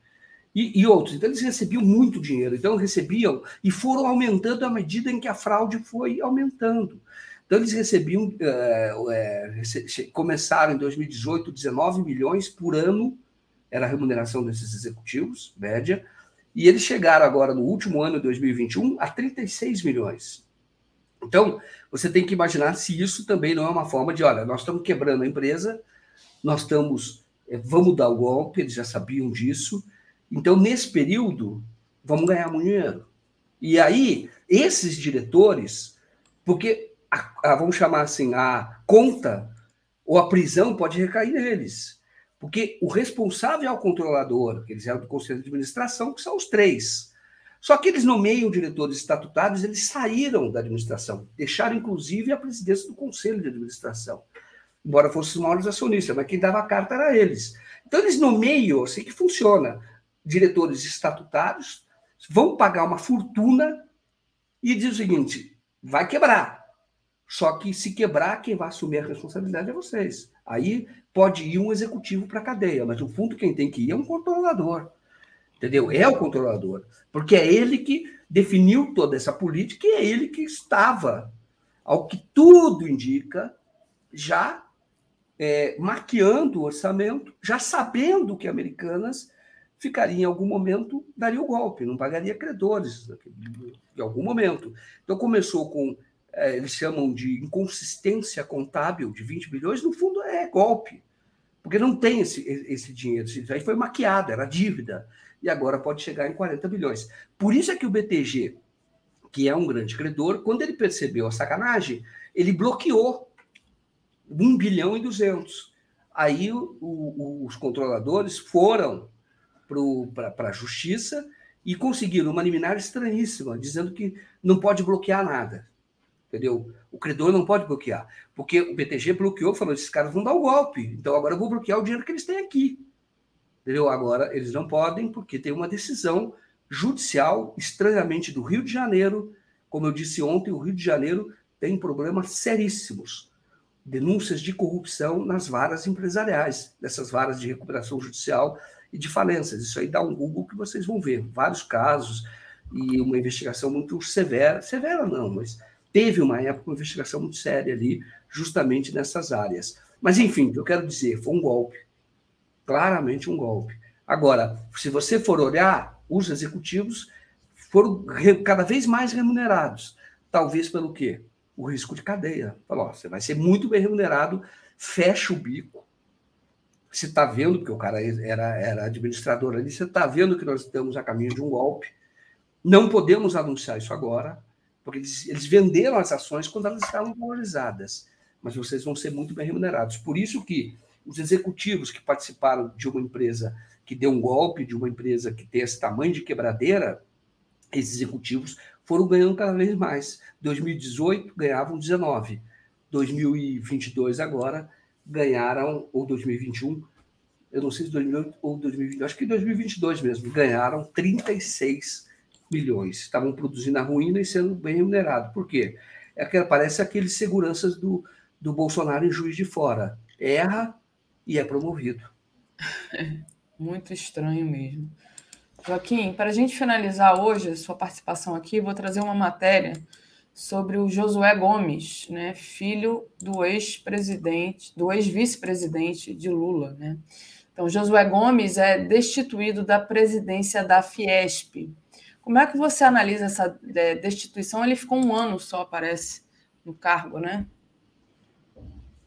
E, e, outros. Então, eles recebiam muito dinheiro. Então, recebiam e foram aumentando à medida em que a fraude foi aumentando. Então, eles recebiam, é, é, começaram em 2018, 19 milhões por ano, era a remuneração desses executivos, média, e eles chegaram agora no último ano de 2021 a 36 milhões. Então, você tem que imaginar se isso também não é uma forma de, olha, nós estamos quebrando a empresa, nós estamos, é, vamos dar o golpe, eles já sabiam disso. Então, nesse período, vamos ganhar muito dinheiro. E aí, esses diretores, porque, a, a, vamos chamar assim, a conta ou a prisão pode recair neles. Porque o responsável é o controlador, que eles eram do conselho de administração, que são os três. Só que eles nomeiam diretores estatutários, eles saíram da administração, deixaram inclusive a presidência do conselho de administração, embora fossem os maiores acionistas, mas quem dava a carta era eles. Então eles nomeiam, assim que funciona, diretores estatutários, vão pagar uma fortuna e diz o seguinte: vai quebrar. Só que se quebrar, quem vai assumir a responsabilidade é vocês. Aí pode ir um executivo para a cadeia, mas no fundo quem tem que ir é um controlador. Entendeu? É o controlador. Porque é ele que definiu toda essa política e é ele que estava, ao que tudo indica, já é, maquiando o orçamento, já sabendo que Americanas ficaria em algum momento, daria o golpe, não pagaria credores em algum momento. Então começou com é, eles chamam de inconsistência contábil de 20 bilhões, no fundo é golpe. Porque não tem esse, esse dinheiro. Isso aí foi maquiado, era dívida. E agora pode chegar em 40 bilhões. Por isso é que o BTG, que é um grande credor, quando ele percebeu a sacanagem, ele bloqueou 1 bilhão e 200. Aí o, o, os controladores foram para a justiça e conseguiram uma liminar estranhíssima, dizendo que não pode bloquear nada. Entendeu? O credor não pode bloquear. Porque o BTG bloqueou, falou: esses caras vão dar o um golpe. Então agora eu vou bloquear o dinheiro que eles têm aqui. Entendeu? Agora eles não podem, porque tem uma decisão judicial, estranhamente do Rio de Janeiro. Como eu disse ontem, o Rio de Janeiro tem problemas seríssimos. Denúncias de corrupção nas varas empresariais, dessas varas de recuperação judicial e de falências. Isso aí dá um Google que vocês vão ver. Vários casos e uma investigação muito severa. Severa não, mas teve uma época uma investigação muito séria ali, justamente nessas áreas. Mas, enfim, o que eu quero dizer, foi um golpe. Claramente um golpe. Agora, se você for olhar, os executivos foram cada vez mais remunerados. Talvez pelo quê? O risco de cadeia. Falou, você vai ser muito bem remunerado, fecha o bico. Você está vendo, porque o cara era, era administrador ali, você está vendo que nós estamos a caminho de um golpe. Não podemos anunciar isso agora, porque eles, eles venderam as ações quando elas estavam valorizadas, mas vocês vão ser muito bem remunerados. Por isso que os executivos que participaram de uma empresa que deu um golpe, de uma empresa que tem esse tamanho de quebradeira, esses executivos foram ganhando cada vez mais. 2018 ganhavam 19, 2022 agora ganharam ou 2021, eu não sei se 2008 ou 2020, acho que 2022 mesmo, ganharam 36 milhões. Estavam produzindo a ruína e sendo bem remunerados. Por quê? É que parece aqueles seguranças do, do Bolsonaro em Juiz de Fora. Erra e é promovido. Muito estranho mesmo. Joaquim, para a gente finalizar hoje a sua participação aqui, vou trazer uma matéria sobre o Josué Gomes, né, filho do ex-presidente, do ex-vice-presidente de Lula, né? Então, Josué Gomes é destituído da presidência da Fiesp, como é que você analisa essa é, destituição? Ele ficou um ano só, parece, no cargo, né?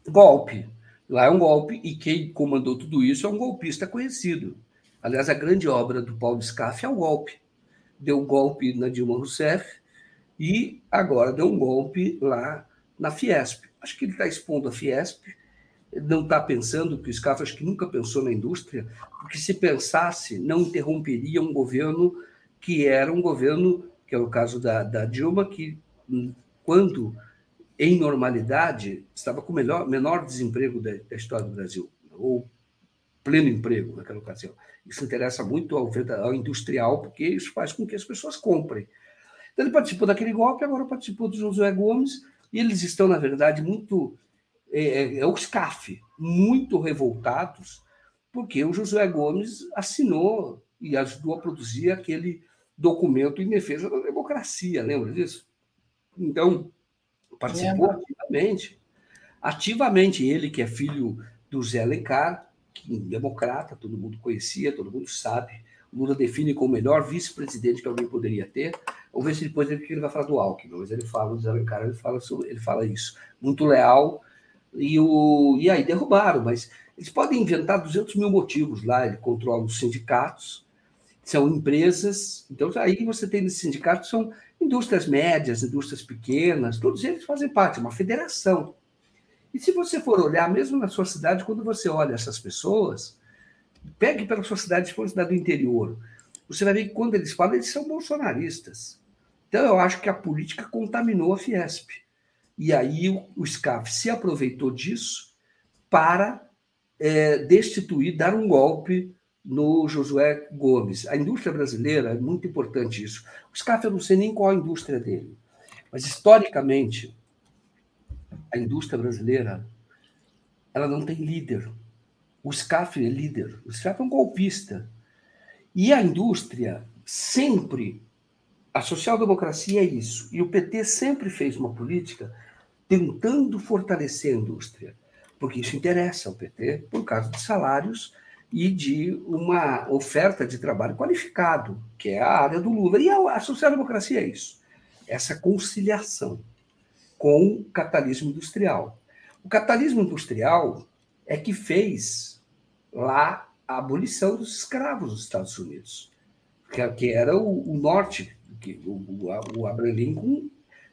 Golpe. Lá é um golpe, e quem comandou tudo isso é um golpista conhecido. Aliás, a grande obra do Paulo Scaff é o golpe. Deu golpe na Dilma Rousseff e agora deu um golpe lá na Fiesp. Acho que ele está expondo a Fiesp, não está pensando, que o Scaff acho que nunca pensou na indústria, porque se pensasse, não interromperia um governo que era um governo, que é o caso da, da Dilma, que hum, quando em normalidade estava com o melhor, menor desemprego da, da, história do Brasil, ou pleno emprego naquela ocasião. Isso interessa muito ao, ao industrial, porque isso faz com que as pessoas comprem. Então, ele participou daquele golpe, agora participou do Josué Gomes, e eles estão, na verdade, muito. É, é, é o SCAF, muito revoltados, porque o Josué Gomes assinou e ajudou a produzir aquele documento em defesa da democracia, lembra disso? Então, participou ativamente. Ativamente, ele, que é filho do Zé Alencar, que é um democrata, todo mundo conhecia, todo mundo sabe. O Lula define como o melhor vice-presidente que alguém poderia ter. Vamos ver se depois ele, ele vai falar do Alckmin, mas ele fala Zé Alencar, ele fala, sobre, ele fala isso. Muito leal. E, o, e aí derrubaram, mas eles podem inventar 200 mil motivos lá. Ele controla os sindicatos, são empresas. Então, aí você tem nesses sindicatos, são indústrias médias, indústrias pequenas, todos eles fazem parte, uma federação. E se você for olhar, mesmo na sua cidade, quando você olha essas pessoas, pegue pela sua cidade, se for cidade do interior, você vai ver que quando eles falam, eles são bolsonaristas. Então, eu acho que a política contaminou a Fiesp. E aí o, SCAF se aproveitou disso para é, destituir, dar um golpe no Josué Gomes. A indústria brasileira, é muito importante isso. O SCAF, eu não sei nem qual a indústria dele, mas historicamente, a indústria brasileira ela não tem líder. O SCAF é líder. O SCAF é um golpista. E a indústria sempre. A social-democracia é isso. E o PT sempre fez uma política tentando fortalecer a indústria, porque isso interessa ao PT por causa de salários e de uma oferta de trabalho qualificado, que é a área do Lula. E a, social-democracia é isso, essa conciliação. com o capitalismo industrial. O capitalismo industrial é que fez lá a abolição dos escravos nos Estados Unidos, que, que era o norte, que o, o, o Abraham Lincoln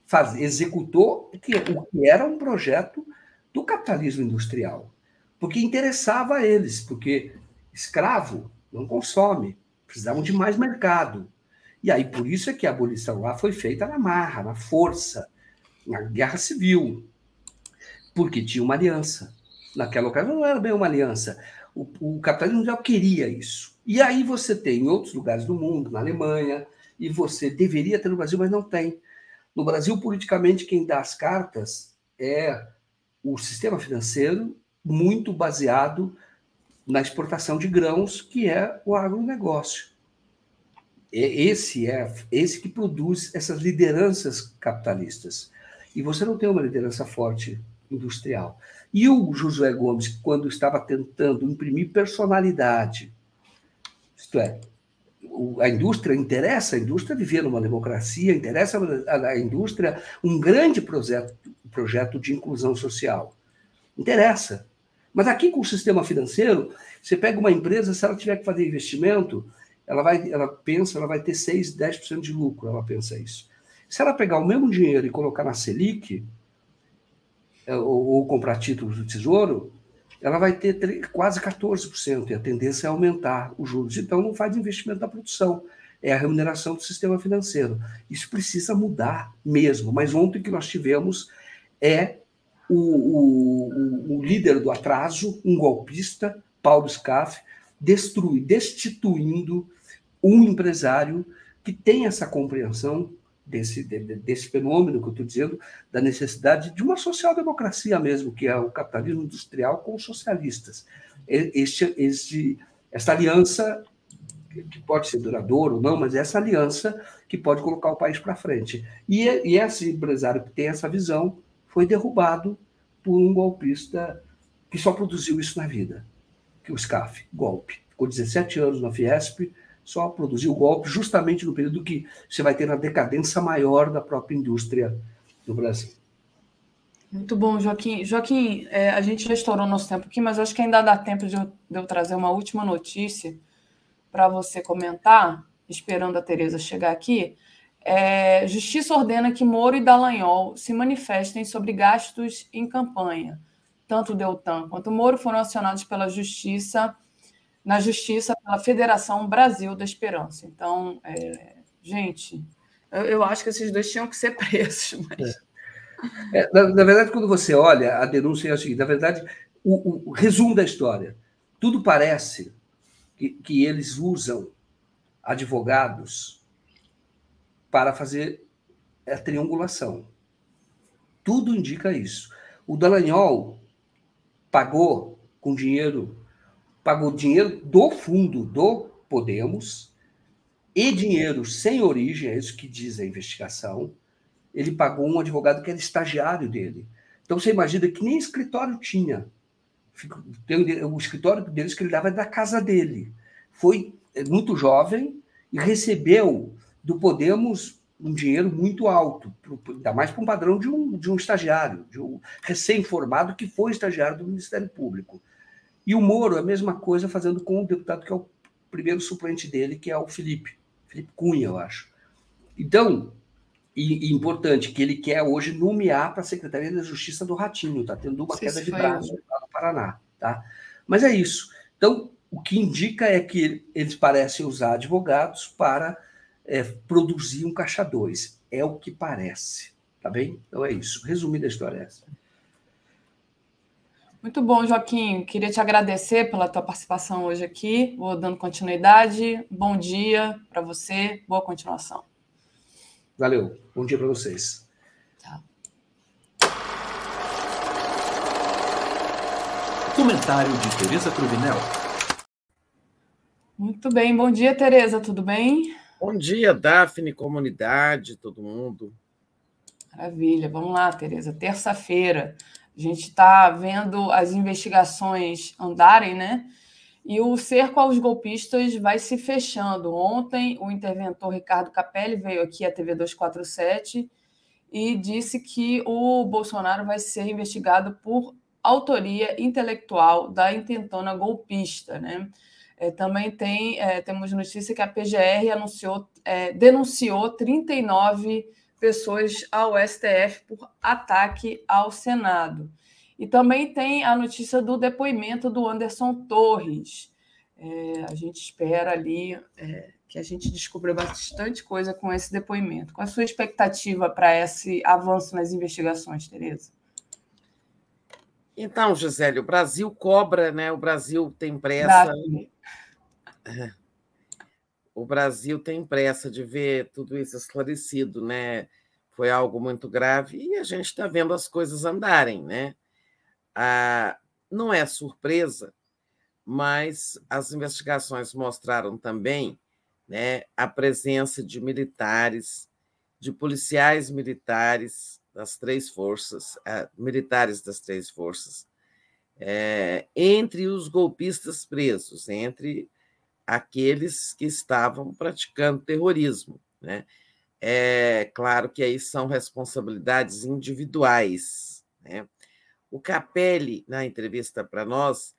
faz, executou que, o que era um projeto do capitalismo industrial, porque interessava a eles, porque escravo não consome, precisavam de mais mercado. E aí, por isso é que a abolição lá foi feita na marra, na força, na guerra civil, porque tinha uma aliança. Naquela ocasião não era bem uma aliança. O, o capitalismo já queria isso. E aí você tem em outros lugares do mundo, na Alemanha, e você deveria ter no Brasil, mas não tem. No Brasil, politicamente, quem dá as cartas é o sistema financeiro, muito baseado na exportação de grãos, que é o agronegócio. Esse é esse que produz essas lideranças capitalistas. E você não tem uma liderança forte industrial. E o Josué Gomes, quando estava tentando imprimir personalidade, isto é, a indústria interessa a indústria viver numa democracia, interessa a indústria um grande projeto, projeto de inclusão social. Interessa. Mas aqui com o sistema financeiro, você pega uma empresa, se ela tiver que fazer investimento, ela vai, ela pensa, ela vai ter 6, 10% de lucro, ela pensa isso. Se ela pegar o mesmo dinheiro e colocar na Selic, é, ou, ou comprar títulos do Tesouro, ela vai ter 3, quase 14%, e a tendência é aumentar os juros. Então, não faz investimento na produção, é a remuneração do sistema financeiro. Isso precisa mudar mesmo. Mas ontem que nós tivemos é o, o, o líder do atraso, um golpista, Paulo Scaff, destrui, destituindo um empresário que tem essa compreensão desse, desse fenômeno que eu estou dizendo, da necessidade de uma social-democracia mesmo, que é o capitalismo industrial com os socialistas. Este, este, esta aliança, que pode ser duradoura ou não, mas essa aliança que pode colocar o país para frente. E, e esse empresário que tem essa visão foi derrubado por um golpista que só produziu isso na vida, que é o SCAF, golpe. Ficou 17 anos na Fiesp, só produziu golpe justamente no período que você vai ter a decadência maior da própria indústria no Brasil. Muito bom, Joaquim. Joaquim, é, a gente já estourou nosso tempo aqui, mas acho que ainda dá tempo de eu, de eu trazer uma última notícia para você comentar, esperando a Tereza chegar aqui. É, Justiça ordena que Moro e Dallagnol se manifestem sobre gastos em campanha. Tanto Deltan quanto Moro foram acionados pela Justiça na justiça pela Federação Brasil da Esperança. Então, é, gente, eu, eu, acho que esses dois tinham que ser presos. Mas... É. Na, na, verdade, quando você olha a denúncia, é o seguinte: na verdade, o, o, o resumo da história, tudo parece que, que eles usam advogados para fazer a triangulação. Tudo indica isso. O Dallagnol pagou com dinheiro pagou dinheiro do fundo do Podemos e dinheiro sem origem, é isso que diz a investigação. Ele pagou um advogado que era estagiário dele. Então você imagina que nem escritório tinha. O escritório deles que ele dava da casa dele. Foi é, muito jovem e recebeu do Podemos um dinheiro muito alto, ainda mais para um padrão de um, de um estagiário, de um recém-formado que foi estagiário do Ministério Público. E o Moro, a mesma coisa, fazendo com o deputado que é o primeiro suplente dele, que é o Felipe, Felipe Cunha, eu acho. Então, e, e importante, que ele quer hoje nomear para a Secretaria da Justiça do Ratinho, está tendo uma Sim, queda de braço lá no Paraná. Tá? Mas é isso. Então, o que indica é que eles parecem usar advogados para é, produzir um caixa 2. É o que parece. Tá bem? Então é isso. Resumida a história é essa. Muito bom, Joaquim. Queria te agradecer pela tua participação hoje aqui. Vou dando continuidade. Bom dia para você. Boa continuação. Valeu. Bom dia para vocês. Tchau. Comentário de Tereza Cruvinel. Muito bem. Bom dia, Tereza. Tudo bem? Bom dia, Daphne, comunidade, todo mundo. Maravilha. Vamos lá, Tereza. Terça-feira. A gente está vendo as investigações andarem, né? E o cerco aos golpistas vai se fechando. Ontem, o interventor Ricardo Capelli veio aqui à TV 247 e disse que o Bolsonaro vai ser investigado por autoria intelectual da intentona golpista. Né? É, também tem, é, temos notícia que a PGR anunciou, é, denunciou 39 pessoas ao STF por ataque ao Senado. E também tem a notícia do depoimento do Anderson Torres. É, a gente espera ali é, que a gente descubra bastante coisa com esse depoimento. Qual a sua expectativa para esse avanço nas investigações, Tereza? Então, Gisele, o Brasil cobra, né? O Brasil tem pressa. É. O Brasil tem pressa de ver tudo isso esclarecido, né? Foi algo muito grave e a gente está vendo as coisas andarem, né? Ah, não é surpresa, mas as investigações mostraram também né, a presença de militares, de policiais militares das três forças, ah, militares das três forças, é, entre os golpistas presos, entre aqueles que estavam praticando terrorismo. Né? É claro que aí são responsabilidades individuais. Né? O Capelli, na entrevista para nós,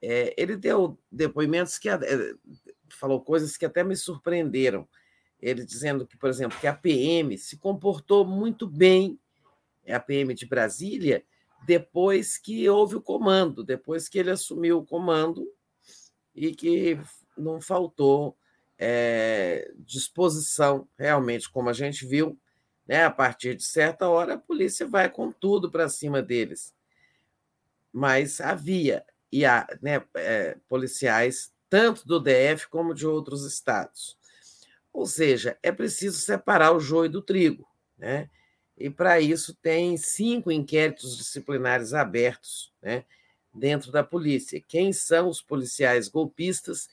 é, ele deu depoimentos que é, falou coisas que até me surpreenderam. Ele dizendo que, por exemplo, que a PM se comportou muito bem, é a PM de Brasília, depois que houve o comando, depois que ele assumiu o comando e que não faltou é, disposição, realmente, como a gente viu, né, a partir de certa hora a polícia vai com tudo para cima deles mas havia e há né, é, policiais tanto do DF como de outros estados. Ou seja, é preciso separar o joio do trigo, né? E para isso tem cinco inquéritos disciplinares abertos, né, dentro da polícia. Quem são os policiais golpistas?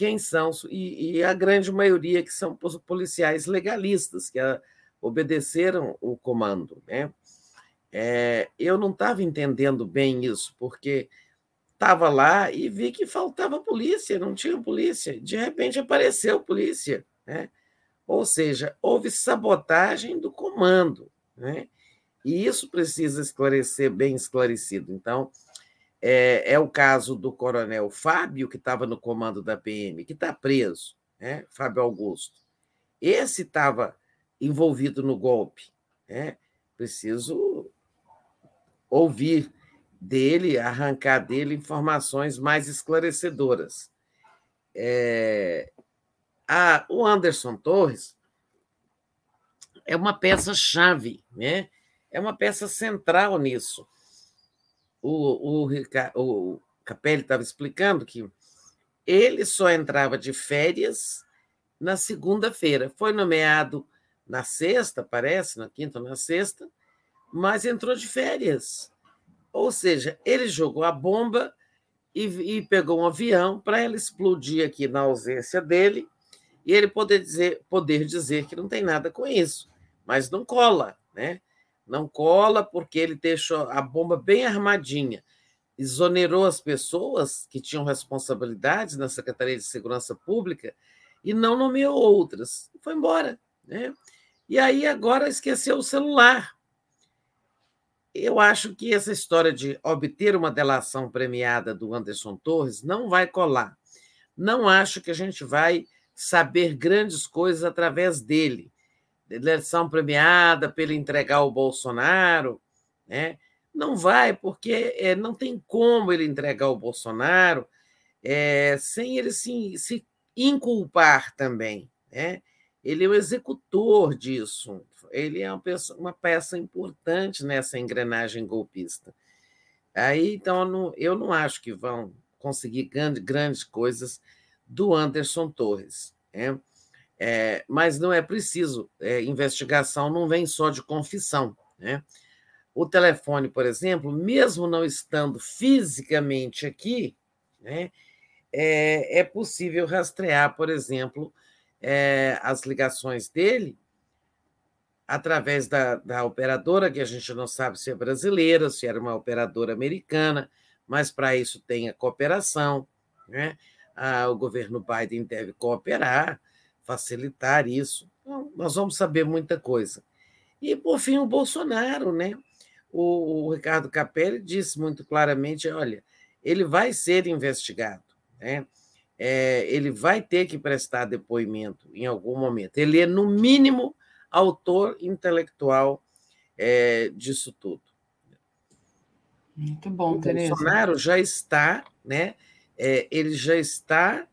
Quem são e, e a grande maioria que são policiais legalistas que a, obedeceram o comando, né? É, eu não estava entendendo bem isso, porque estava lá e vi que faltava polícia, não tinha polícia. De repente apareceu polícia. Né? Ou seja, houve sabotagem do comando. Né? E isso precisa esclarecer, bem esclarecido. Então, é, é o caso do coronel Fábio, que estava no comando da PM, que está preso, né? Fábio Augusto. Esse estava envolvido no golpe. Né? Preciso ouvir dele, arrancar dele informações mais esclarecedoras. É, a, o Anderson Torres é uma peça-chave, né? é uma peça central nisso. O, o, o Capelli estava explicando que ele só entrava de férias na segunda-feira. Foi nomeado na sexta, parece, na quinta ou na sexta, mas entrou de férias. Ou seja, ele jogou a bomba e, e pegou um avião para ela explodir aqui na ausência dele e ele poder dizer, poder dizer que não tem nada com isso, mas não cola, né? Não cola porque ele deixou a bomba bem armadinha, exonerou as pessoas que tinham responsabilidades na Secretaria de Segurança Pública e não nomeou outras. Foi embora, né? E aí agora esqueceu o celular eu acho que essa história de obter uma delação premiada do Anderson Torres não vai colar. Não acho que a gente vai saber grandes coisas através dele. Delação premiada ele entregar o Bolsonaro, né? Não vai, porque é, não tem como ele entregar o Bolsonaro é, sem ele se, se inculpar também. Né? Ele é o executor disso ele é uma peça, uma peça importante nessa engrenagem golpista. Aí, então, eu não, eu não acho que vão conseguir grande, grandes coisas do Anderson Torres. Né? É, mas não é preciso. É, investigação não vem só de confissão. Né? O telefone, por exemplo, mesmo não estando fisicamente aqui, né, é, é possível rastrear, por exemplo, é, as ligações dele através da, da operadora, que a gente não sabe se é brasileira, se era uma operadora americana, mas para isso tem a cooperação. Né? Ah, o governo Biden deve cooperar, facilitar isso. Então, nós vamos saber muita coisa. E, por fim, o Bolsonaro, né? O, o Ricardo Capelli disse muito claramente: olha, ele vai ser investigado, né? É, ele vai ter que prestar depoimento em algum momento. Ele é, no mínimo, autor intelectual é, disso tudo. Muito bom, o Tereza. Bolsonaro já está, né? É, ele já está,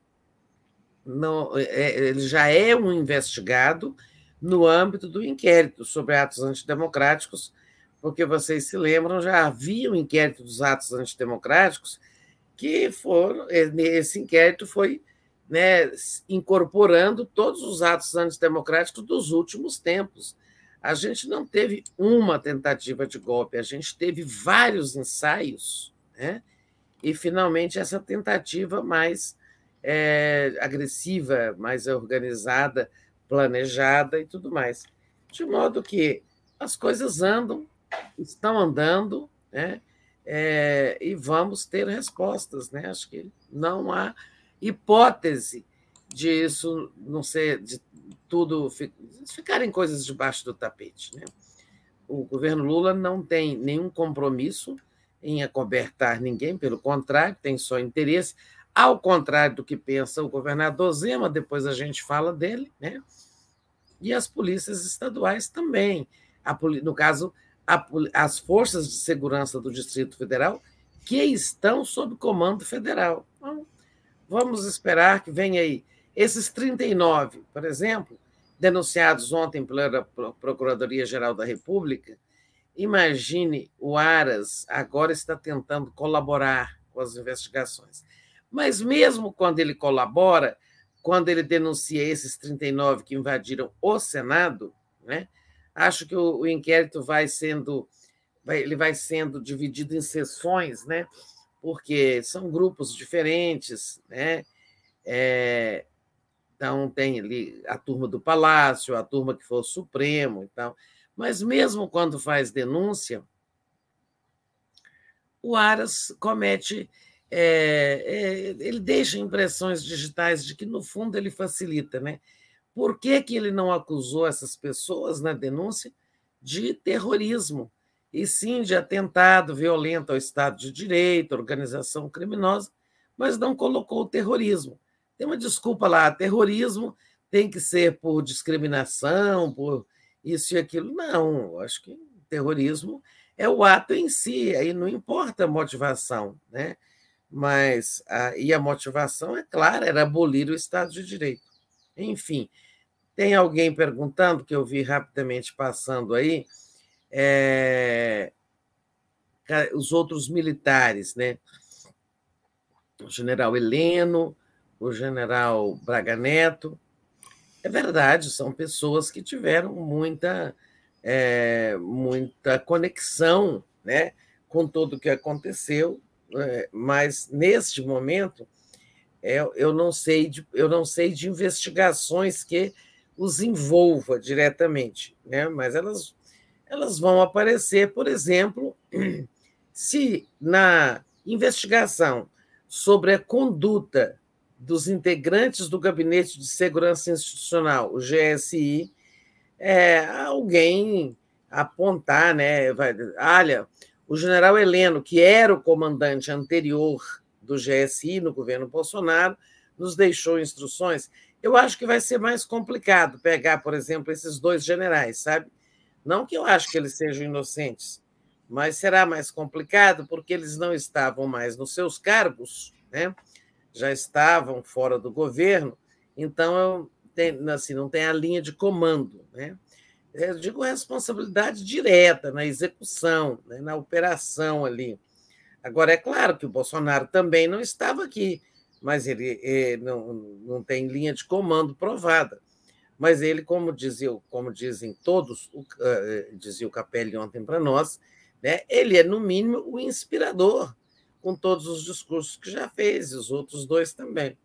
no, é, ele já é um investigado no âmbito do inquérito sobre atos antidemocráticos, porque vocês se lembram, já havia um inquérito dos atos antidemocráticos que foram, esse inquérito foi né, incorporando todos os atos antidemocráticos dos últimos tempos. A gente não teve uma tentativa de golpe, a gente teve vários ensaios, né? e finalmente essa tentativa mais é, agressiva, mais organizada, planejada e tudo mais. De modo que as coisas andam, estão andando, né? É, e vamos ter respostas. Né? Acho que não há hipótese disso não ser de tudo ficarem coisas debaixo do tapete. Né? O governo Lula não tem nenhum compromisso em acobertar ninguém, pelo contrário, tem só interesse, ao contrário do que pensa o governador Zema, depois a gente fala dele, né? e as polícias estaduais também. A, no caso, a, as forças de segurança do Distrito Federal, que estão sob comando federal. Então, vamos esperar que venha aí. Esses 39, por exemplo, denunciados ontem pela Procuradoria-Geral da República, imagine o Aras agora está tentando colaborar com as investigações. Mas mesmo quando ele colabora, quando ele denuncia esses 39 que invadiram o Senado, né, acho que o, o inquérito vai sendo vai, ele vai sendo dividido em sessões, né, porque são grupos diferentes, né, é, então, tem ali a turma do Palácio, a turma que foi o Supremo e tal. Mas, mesmo quando faz denúncia, o Aras comete. É, é, ele deixa impressões digitais de que, no fundo, ele facilita. Né? Por que, que ele não acusou essas pessoas na denúncia de terrorismo? E sim de atentado violento ao Estado de Direito, organização criminosa, mas não colocou o terrorismo. Tem uma desculpa lá, terrorismo tem que ser por discriminação, por isso e aquilo. Não, acho que terrorismo é o ato em si, aí não importa a motivação, né? Mas a, e a motivação é clara, era abolir o Estado de Direito. Enfim, tem alguém perguntando que eu vi rapidamente passando aí, é, os outros militares, né? O general Heleno, o general Braga Neto. É verdade, são pessoas que tiveram muita, é, muita conexão né, com tudo o que aconteceu, mas neste momento é, eu, não sei de, eu não sei de investigações que os envolva diretamente, né, mas elas, elas vão aparecer, por exemplo, se na investigação sobre a conduta dos integrantes do Gabinete de Segurança Institucional, o GSI, é, alguém apontar, né? Vai, olha, o general Heleno, que era o comandante anterior do GSI no governo Bolsonaro, nos deixou instruções. Eu acho que vai ser mais complicado pegar, por exemplo, esses dois generais, sabe? Não que eu acho que eles sejam inocentes, mas será mais complicado porque eles não estavam mais nos seus cargos, né? já estavam fora do governo, então tem, assim, não tem a linha de comando. Né? Eu digo responsabilidade direta na execução, né, na operação ali. Agora, é claro que o Bolsonaro também não estava aqui, mas ele, ele não, não tem linha de comando provada. Mas ele, como, dizia, como dizem todos, o, uh, dizia o Capelli ontem para nós, né, ele é, no mínimo, o inspirador com todos os discursos que já fez, e os outros dois também.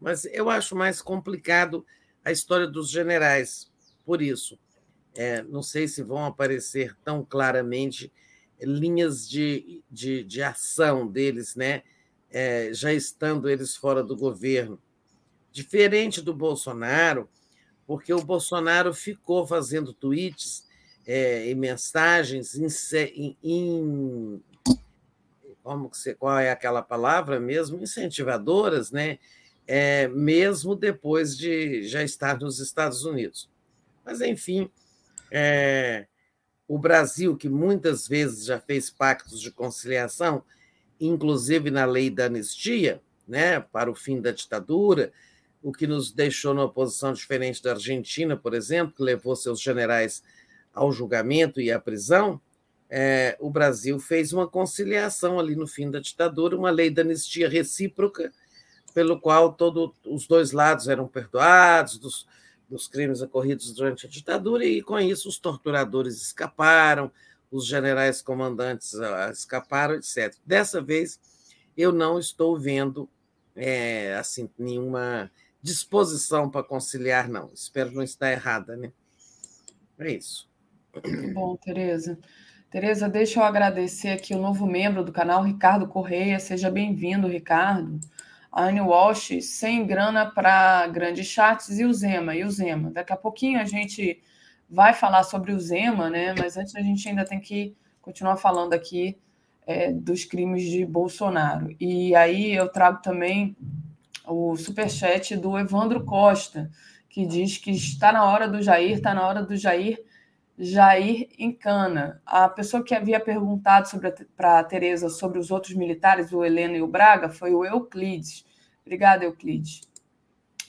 Mas eu acho mais complicado a história dos generais, por isso. É, não sei se vão aparecer tão claramente linhas de, de, de ação deles, né? É, já estando eles fora do governo. Diferente do Bolsonaro, porque o Bolsonaro ficou fazendo tweets é, em mensagens, em, em, como que você, qual é aquela palavra mesmo? Incentivadoras, né? É, mesmo depois de já estar nos Estados Unidos. Mas, enfim, é, o Brasil, que muitas vezes já fez pactos de conciliação, inclusive na lei da anistia, né, para o fim da ditadura, o que nos deixou numa posição diferente da Argentina, por exemplo, que levou seus generais ao julgamento e à prisão, é, o Brasil fez uma conciliação ali no fim da ditadura, uma lei da anistia recíproca, pelo qual todo, os dois lados eram perdoados dos, dos crimes ocorridos durante a ditadura, e com isso os torturadores escaparam, os generais comandantes ah, escaparam, etc. Dessa vez, eu não estou vendo é, assim nenhuma disposição para conciliar, não. Espero não estar errada, né? É isso. Muito bom, Tereza. Tereza, deixa eu agradecer aqui o novo membro do canal, Ricardo Correia. Seja bem-vindo, Ricardo. A Walsh, sem grana para grandes chats, e o Zema, e o Zema. Daqui a pouquinho a gente vai falar sobre o Zema, né? Mas antes a gente ainda tem que continuar falando aqui é, dos crimes de Bolsonaro. E aí eu trago também o superchat do Evandro Costa, que diz que está na hora do Jair, está na hora do Jair, Jair encana. A pessoa que havia perguntado para a Tereza sobre os outros militares, o Heleno e o Braga, foi o Euclides. Obrigada, Euclides.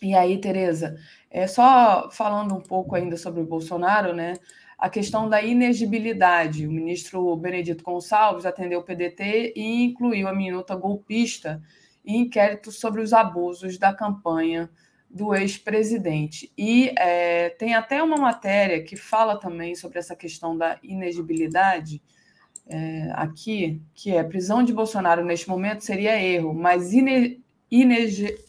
E aí, Tereza, é só falando um pouco ainda sobre o Bolsonaro, né? A questão da inegibilidade. O ministro Benedito Gonçalves atendeu o PDT e incluiu a minuta golpista e inquérito sobre os abusos da campanha do ex-presidente. E é, tem até uma matéria que fala também sobre essa questão da inegibilidade é, aqui, que é prisão de Bolsonaro neste momento seria erro, mas ine,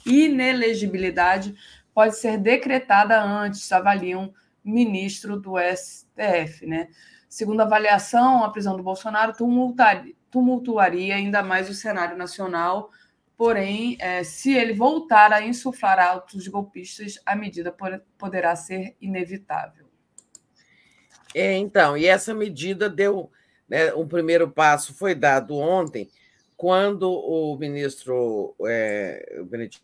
inelegibilidade pode ser decretada antes, avaliam ministro do STF. Né? Segundo a avaliação, a prisão do Bolsonaro tumultuaria, tumultuaria ainda mais o cenário nacional Porém, é, se ele voltar a insuflar atos golpistas, a medida poderá ser inevitável. É, então, e essa medida deu. Né, um primeiro passo foi dado ontem, quando o ministro é, Benedito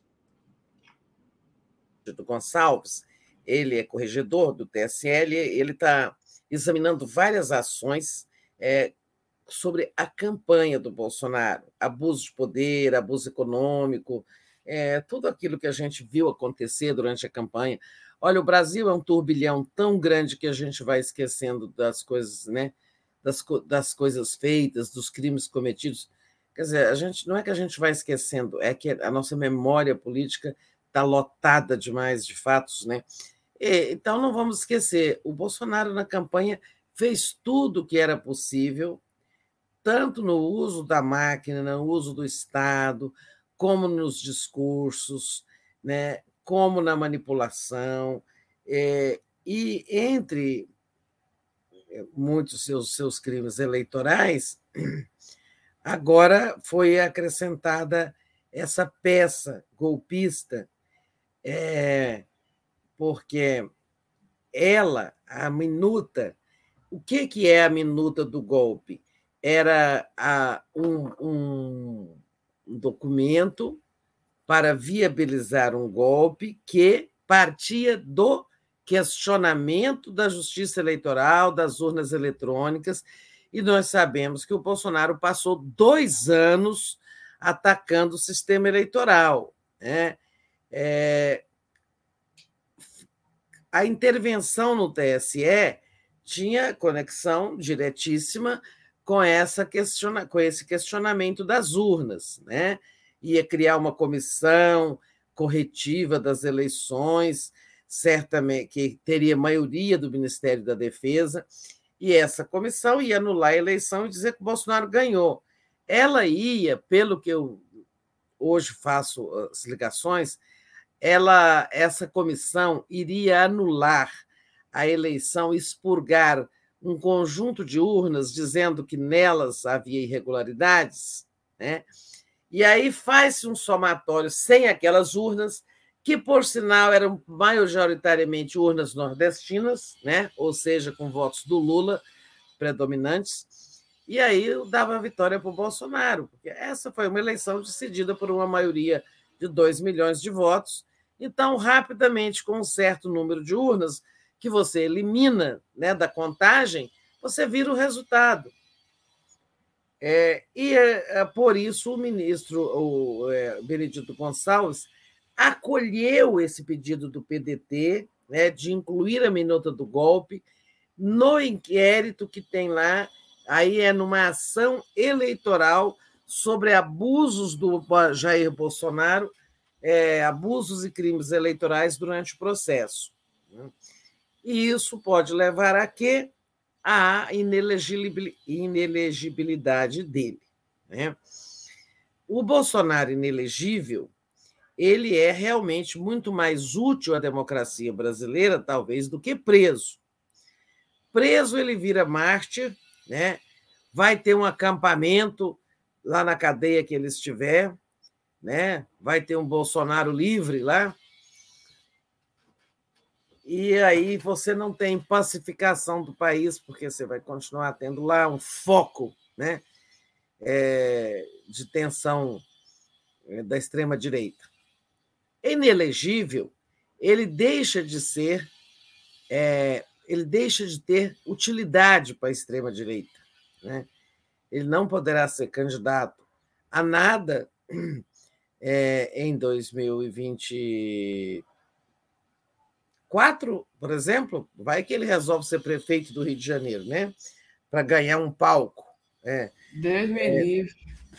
Gonçalves, ele é corregedor do TSL, ele está examinando várias ações é, sobre a campanha do Bolsonaro, abuso de poder, abuso econômico, é, tudo aquilo que a gente viu acontecer durante a campanha. Olha, o Brasil é um turbilhão tão grande que a gente vai esquecendo das coisas, né? Das, das coisas feitas, dos crimes cometidos. Quer dizer, a gente não é que a gente vai esquecendo, é que a nossa memória política está lotada demais de fatos, né? E, então não vamos esquecer, o Bolsonaro na campanha fez tudo o que era possível tanto no uso da máquina, no uso do Estado, como nos discursos, né, como na manipulação, é, e entre é, muitos seus, seus crimes eleitorais, agora foi acrescentada essa peça golpista, é, porque ela, a minuta, o que, que é a minuta do golpe? Era a, um, um, um documento para viabilizar um golpe que partia do questionamento da justiça eleitoral, das urnas eletrônicas, e nós sabemos que o Bolsonaro passou dois anos atacando o sistema eleitoral. Né? É, a intervenção no TSE tinha conexão diretíssima com, essa questiona, com esse questionamento das urnas, né? Ia criar uma comissão corretiva das eleições, certamente que teria maioria do Ministério da Defesa, e essa comissão ia anular a eleição e dizer que o Bolsonaro ganhou. Ela ia, pelo que eu hoje faço as ligações, ela essa comissão iria anular a eleição, expurgar um conjunto de urnas dizendo que nelas havia irregularidades, né? e aí faz-se um somatório sem aquelas urnas que, por sinal, eram majoritariamente urnas nordestinas, né? ou seja, com votos do Lula predominantes, e aí dava a vitória para o Bolsonaro, porque essa foi uma eleição decidida por uma maioria de 2 milhões de votos. Então, rapidamente, com um certo número de urnas que você elimina né, da contagem, você vira o resultado. É, e é, é, por isso o ministro o, é, Benedito Gonçalves acolheu esse pedido do PDT né, de incluir a minuta do golpe no inquérito que tem lá, aí é numa ação eleitoral sobre abusos do Jair Bolsonaro, é, abusos e crimes eleitorais durante o processo. Né. E isso pode levar a quê? a inelegibilidade dele. Né? O Bolsonaro inelegível ele é realmente muito mais útil à democracia brasileira, talvez, do que preso. Preso, ele vira mártir, né? vai ter um acampamento lá na cadeia que ele estiver, né? vai ter um Bolsonaro livre lá, e aí você não tem pacificação do país, porque você vai continuar tendo lá um foco né, é, de tensão é, da extrema-direita. Inelegível, ele deixa de ser, é, ele deixa de ter utilidade para a extrema-direita. Né? Ele não poderá ser candidato a nada é, em 2020 Quatro, por exemplo, vai que ele resolve ser prefeito do Rio de Janeiro, né? Para ganhar um palco. É. Deus me é, livre.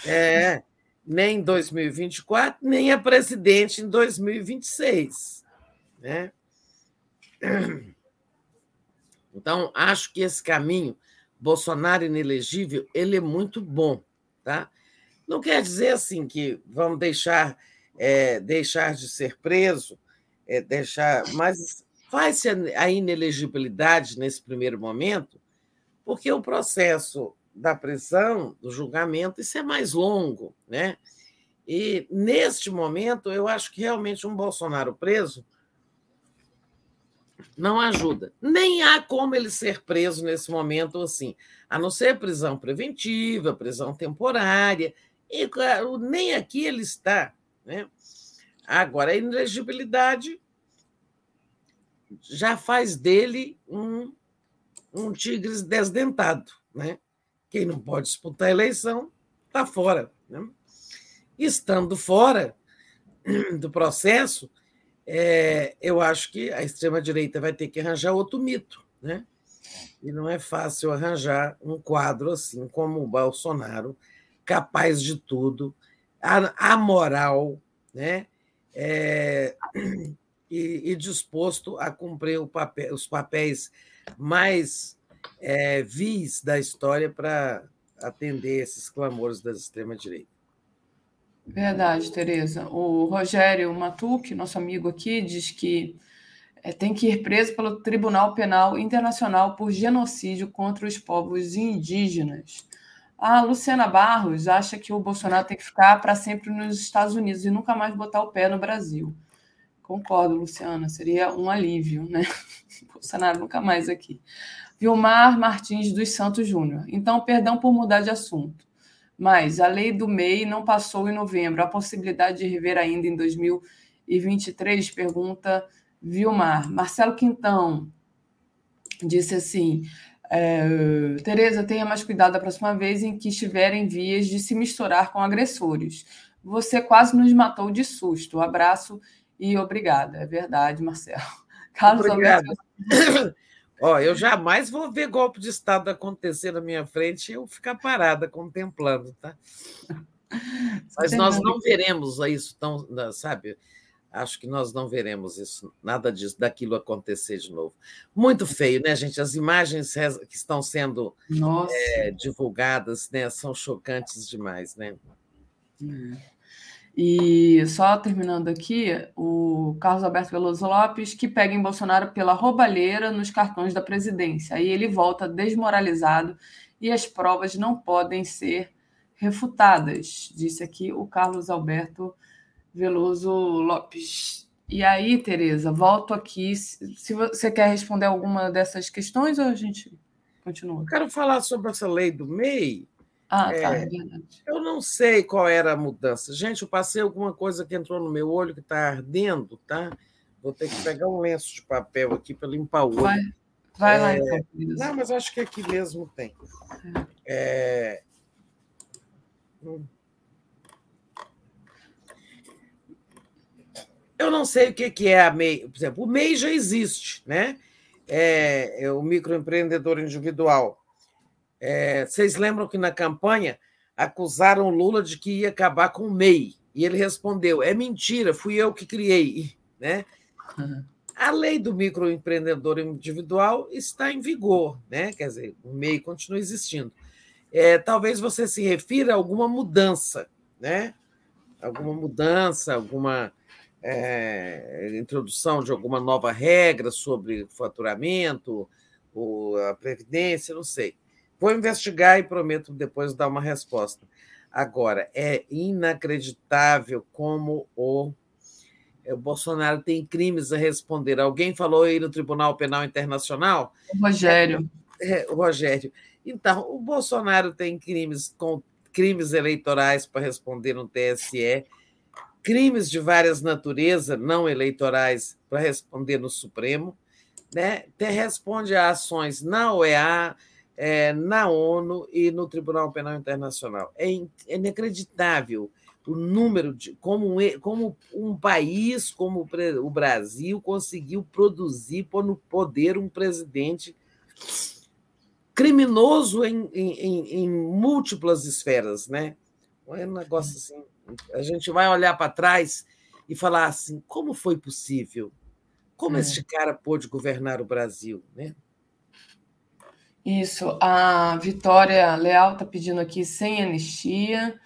É, nem em 2024, nem a presidente em 2026. Né? Então, acho que esse caminho, Bolsonaro inelegível, ele é muito bom. Tá? Não quer dizer assim que vamos deixar, é, deixar de ser preso, é, deixar. Mas faz-se a inelegibilidade nesse primeiro momento, porque o processo da prisão, do julgamento, isso é mais longo, né? E neste momento, eu acho que realmente um Bolsonaro preso não ajuda. Nem há como ele ser preso nesse momento assim, a não ser prisão preventiva, prisão temporária, e nem aqui ele está, né? Agora, a inelegibilidade já faz dele um, um tigre desdentado. Né? Quem não pode disputar a eleição está fora. Né? Estando fora do processo, é, eu acho que a extrema-direita vai ter que arranjar outro mito. Né? E não é fácil arranjar um quadro assim como o Bolsonaro, capaz de tudo, amoral, né? É, e, e disposto a cumprir papel, os papéis mais é, vis da história para atender esses clamores da extrema-direita. Verdade, Tereza. O Rogério Matuque, nosso amigo aqui, diz que é, tem que ir preso pelo Tribunal Penal Internacional por genocídio contra os povos indígenas. A Luciana Barros acha que o Bolsonaro tem que ficar para sempre nos Estados Unidos e nunca mais botar o pé no Brasil. Concordo, Luciana, seria um alívio, né? Bolsonaro nunca mais aqui. Vilmar Martins dos Santos Júnior. Então, perdão por mudar de assunto, mas a lei do MEI não passou em novembro. A possibilidade de rever ainda em 2023? Pergunta Vilmar. Marcelo Quintão disse assim: é, Tereza, tenha mais cuidado da próxima vez em que estiverem vias de se misturar com agressores. Você quase nos matou de susto. Abraço e obrigada. É verdade, Marcelo. Carlos Obrigado. Ó, eu jamais vou ver golpe de Estado acontecer na minha frente e eu ficar parada contemplando, tá? Mas nós não veremos isso tão, sabe? Acho que nós não veremos isso, nada disso, daquilo acontecer de novo. Muito feio, né, gente? As imagens que estão sendo é, divulgadas né, são chocantes demais, né? É. E só terminando aqui, o Carlos Alberto Veloso Lopes, que pega em Bolsonaro pela roubalheira nos cartões da presidência. Aí ele volta desmoralizado e as provas não podem ser refutadas, disse aqui o Carlos Alberto Veloso Lopes. E aí, Tereza, volto aqui. Se você quer responder alguma dessas questões ou a gente continua? Eu quero falar sobre essa lei do MEI. Ah, tá, é, é. Eu não sei qual era a mudança. Gente, eu passei alguma coisa que entrou no meu olho que está ardendo, tá? Vou ter que pegar um lenço de papel aqui para limpar o olho. Vai, vai é, lá, então. Não, mas acho que aqui mesmo tem. É. Hum. Eu não sei o que é a MEI. Por exemplo, o MEI já existe, né? É, é o microempreendedor individual. É, vocês lembram que na campanha acusaram o Lula de que ia acabar com o MEI. E ele respondeu: é mentira, fui eu que criei. Né? Uhum. A lei do microempreendedor individual está em vigor, né? quer dizer, o MEI continua existindo. É, talvez você se refira a alguma mudança, né? alguma mudança, alguma é, introdução de alguma nova regra sobre faturamento, ou a previdência, não sei. Vou investigar e prometo depois dar uma resposta. Agora, é inacreditável como o, o Bolsonaro tem crimes a responder. Alguém falou aí no Tribunal Penal Internacional? O Rogério. É, o Rogério. Então, o Bolsonaro tem crimes com crimes eleitorais para responder no TSE, crimes de várias naturezas não eleitorais para responder no Supremo, né? responde a ações na OEA, é, na ONU e no Tribunal Penal Internacional. É, é inacreditável o número de como, como um país como o Brasil conseguiu produzir, pôr no poder um presidente criminoso em, em, em múltiplas esferas, né? É um negócio assim. A gente vai olhar para trás e falar assim: como foi possível? Como é. este cara pôde governar o Brasil, né? Isso, a Vitória Leal está pedindo aqui sem anistia.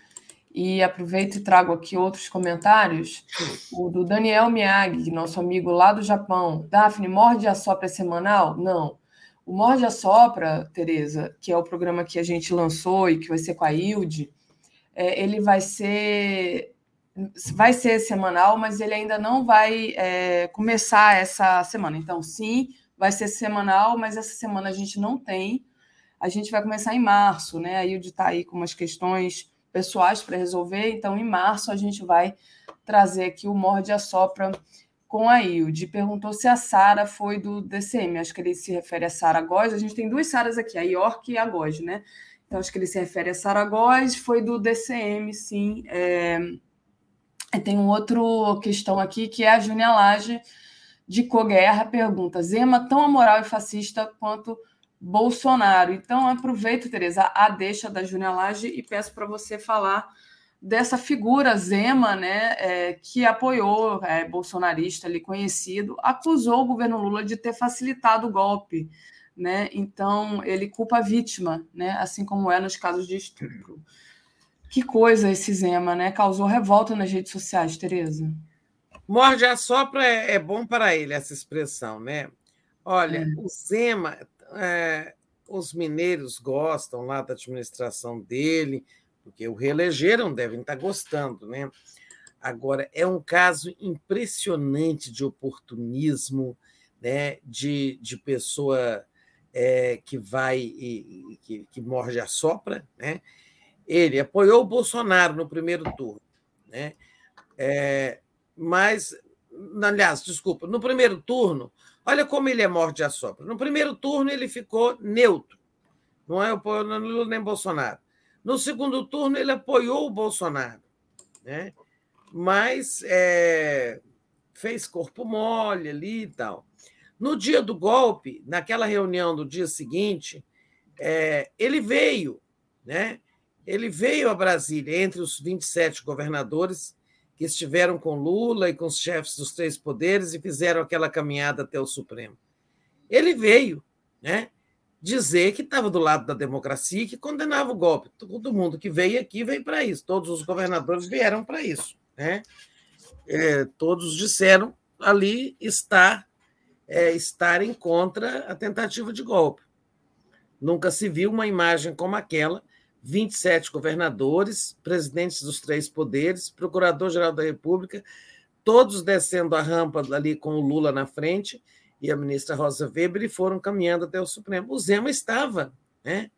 E aproveito e trago aqui outros comentários. O do Daniel Miyagi, nosso amigo lá do Japão. Daphne, morde a sopra semanal? Não. O Morde a Sopra, Tereza, que é o programa que a gente lançou e que vai ser com a Ilde, é, ele vai ser vai ser semanal, mas ele ainda não vai é, começar essa semana. Então, sim, vai ser semanal, mas essa semana a gente não tem. A gente vai começar em março, né? A Ilde está aí com umas questões pessoais para resolver, então em março a gente vai trazer aqui o Morde a Sopra com a Ilde. Perguntou se a Sara foi do DCM, acho que ele se refere a Sara Góes. A gente tem duas Saras aqui, a York e a Góes, né? Então acho que ele se refere a Sara Góes, foi do DCM, sim. É... Tem um outro questão aqui que é a Júnia Lage de Coguerra pergunta: Zema tão amoral e fascista quanto Bolsonaro? Então, aproveito, Tereza, a deixa da Júnia Lage e peço para você falar dessa figura Zema, né, é, que apoiou, é, bolsonarista ali conhecido, acusou o governo Lula de ter facilitado o golpe. Né? Então, ele culpa a vítima, né? assim como é nos casos de estupro. Que coisa esse Zema, né? Causou revolta nas redes sociais, Tereza. Morde a sopra é, é bom para ele essa expressão, né? Olha, é. o Zema, é, os mineiros gostam lá da administração dele, porque o reelegeram, devem estar gostando, né? Agora, é um caso impressionante de oportunismo, né? de, de pessoa é, que vai e que, que morde a sopra, né? Ele apoiou o Bolsonaro no primeiro turno, né? É, mas, aliás, desculpa, no primeiro turno, olha como ele é morte a sopra. No primeiro turno, ele ficou neutro, não é apoio Lula nem Bolsonaro. No segundo turno, ele apoiou o Bolsonaro, né? mas é, fez corpo mole ali e tal. No dia do golpe, naquela reunião do dia seguinte, é, ele veio, né? Ele veio a Brasília entre os 27 governadores que estiveram com Lula e com os chefes dos três poderes e fizeram aquela caminhada até o Supremo. Ele veio né, dizer que estava do lado da democracia e que condenava o golpe. Todo mundo que veio aqui veio para isso, todos os governadores vieram para isso. Né? É, todos disseram ali estar, é, estarem contra a tentativa de golpe. Nunca se viu uma imagem como aquela 27 governadores, presidentes dos três poderes, procurador-geral da República, todos descendo a rampa ali com o Lula na frente e a ministra Rosa Weber e foram caminhando até o Supremo. O Zema estava. Né?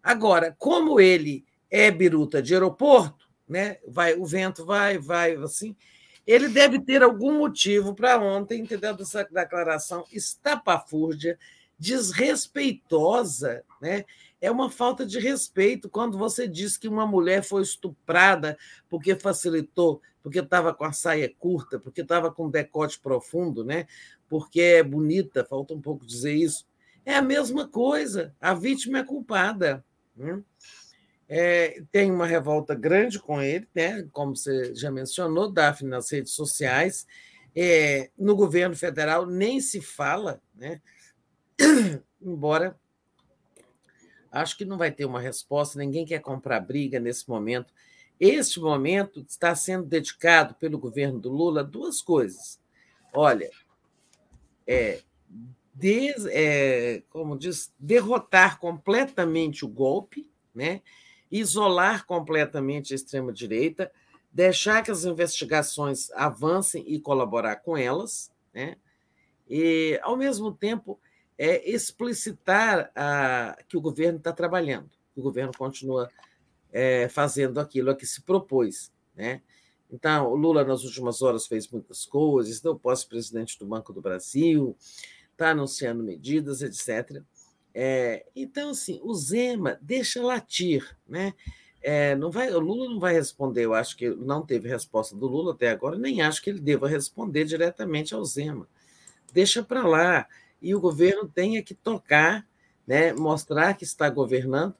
Agora, como ele é biruta de aeroporto, né? vai, o vento vai, vai, assim, ele deve ter algum motivo para ontem ter dado essa declaração estapafúrdia, desrespeitosa, né? É uma falta de respeito quando você diz que uma mulher foi estuprada porque facilitou, porque estava com a saia curta, porque estava com decote profundo, né? Porque é bonita, falta um pouco dizer isso. É a mesma coisa, a vítima é culpada. Né? É, tem uma revolta grande com ele, né? como você já mencionou, Daphne, nas redes sociais. É, no governo federal nem se fala, né? embora acho que não vai ter uma resposta, ninguém quer comprar briga nesse momento. Este momento está sendo dedicado pelo governo do Lula a duas coisas. Olha, é, des, é, como diz, derrotar completamente o golpe, né? isolar completamente a extrema-direita, deixar que as investigações avancem e colaborar com elas, né? e, ao mesmo tempo, é explicitar a, que o governo está trabalhando, que o governo continua é, fazendo aquilo a que se propôs. Né? Então, o Lula, nas últimas horas, fez muitas coisas, deu posse presidente do Banco do Brasil, está anunciando medidas, etc. É, então, assim, o Zema deixa latir, né? É, não vai, o Lula não vai responder, eu acho que não teve resposta do Lula até agora, nem acho que ele deva responder diretamente ao Zema. Deixa para lá e o governo tenha que tocar, né, mostrar que está governando.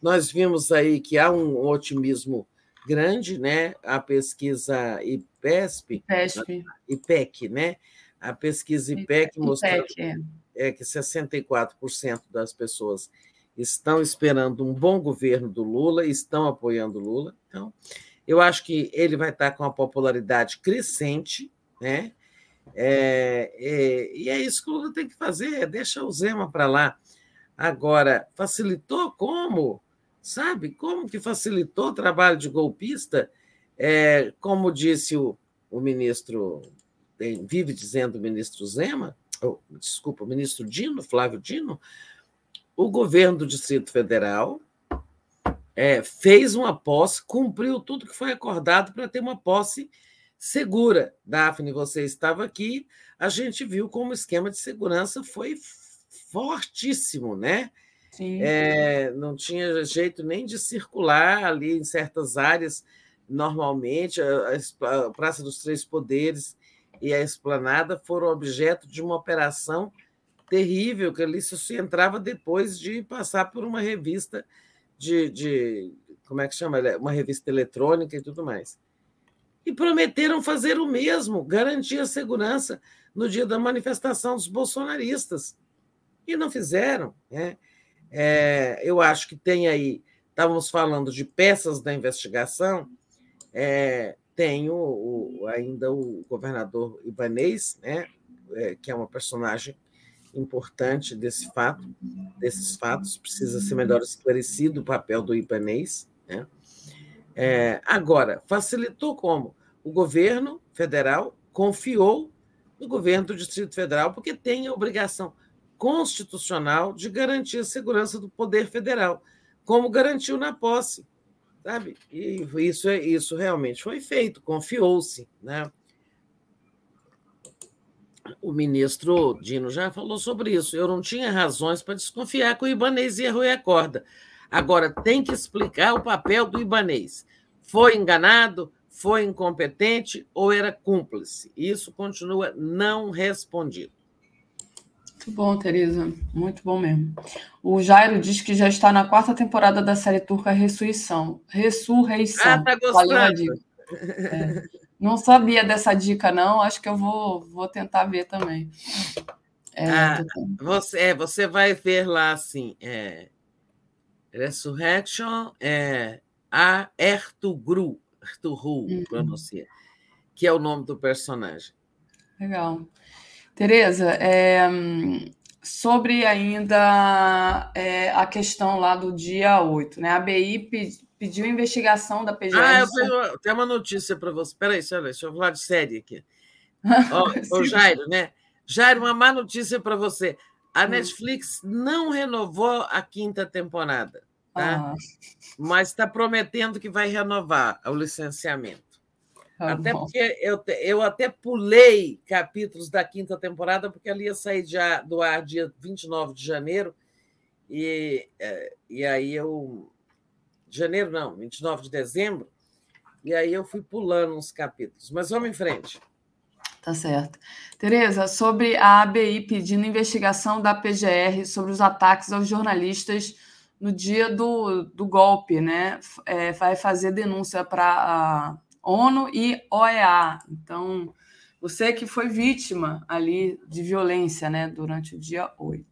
Nós vimos aí que há um otimismo grande, né? A pesquisa IPESP, IPESP. IPEC, né? A pesquisa IPEC mostrou é. é que 64% das pessoas estão esperando um bom governo do Lula, estão apoiando o Lula. Então, eu acho que ele vai estar com uma popularidade crescente, né? É, é, e é isso que o Lula tem que fazer, deixa o Zema para lá. Agora, facilitou como? Sabe? Como que facilitou o trabalho de golpista? É, como disse o, o ministro, vive dizendo o ministro Zema, desculpa, o ministro Dino, Flávio Dino, o governo do Distrito Federal é, fez uma posse, cumpriu tudo que foi acordado para ter uma posse segura. Daphne, você estava aqui, a gente viu como o esquema de segurança foi fortíssimo, né? É, não tinha jeito nem de circular ali em certas áreas. Normalmente, a, a Praça dos Três Poderes e a Esplanada foram objeto de uma operação terrível, que ali se entrava depois de passar por uma revista de, de como é que chama? Uma revista eletrônica e tudo mais e prometeram fazer o mesmo, garantir a segurança no dia da manifestação dos bolsonaristas. E não fizeram. Né? É, eu acho que tem aí, estávamos falando de peças da investigação, é, tem o, o, ainda o governador Ibanês, né? É, que é uma personagem importante desse fato, desses fatos, precisa ser melhor esclarecido o papel do Ibanês. Né? É, agora, facilitou como? O governo federal confiou no governo do Distrito Federal, porque tem a obrigação constitucional de garantir a segurança do poder federal, como garantiu na posse, sabe? E isso, é, isso realmente foi feito, confiou-se, né? O ministro Dino já falou sobre isso. Eu não tinha razões para desconfiar que o Ibanês ia roer a corda. Agora, tem que explicar o papel do Ibanês. Foi enganado? Foi incompetente ou era cúmplice? Isso continua não respondido. Muito bom, Tereza. Muito bom mesmo. O Jairo diz que já está na quarta temporada da série turca Ressurreição. Ressurreição. Ah, tá gostando. É. Não sabia dessa dica, não. Acho que eu vou, vou tentar ver também. É, ah, você, é, você vai ver lá assim. É, Resurrection é a Ertugru, Arturu uhum. pronuncia, que é o nome do personagem. Legal. Tereza, é, sobre ainda é, a questão lá do dia 8, né? A BI pediu investigação da PGR. Ah, eu tenho, tenho uma notícia para você. Espera aí, senhora, deixa eu falar de série aqui. Ó, o Jairo, né? Jairo, uma má notícia para você. A hum. Netflix não renovou a quinta temporada, tá? Ah. mas está prometendo que vai renovar o licenciamento. Tá até bom. porque eu, eu até pulei capítulos da quinta temporada, porque ela ia sair de, do ar dia 29 de janeiro, e, é, e aí eu. De janeiro, não, 29 de dezembro, e aí eu fui pulando uns capítulos. Mas vamos em frente. Tá certo. Tereza, sobre a ABI pedindo investigação da PGR sobre os ataques aos jornalistas no dia do, do golpe, né? É, vai fazer denúncia para a ONU e OEA. Então, você que foi vítima ali de violência, né, durante o dia 8.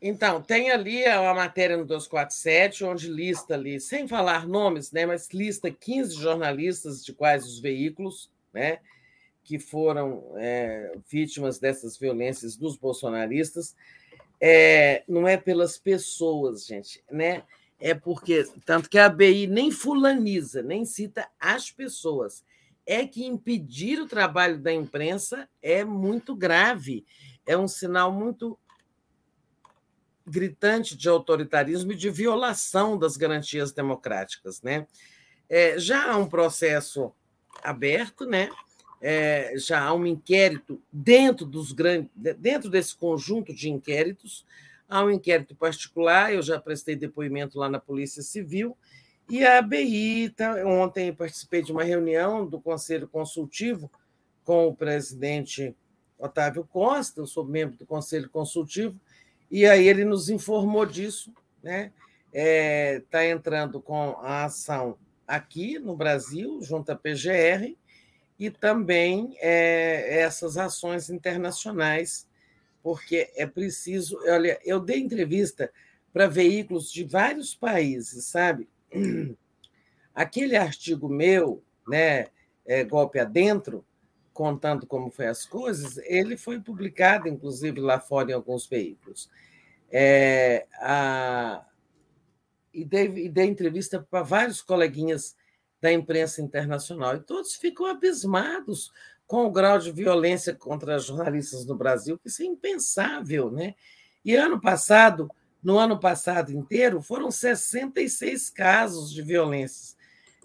Então, tem ali a matéria no 247, onde lista ali, sem falar nomes, né, mas lista 15 jornalistas de quais os veículos, né, que foram é, vítimas dessas violências dos bolsonaristas, é, não é pelas pessoas, gente, né? É porque, tanto que a ABI nem fulaniza, nem cita as pessoas. É que impedir o trabalho da imprensa é muito grave, é um sinal muito gritante de autoritarismo e de violação das garantias democráticas. Né? É, já há um processo aberto, né? É, já há um inquérito dentro dos grandes, dentro desse conjunto de inquéritos, há um inquérito particular, eu já prestei depoimento lá na Polícia Civil, e a ABI, tá, ontem participei de uma reunião do Conselho Consultivo com o presidente Otávio Costa, eu sou membro do Conselho Consultivo, e aí ele nos informou disso, né? Está é, tá entrando com a ação aqui no Brasil, junto à PGR, e também é, essas ações internacionais, porque é preciso. Olha, eu dei entrevista para veículos de vários países, sabe? Aquele artigo meu, né, é, Golpe Adentro, contando como foi as coisas, ele foi publicado, inclusive, lá fora em alguns veículos. É, a, e, dei, e dei entrevista para vários coleguinhas da imprensa internacional. E todos ficam abismados com o grau de violência contra jornalistas no Brasil, que isso é impensável. Né? E ano passado, no ano passado inteiro, foram 66 casos de violência.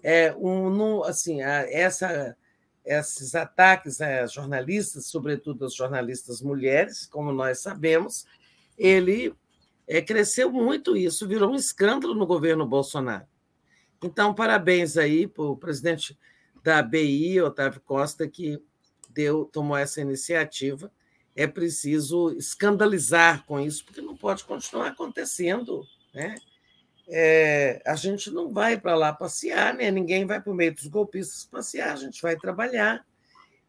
É, um, no, assim, essa, esses ataques a jornalistas, sobretudo as jornalistas mulheres, como nós sabemos, ele é, cresceu muito, isso virou um escândalo no governo Bolsonaro. Então, parabéns aí para o presidente da ABI, Otávio Costa, que deu, tomou essa iniciativa. É preciso escandalizar com isso, porque não pode continuar acontecendo. Né? É, a gente não vai para lá passear, né? ninguém vai para o meio dos golpistas passear, a gente vai trabalhar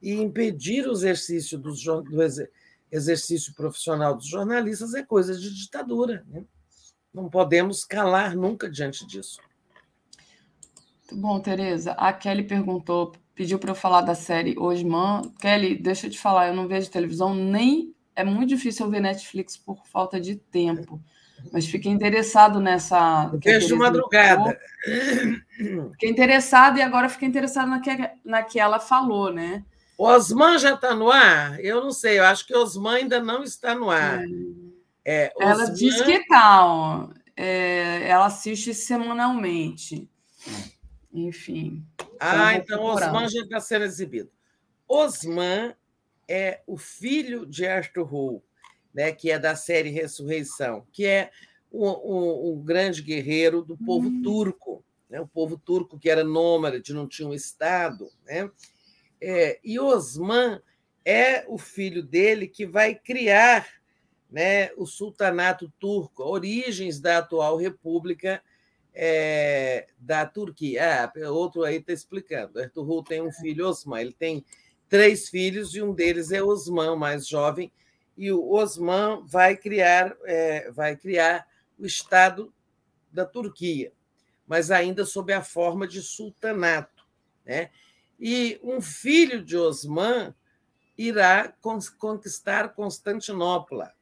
e impedir o exercício do, do exercício profissional dos jornalistas é coisa de ditadura. Né? Não podemos calar nunca diante disso. Bom, Tereza, a Kelly perguntou, pediu para eu falar da série Osman. Kelly, deixa eu te falar, eu não vejo televisão nem. É muito difícil eu ver Netflix por falta de tempo. Mas fiquei interessado nessa. vejo de madrugada. Fiquei interessado e agora fiquei interessado na que, na que ela falou, né? Osman já está no ar? Eu não sei, eu acho que Osman ainda não está no ar. É, Osman... Ela diz que está, é, ela assiste semanalmente. Enfim. Ah, então Osman já está sendo exibido. Osman é o filho de Arthur Hu, né, que é da série Ressurreição, que é um, um, um grande guerreiro do povo hum. turco, né, o povo turco que era nômade, não tinha um Estado. Né? É, e Osman é o filho dele que vai criar né, o sultanato turco, origens da atual república é, da Turquia. Ah, outro aí está explicando. Ertugrul tem um filho, Osman. Ele tem três filhos e um deles é Osman, mais jovem. E o Osman vai criar, é, vai criar o Estado da Turquia, mas ainda sob a forma de sultanato. Né? E um filho de Osman irá conquistar Constantinopla.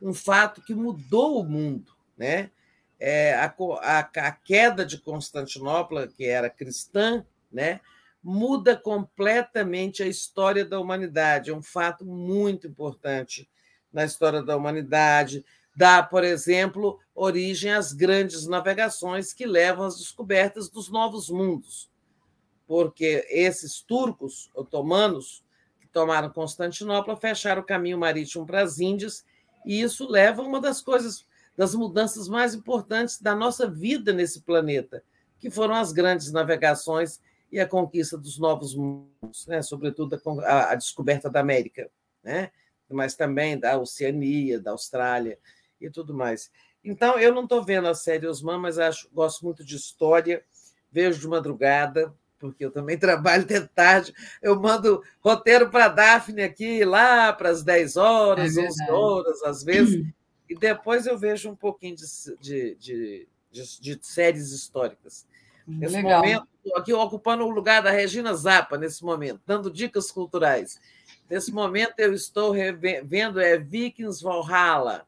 um fato que mudou o mundo. Né? É, a, a, a queda de Constantinopla, que era cristã, né? muda completamente a história da humanidade. É um fato muito importante na história da humanidade. Dá, por exemplo, origem às grandes navegações que levam às descobertas dos novos mundos, porque esses turcos otomanos que tomaram Constantinopla fecharam o caminho marítimo para as Índias, e isso leva a uma das coisas, das mudanças mais importantes da nossa vida nesse planeta, que foram as grandes navegações e a conquista dos novos mundos, né? sobretudo a, a descoberta da América, né? mas também da Oceania, da Austrália e tudo mais. Então, eu não estou vendo a série Osman, mas acho, gosto muito de história, vejo de madrugada, porque eu também trabalho até tarde. Eu mando roteiro para a Daphne aqui, lá para as 10 horas, é 11 horas, às vezes, e depois eu vejo um pouquinho de, de, de, de, de séries históricas. Nesse Legal. momento, aqui ocupando o lugar da Regina Zappa, nesse momento, dando dicas culturais. Nesse momento, eu estou vendo é Vikings Valhalla,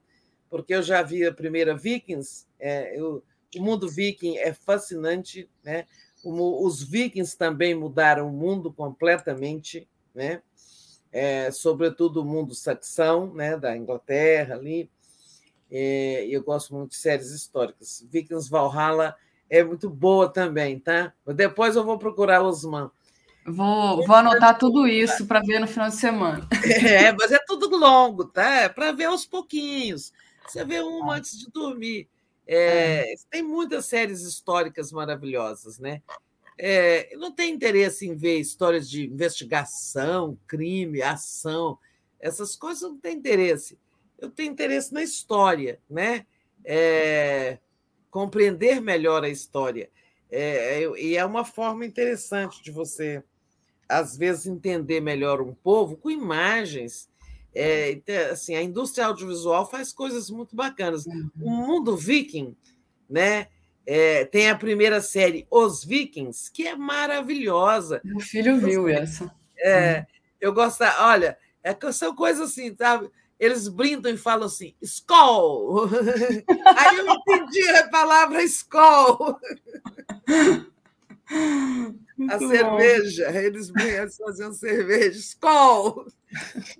porque eu já vi a primeira Vikings. É, eu, o mundo viking é fascinante, né? O, os vikings também mudaram o mundo completamente, né? É, sobretudo o mundo saxão, né? Da Inglaterra ali. É, eu gosto muito de séries históricas. Vikings Valhalla é muito boa também, tá? Depois eu vou procurar Osman. Vou, vou anotar tudo isso para ver no final de semana. É, mas é tudo longo, tá? É para ver aos pouquinhos. Você vê uma antes de dormir. É, é. Tem muitas séries históricas maravilhosas, né? É, não tem interesse em ver histórias de investigação, crime, ação, essas coisas não tem interesse. Eu tenho interesse na história, né? É, compreender melhor a história. É, é, e é uma forma interessante de você, às vezes, entender melhor um povo com imagens. É, então, assim, a indústria audiovisual faz coisas muito bacanas. Uhum. O mundo viking, né? É, tem a primeira série Os Vikings, que é maravilhosa. Meu filho viu essa. É, uhum. Eu gosto, olha, é, são coisas assim, sabe? Eles brindam e falam assim, Skol! Aí eu entendi a palavra Skol. a cerveja, eles, eles faziam cerveja, Skol!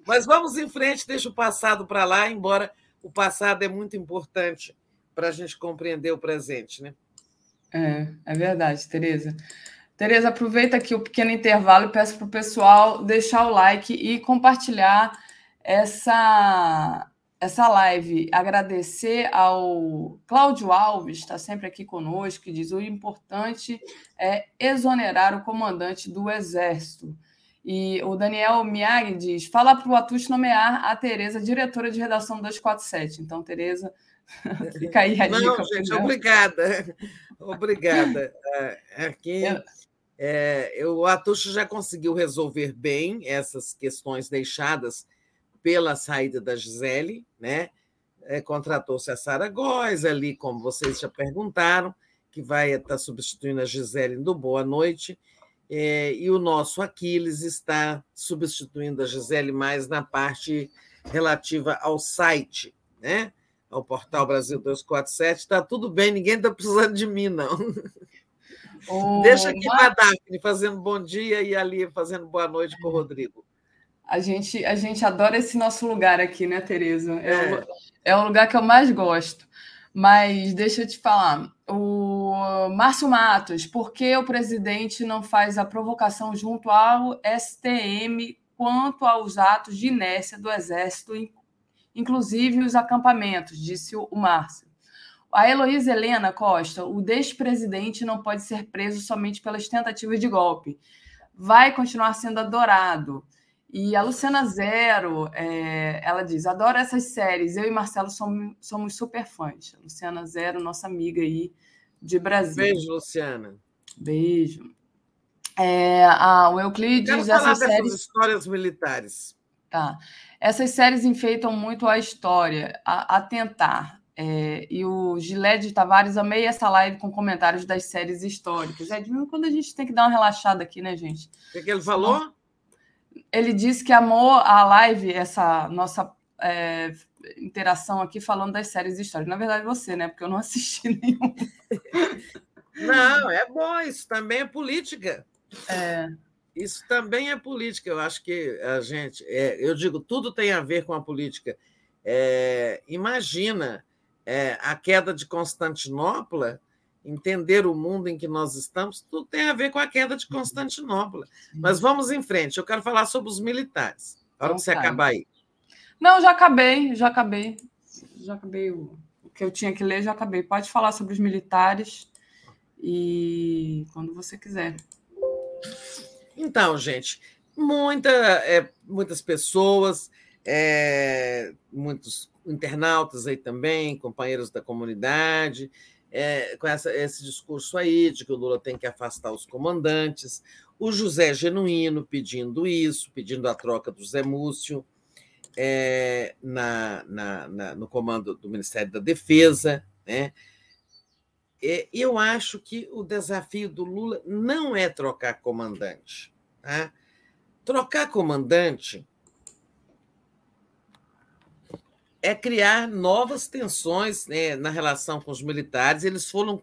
Mas vamos em frente, deixa o passado para lá, embora o passado é muito importante para a gente compreender o presente, né? É, é verdade, Tereza. Tereza, aproveita aqui o pequeno intervalo e peço para o pessoal deixar o like e compartilhar essa essa live, agradecer ao Cláudio Alves, está sempre aqui conosco, que diz o importante é exonerar o comandante do Exército. E o Daniel Miag diz: fala para o Atush nomear a Tereza diretora de redação 247. Então, Tereza, fica aí a Não, dica. Gente, obrigada. Obrigada. É, aqui. É, o Atush já conseguiu resolver bem essas questões deixadas pela saída da Gisele, né? É, Contratou-se a Sara Góes ali, como vocês já perguntaram, que vai estar substituindo a Gisele no Boa Noite. É, e o nosso Aquiles está substituindo a Gisele mais na parte relativa ao site, né? ao portal Brasil 247. Está tudo bem, ninguém está precisando de mim, não. Oh, Deixa aqui para a Daphne fazendo bom dia e ali fazendo boa noite com o Rodrigo. A gente, a gente adora esse nosso lugar aqui, né, Tereza? É, é. O, é o lugar que eu mais gosto. Mas deixa eu te falar, o Márcio Matos, por que o presidente não faz a provocação junto ao STM quanto aos atos de inércia do Exército, inclusive os acampamentos, disse o Márcio. A Heloísa Helena Costa, o despresidente não pode ser preso somente pelas tentativas de golpe. Vai continuar sendo adorado. E a Luciana Zero, é, ela diz: adoro essas séries. Eu e Marcelo somos, somos super fãs. Luciana Zero, nossa amiga aí de Brasil. Beijo, Luciana. Beijo. É, a, o Euclides. Quero falar essas séries... histórias militares. Tá. Essas séries enfeitam muito a história, a, a tentar. É, e o Gilete Tavares, amei essa live com comentários das séries históricas. É de quando a gente tem que dar uma relaxada aqui, né, gente? O que, que ele falou? Ele disse que amou a live, essa nossa é, interação aqui falando das séries históricas. Na verdade, você, né? Porque eu não assisti nenhum. Não, é bom, isso também é política. É. Isso também é política. Eu acho que a gente. É, eu digo, tudo tem a ver com a política. É, imagina é, a queda de Constantinopla, entender o mundo em que nós estamos, tudo tem a ver com a queda de Constantinopla. Mas vamos em frente. Eu quero falar sobre os militares. Para então, que você tá. acabar aí. Não, já acabei, já acabei. Já acabei o, o que eu tinha que ler, já acabei. Pode falar sobre os militares e quando você quiser. Então, gente, muita, é, muitas pessoas, é, muitos internautas aí também, companheiros da comunidade, é, com essa, esse discurso aí de que o Lula tem que afastar os comandantes, o José Genuíno pedindo isso, pedindo a troca do Zé Múcio é, na, na, na, no comando do Ministério da Defesa. Né? E eu acho que o desafio do Lula não é trocar comandante. Tá? Trocar comandante é criar novas tensões né, na relação com os militares. Eles foram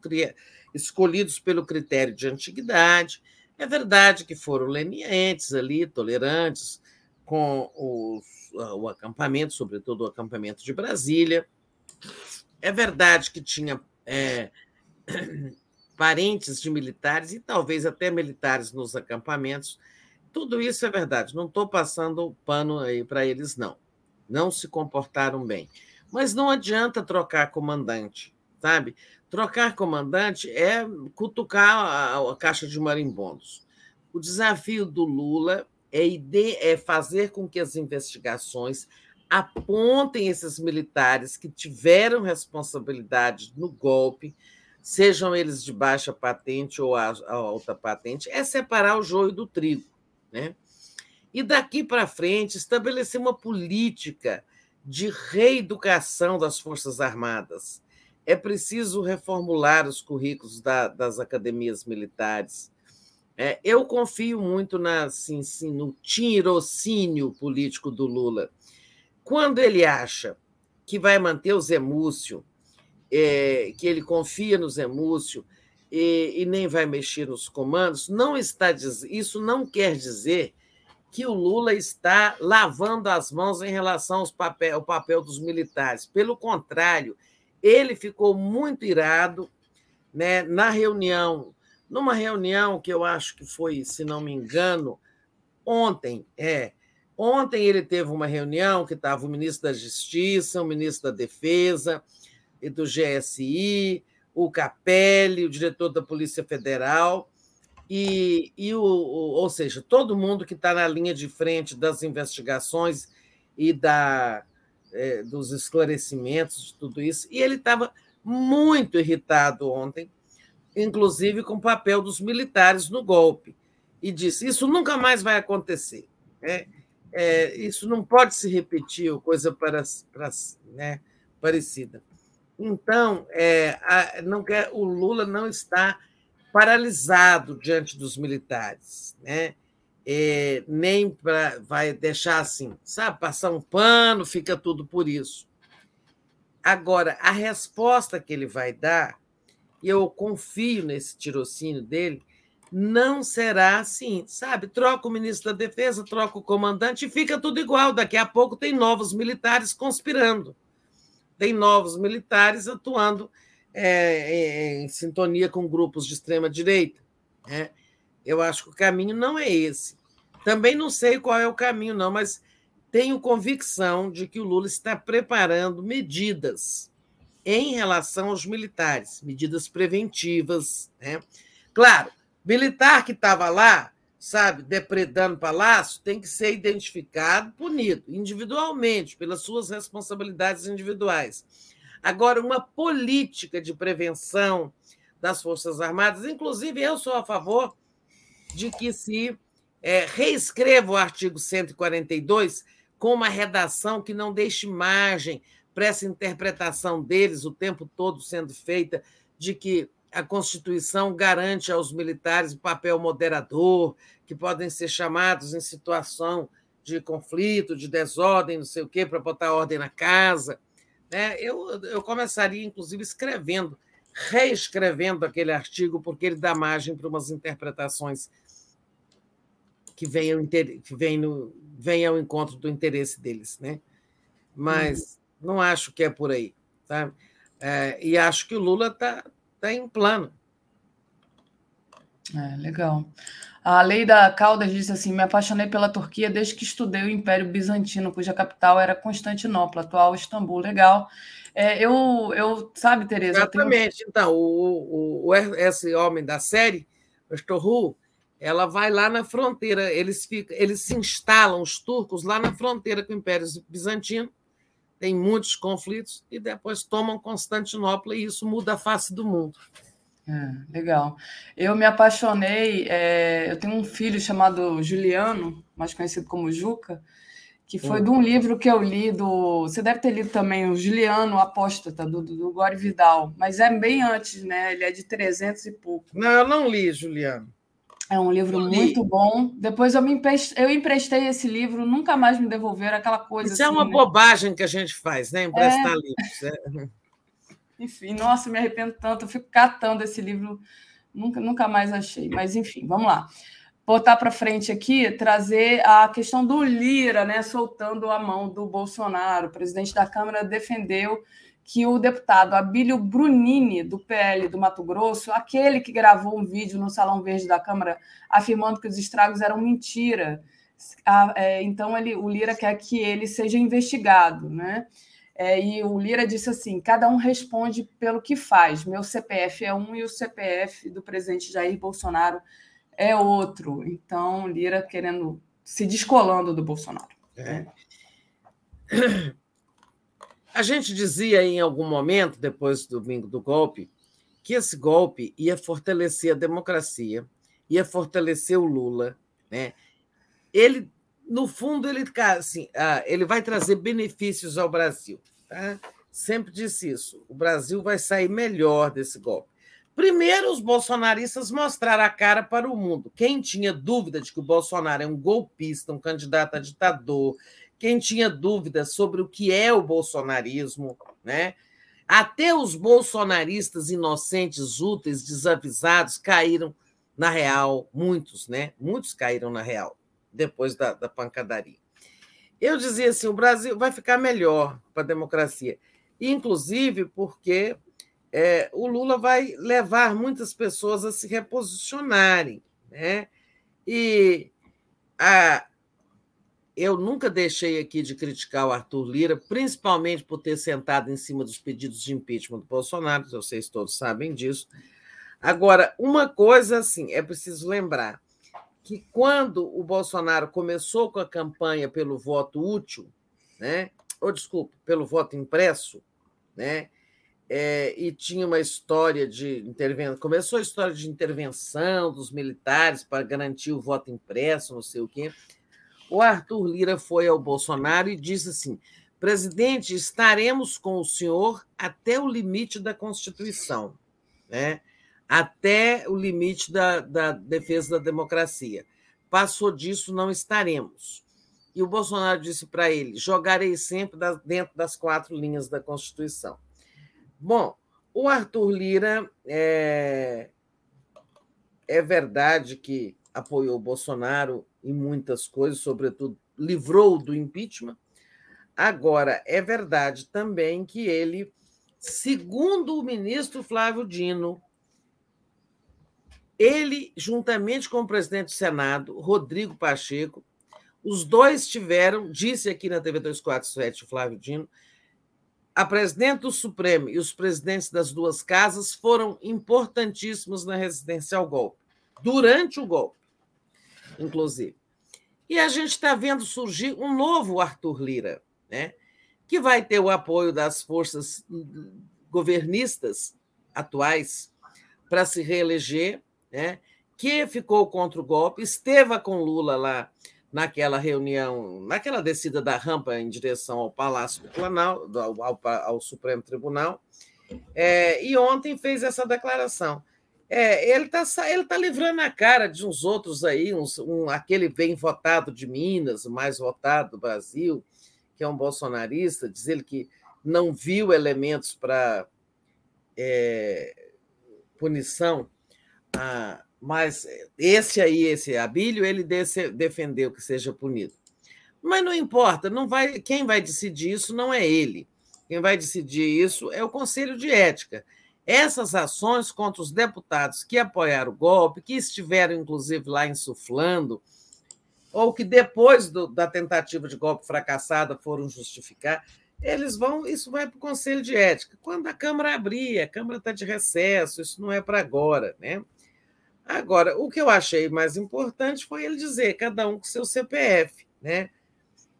escolhidos pelo critério de antiguidade. É verdade que foram lenientes ali, tolerantes com os, o acampamento, sobretudo o acampamento de Brasília. É verdade que tinha é, parentes de militares e talvez até militares nos acampamentos. Tudo isso é verdade. Não estou passando pano aí para eles, não não se comportaram bem. Mas não adianta trocar comandante, sabe? Trocar comandante é cutucar a, a caixa de marimbondos. O desafio do Lula é, é fazer com que as investigações apontem esses militares que tiveram responsabilidade no golpe, sejam eles de baixa patente ou alta patente, é separar o joio do trigo, né? E daqui para frente, estabelecer uma política de reeducação das Forças Armadas. É preciso reformular os currículos da, das academias militares. É, eu confio muito na, assim, assim, no tirocínio político do Lula. Quando ele acha que vai manter o Zé Múcio, é, que ele confia no Zé Múcio e, e nem vai mexer nos comandos, não está isso não quer dizer que o Lula está lavando as mãos em relação papel, ao papel dos militares. Pelo contrário, ele ficou muito irado né, na reunião, numa reunião que eu acho que foi, se não me engano, ontem, é. Ontem ele teve uma reunião que estava o ministro da Justiça, o ministro da Defesa e do GSI, o Capelli, o diretor da Polícia Federal, e, e o, o, ou seja, todo mundo que está na linha de frente das investigações e da, é, dos esclarecimentos de tudo isso, e ele estava muito irritado ontem, inclusive com o papel dos militares no golpe, e disse: Isso nunca mais vai acontecer. Né? É, isso não pode se repetir, ou coisa para, para, né, parecida. Então, é, a, não quer, o Lula não está paralisado diante dos militares, né? É, nem vai deixar assim, sabe, passar um pano, fica tudo por isso. Agora, a resposta que ele vai dar, e eu confio nesse tirocínio dele, não será assim, sabe? Troca o ministro da Defesa, troca o comandante e fica tudo igual. Daqui a pouco tem novos militares conspirando, tem novos militares atuando é, em sintonia com grupos de extrema direita. Né? Eu acho que o caminho não é esse. Também não sei qual é o caminho, não, mas tenho convicção de que o Lula está preparando medidas em relação aos militares, medidas preventivas. Né? Claro, militar que estava lá, sabe, depredando palácio, tem que ser identificado, punido individualmente, pelas suas responsabilidades individuais. Agora, uma política de prevenção das Forças Armadas, inclusive eu sou a favor de que se é, reescreva o artigo 142 com uma redação que não deixe margem para essa interpretação deles o tempo todo sendo feita de que a Constituição garante aos militares o papel moderador, que podem ser chamados em situação de conflito, de desordem, não sei o quê, para botar ordem na casa. Né? Eu, eu começaria, inclusive, escrevendo, reescrevendo aquele artigo, porque ele dá margem para umas interpretações que venham, que venham, venham ao encontro do interesse deles. Né? Mas uhum. não acho que é por aí. Tá? É, e acho que o Lula está tá em plano. É, legal. A Leida Caldas disse assim: Me apaixonei pela Turquia desde que estudei o Império Bizantino, cuja capital era Constantinopla, atual Istambul. Legal. É, eu, eu, sabe, Tereza? Exatamente. Tenho... Então, o, o, esse homem da série, o Estorru, ela vai lá na fronteira. Eles, ficam, eles se instalam, os turcos, lá na fronteira com o Império Bizantino. Tem muitos conflitos e depois tomam Constantinopla e isso muda a face do mundo. É, legal. Eu me apaixonei. É, eu tenho um filho chamado Juliano, mais conhecido como Juca, que foi hum. de um livro que eu li do. Você deve ter lido também, o Juliano Apóstata, do, do, do Gore Vidal, mas é bem antes, né? Ele é de 300 e pouco. Não, eu não li, Juliano. É um livro muito bom. Depois eu, me emprestei, eu emprestei esse livro, nunca mais me devolveram aquela coisa. Isso é assim, é uma né? bobagem que a gente faz, né? Emprestar é... livros. É. Enfim, nossa, me arrependo tanto. Eu fico catando esse livro, nunca, nunca mais achei. Mas, enfim, vamos lá. Botar para frente aqui, trazer a questão do Lira, né, soltando a mão do Bolsonaro. O presidente da Câmara defendeu que o deputado Abílio Brunini, do PL do Mato Grosso, aquele que gravou um vídeo no Salão Verde da Câmara afirmando que os estragos eram mentira. É, então, ele, o Lira quer que ele seja investigado, né? É, e o Lira disse assim: cada um responde pelo que faz. Meu CPF é um e o CPF do presidente Jair Bolsonaro é outro. Então, Lira querendo se descolando do Bolsonaro. É. A gente dizia em algum momento, depois do domingo do golpe, que esse golpe ia fortalecer a democracia, ia fortalecer o Lula. Né? Ele no fundo, ele, assim, ah, ele vai trazer benefícios ao Brasil. Tá? Sempre disse isso. O Brasil vai sair melhor desse golpe. Primeiro, os bolsonaristas mostraram a cara para o mundo. Quem tinha dúvida de que o Bolsonaro é um golpista, um candidato a ditador, quem tinha dúvida sobre o que é o bolsonarismo, né? Até os bolsonaristas inocentes, úteis, desavisados, caíram na real, muitos, né? Muitos caíram na real depois da, da pancadaria. Eu dizia assim: o Brasil vai ficar melhor para a democracia, inclusive porque é, o Lula vai levar muitas pessoas a se reposicionarem. Né? E a, eu nunca deixei aqui de criticar o Arthur Lira, principalmente por ter sentado em cima dos pedidos de impeachment do Bolsonaro, vocês todos sabem disso. Agora, uma coisa assim, é preciso lembrar: que quando o Bolsonaro começou com a campanha pelo voto útil, né? ou desculpa, pelo voto impresso, né? É, e tinha uma história de intervenção, começou a história de intervenção dos militares para garantir o voto impresso, não sei o quê. O Arthur Lira foi ao Bolsonaro e disse assim: presidente, estaremos com o senhor até o limite da Constituição. Né? Até o limite da, da defesa da democracia. Passou disso, não estaremos. E o Bolsonaro disse para ele: jogarei sempre dentro das quatro linhas da Constituição. Bom, o Arthur Lira é, é verdade que apoiou o Bolsonaro em muitas coisas, sobretudo livrou do impeachment. Agora, é verdade também que ele, segundo o ministro Flávio Dino, ele, juntamente com o presidente do Senado, Rodrigo Pacheco, os dois tiveram, disse aqui na TV 247 o Flávio Dino, a presidente do Supremo e os presidentes das duas casas foram importantíssimos na resistência ao golpe, durante o golpe, inclusive. E a gente está vendo surgir um novo Arthur Lira, né? que vai ter o apoio das forças governistas atuais para se reeleger né, que ficou contra o golpe, esteve com Lula lá naquela reunião, naquela descida da rampa em direção ao Palácio do Planalto, ao, ao, ao Supremo Tribunal, é, e ontem fez essa declaração. É, ele está ele tá livrando a cara de uns outros aí, uns, um, aquele bem votado de Minas, o mais votado do Brasil, que é um bolsonarista, diz ele que não viu elementos para é, punição, ah, mas esse aí, esse Abílio, ele desse, defendeu que seja punido. Mas não importa, não vai, quem vai decidir isso não é ele. Quem vai decidir isso é o Conselho de Ética. Essas ações contra os deputados que apoiaram o golpe, que estiveram, inclusive, lá insuflando, ou que depois do, da tentativa de golpe fracassada foram justificar, eles vão, isso vai para o Conselho de Ética. Quando a Câmara abrir, a Câmara está de recesso, isso não é para agora, né? Agora, o que eu achei mais importante foi ele dizer, cada um com seu CPF, né?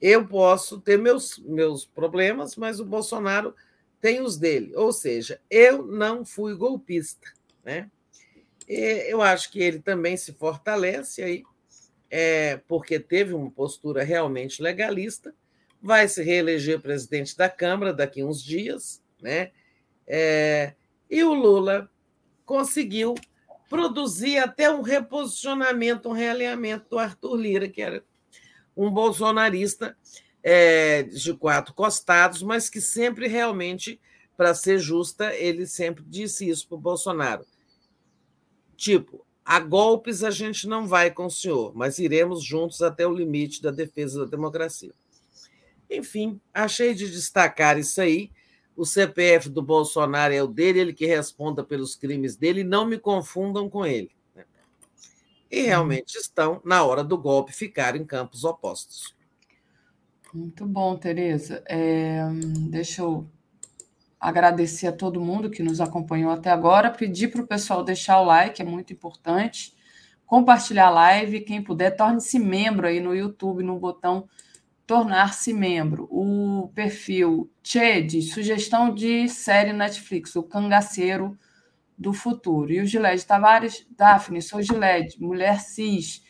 Eu posso ter meus, meus problemas, mas o Bolsonaro tem os dele. Ou seja, eu não fui golpista. Né? E eu acho que ele também se fortalece aí, é, porque teve uma postura realmente legalista, vai se reeleger presidente da Câmara daqui a uns dias, né? É, e o Lula conseguiu produzir até um reposicionamento, um realinhamento do Arthur Lira, que era um bolsonarista é, de quatro costados, mas que sempre realmente, para ser justa, ele sempre disse isso para o Bolsonaro. Tipo, a golpes a gente não vai com o senhor, mas iremos juntos até o limite da defesa da democracia. Enfim, achei de destacar isso aí. O CPF do Bolsonaro é o dele, ele que responda pelos crimes dele, não me confundam com ele. Né? E realmente estão, na hora do golpe, ficar em campos opostos. Muito bom, Tereza. É, deixa eu agradecer a todo mundo que nos acompanhou até agora, pedir para o pessoal deixar o like, é muito importante, compartilhar a live, quem puder, torne-se membro aí no YouTube, no botão tornar-se membro. O perfil Tchê sugestão de série Netflix, O Cangaceiro do Futuro. E o Gilede Tavares, Daphne, sou Gilede, mulher cis,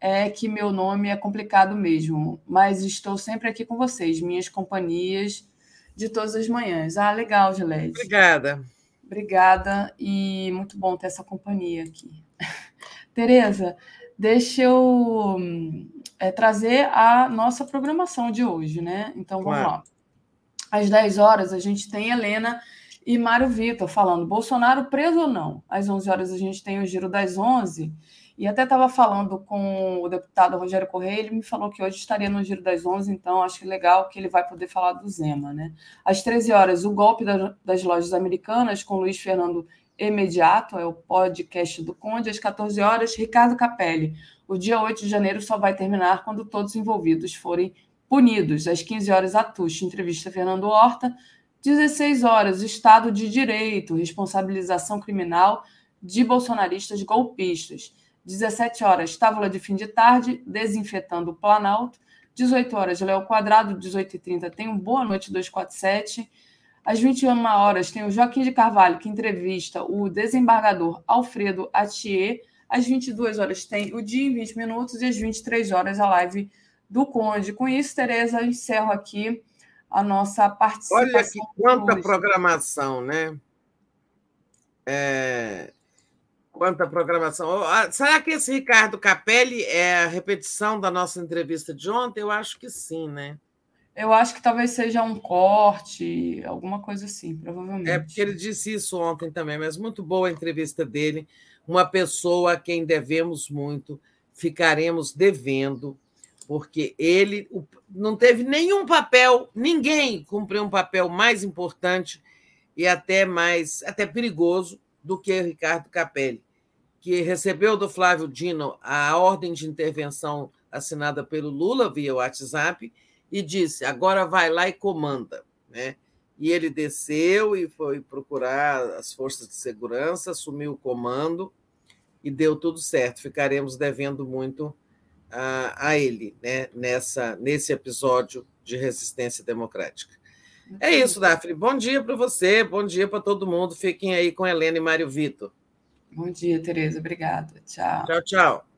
é que meu nome é complicado mesmo, mas estou sempre aqui com vocês, minhas companhias de todas as manhãs. Ah, legal, Gilete. Obrigada. Obrigada e muito bom ter essa companhia aqui. Tereza, deixa eu é, trazer a nossa programação de hoje, né? Então vamos claro. lá. Às 10 horas a gente tem Helena e Mário Vitor falando Bolsonaro preso ou não. Às 11 horas a gente tem o Giro das 11 e até estava falando com o deputado Rogério Correia, ele me falou que hoje estaria no Giro das 11, então acho legal que ele vai poder falar do Zema. Né? Às 13 horas, o golpe das lojas americanas com Luiz Fernando Imediato, é o podcast do Conde. Às 14 horas, Ricardo Capelli. O dia 8 de janeiro só vai terminar quando todos os envolvidos forem punidos. Às 15 horas, Atush, entrevista Fernando Horta. 16 horas, Estado de Direito, responsabilização criminal de bolsonaristas golpistas. 17 horas, Távola de fim de tarde, desinfetando o Planalto. 18 horas, Léo Quadrado, 18h30 tem um Boa Noite 247. Às 21 horas tem o Joaquim de Carvalho, que entrevista o desembargador Alfredo Atier. Às 22 horas tem o Dia em 20 Minutos e às 23 horas a live do Conde. Com isso, Tereza, eu encerro aqui a nossa participação. Olha que quanta programação, né? É, Quanta programação. Ah, será que esse Ricardo Capelli é a repetição da nossa entrevista de ontem? Eu acho que sim, né? Eu acho que talvez seja um corte, alguma coisa assim, provavelmente. É, porque ele disse isso ontem também, mas muito boa a entrevista dele. Uma pessoa a quem devemos muito, ficaremos devendo, porque ele não teve nenhum papel, ninguém cumpriu um papel mais importante e até mais, até perigoso do que o Ricardo Capelli que recebeu do Flávio Dino a ordem de intervenção assinada pelo Lula via WhatsApp e disse: agora vai lá e comanda. Né? E ele desceu e foi procurar as forças de segurança, assumiu o comando e deu tudo certo. Ficaremos devendo muito a, a ele né? Nessa, nesse episódio de resistência democrática. É isso, Daphne. Bom dia para você, bom dia para todo mundo. Fiquem aí com Helena e Mário Vitor. Bom dia, Tereza. Obrigada. Tchau. Tchau, tchau.